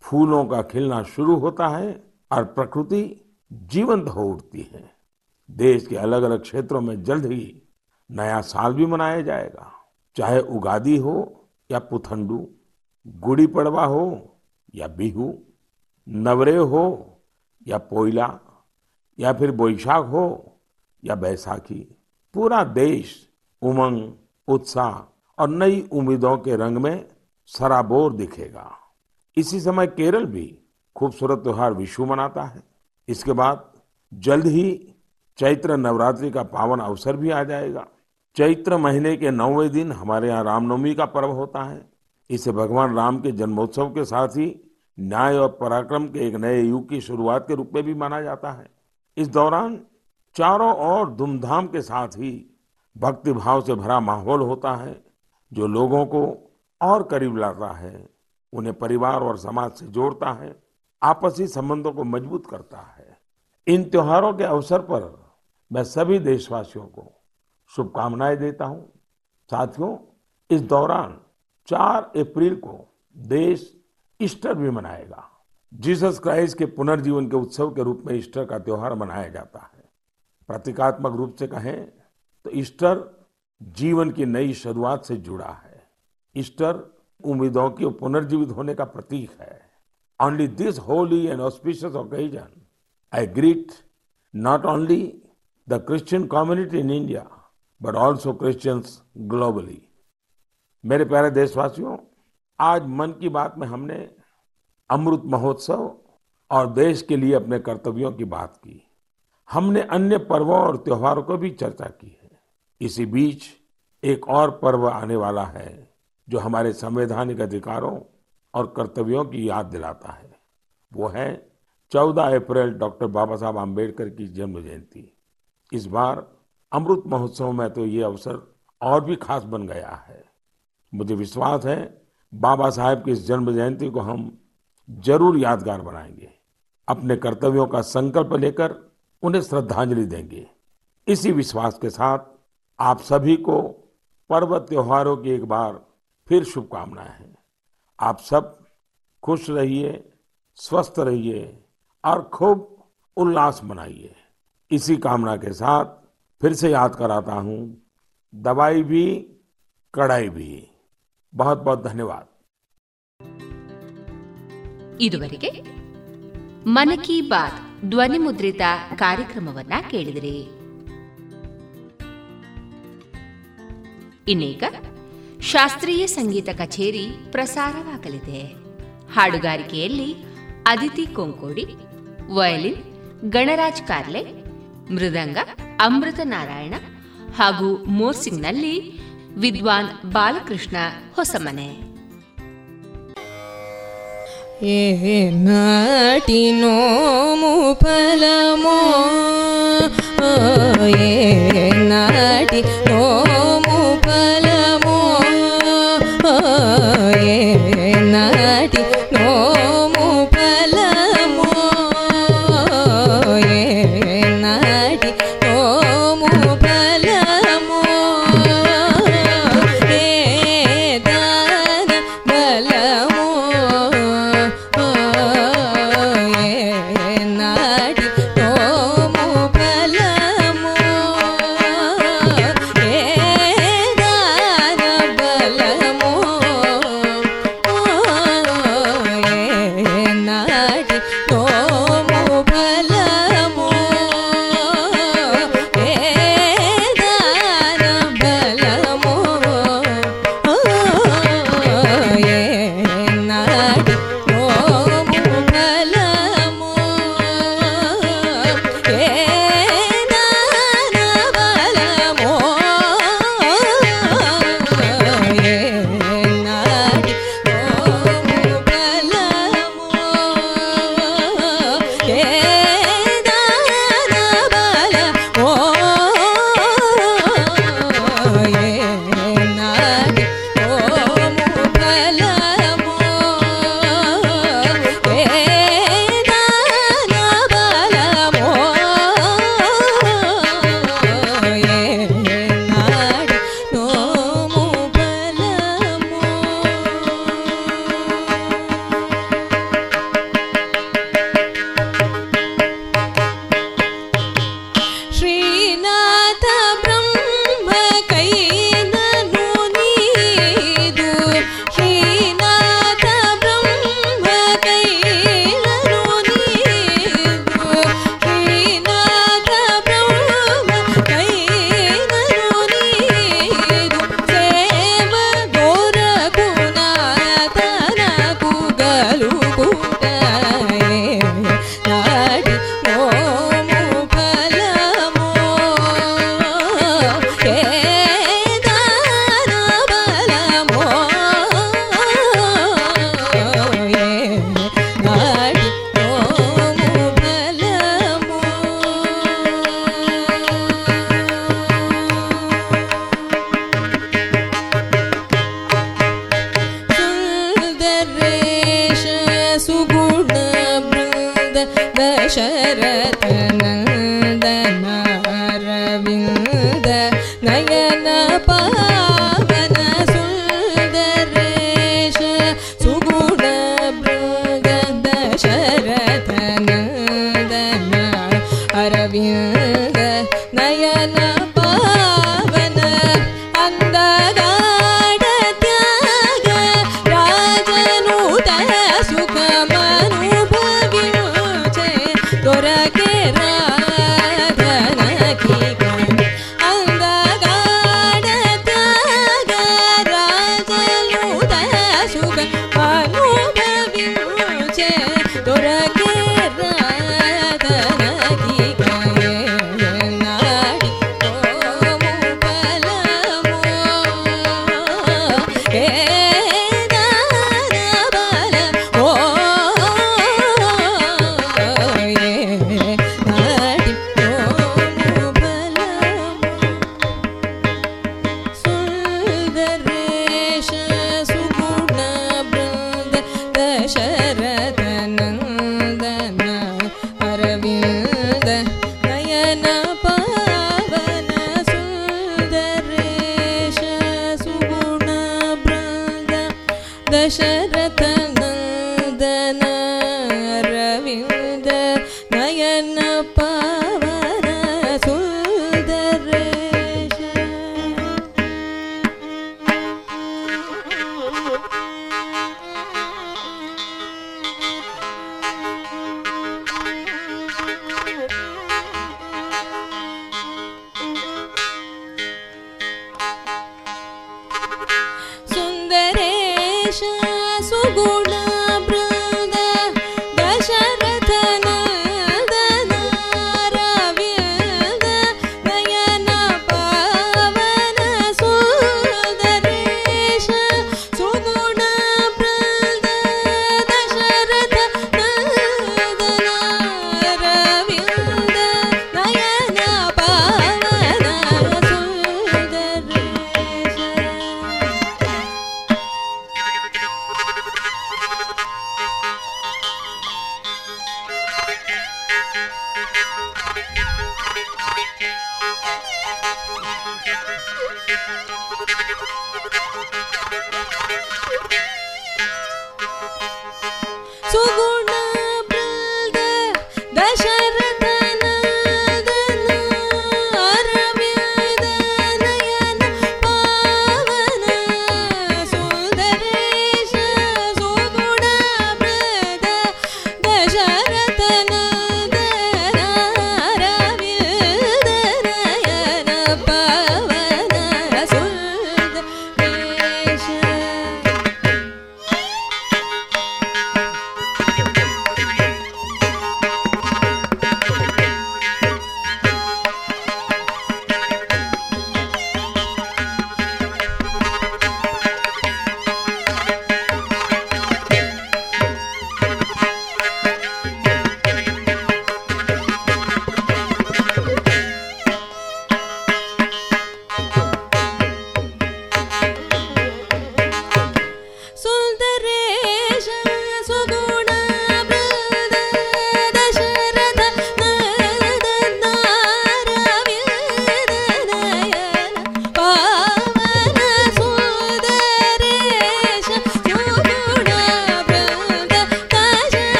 फूलों का खिलना शुरू होता है और प्रकृति जीवंत हो उठती है। देश के अलग अलग क्षेत्रों में जल्द ही नया साल भी मनाया जाएगा। चाहे उगादी हो या पुथंडू, गुड़ी पड़वा हो या बिहू, नवरे हो या पोइला, या फिर बोईशाख हो या बैसाखी। पूरा देश उमंग, उत्साह और नई उम्मीदों के रंग में सराबोर दिखेगा। इसी समय केरल भी खूबसूरत त्योहार विशु मनाता है। इसके बाद जल्द ही चैत्र नवरात्रि का पावन अवसर भी आ जाएगा। चैत्र महीने के नौवें दिन हमारे यहाँ रामनवमी का पर्व होता है। इसे भगवान राम के जन्मोत्सव के साथ ही न्याय और पराक्रम के एक नए युग की शुरुआत के रूप में भी माना जाता है। इस दौरान चारों ओर धूमधाम के साथ ही भक्ति भाव से भरा माहौल होता है, जो लोगों को और करीब लाता है, उन्हें परिवार और समाज से जोड़ता है, आपसी संबंधों को मज़बूत करता है। इन त्योहारों के अवसर पर मैं सभी देशवासियों को शुभकामनाएँ देता हूँ। साथियों, इस दौरान 4 अप्रैल को देश ईस्टर भी मनाएगा। जीसस क्राइस्ट के पुनर्जीवन के उत्सव के रूप में ईस्टर का त्योहार मनाया जाता है। प्रतीकात्मक रूप से कहें तो ईस्टर जीवन की नई शुरुआत से जुड़ा है। ईस्टर उम्मीदों की पुनर्जीवित होने का प्रतीक है। Only this holy and auspicious occasion I greet not only the Christian community in India but also Christians globally मेरे प्यारे देशवासियों, आज मन की बात में हमने अमृत महोत्सव और देश के लिए अपने कर्तव्यों की बात की। हमने अन्य पर्वों और त्योहारों को भी चर्चा की है। इसी बीच एक और पर्व आने वाला है, जो हमारे संवैधानिक अधिकारों और कर्तव्यों की याद दिलाता है। वो है 14 अप्रैल डॉक्टर बाबा साहब आम्बेडकर की जन्म जयंती। इस बार अमृत महोत्सव में तो ये अवसर और भी खास बन गया है। मुझे विश्वास है, बाबा साहेब की इस जन्म जयंती को हम ज़रूर यादगार बनाएँगे। अपने कर्तव्यों का संकल्प लेकर उन्हें श्रद्धांजलि देंगे। इसी विश्वास के साथ आप सभी को पर्व त्योहारों की एक बार फिर शुभकामनाएँ हैं। आप सब खुश रहिए, स्वस्थ रहिए और खूब उल्लास मनाइए। इसी कामना के साथ फिर से याद कराता हूँ, दवाई भी, कड़ाई भी। बहुत बहुत धन्यवाद ಇದುವರೆಗೆ ಮನ್ ಕಿ ಬಾತ್ ಧ್ವನಿ ಮುದ್ರಿತ ಕಾರ್ಯಕ್ರಮವನ್ನ ಕೇಳಿದಿರಿ ಇನ್ನೀಗ ಶಾಸ್ತ್ರೀಯ ಸಂಗೀತ ಕಚೇರಿ ಪ್ರಸಾರವಾಗಲಿದೆ ಹಾಡುಗಾರಿಕೆಯಲ್ಲಿ ಅದಿತಿ ಕೊಂಕೋಡಿ ವಯಲಿನ್ ಗಣರಾಜ್ ಕಾರ್ಲೆ ಮೃದಂಗ ಅಮೃತ ನಾರಾಯಣ ಹಾಗೂ ಮೋರ್ಸಿಂಗ್ನಲ್ಲಿ ವಿದ್ವಾನ್ विद्वान् बालकृष्णमने नाटि नो फलो ಏ ನಾಟಿ नो फल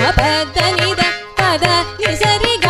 पद निद पद निसरिग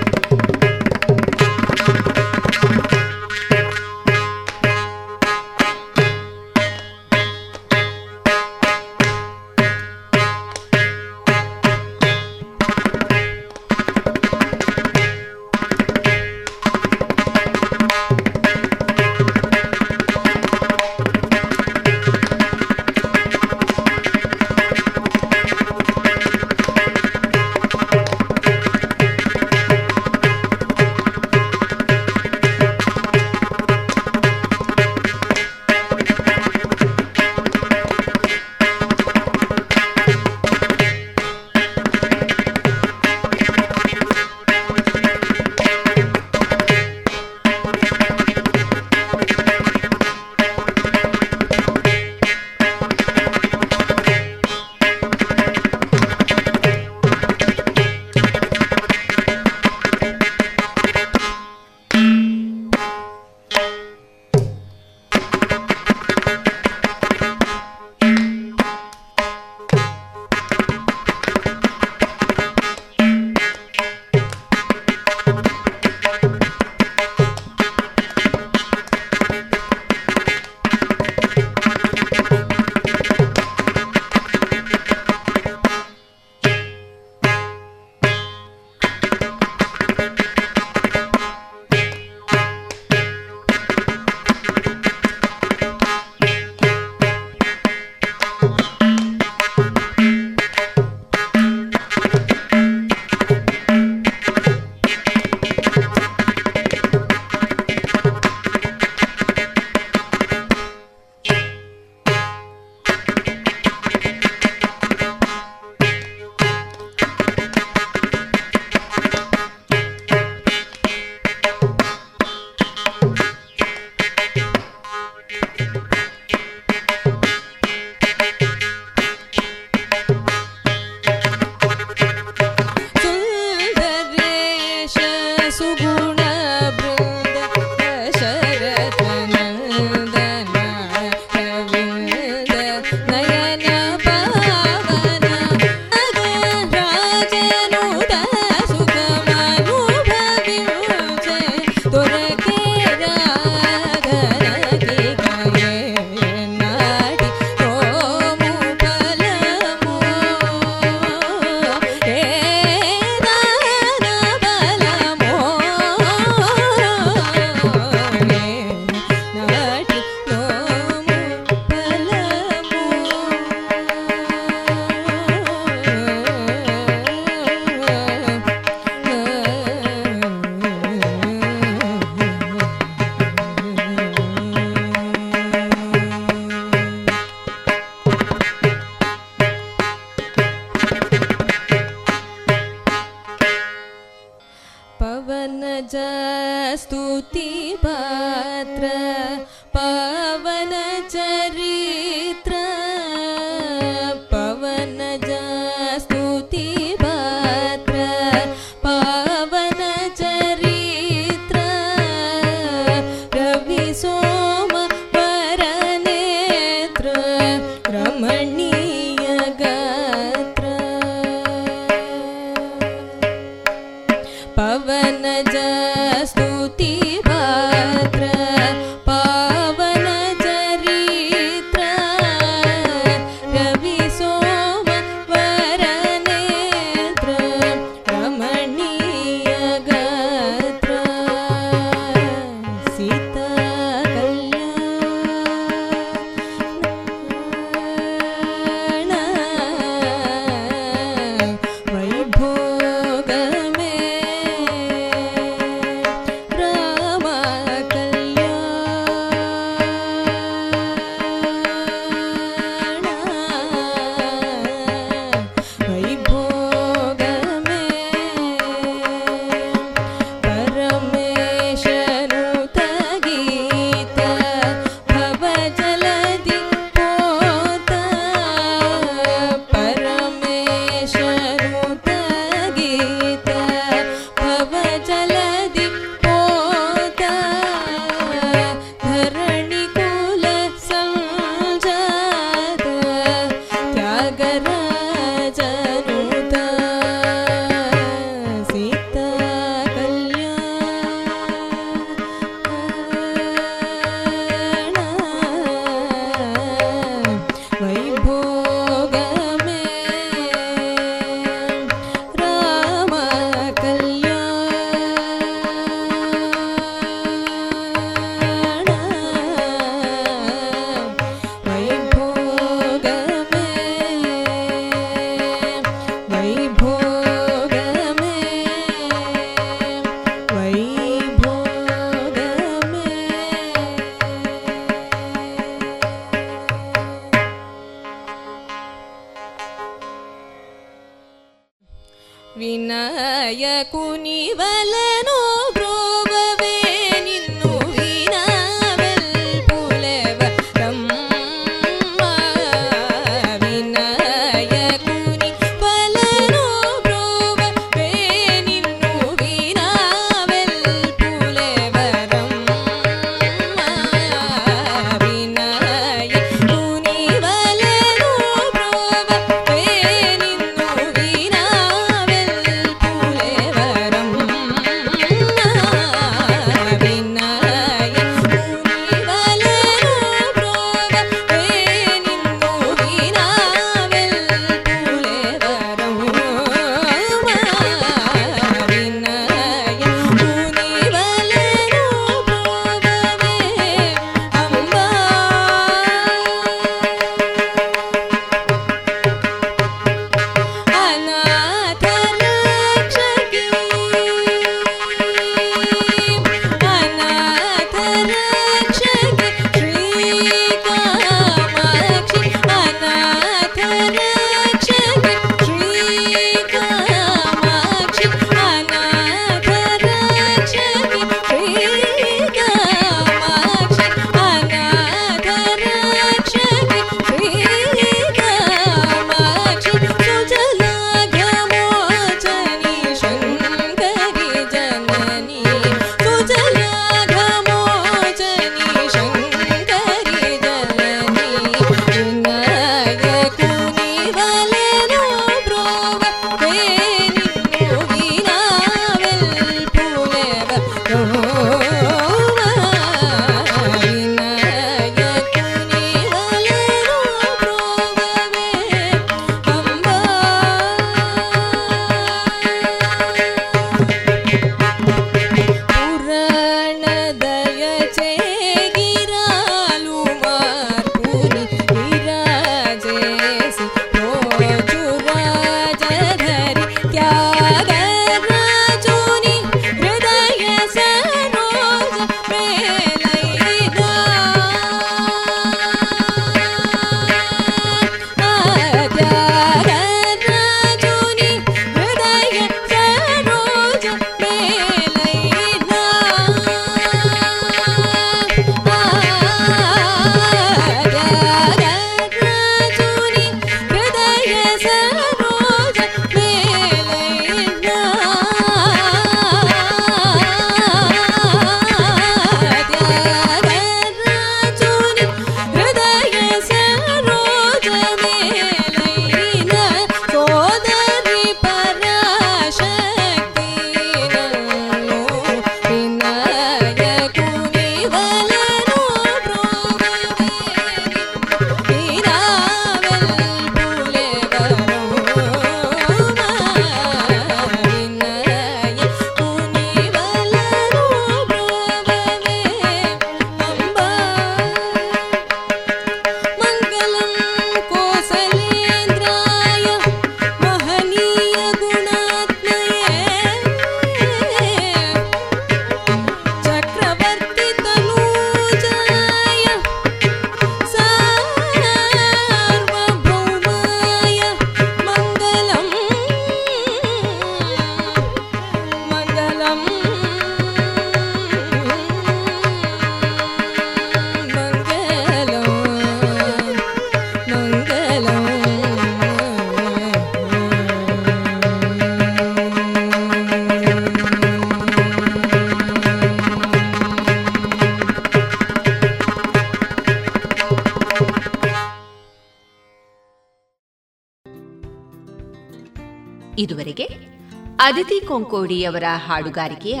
ಕೊಂಕೋಡಿಯವರ ಹಾಡುಗಾರಿಕೆಯ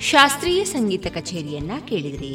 ಶಾಸ್ತ್ರೀಯ ಸಂಗೀತ ಕಚೇರಿಯನ್ನ ಕೇಳಿದ್ರಿ.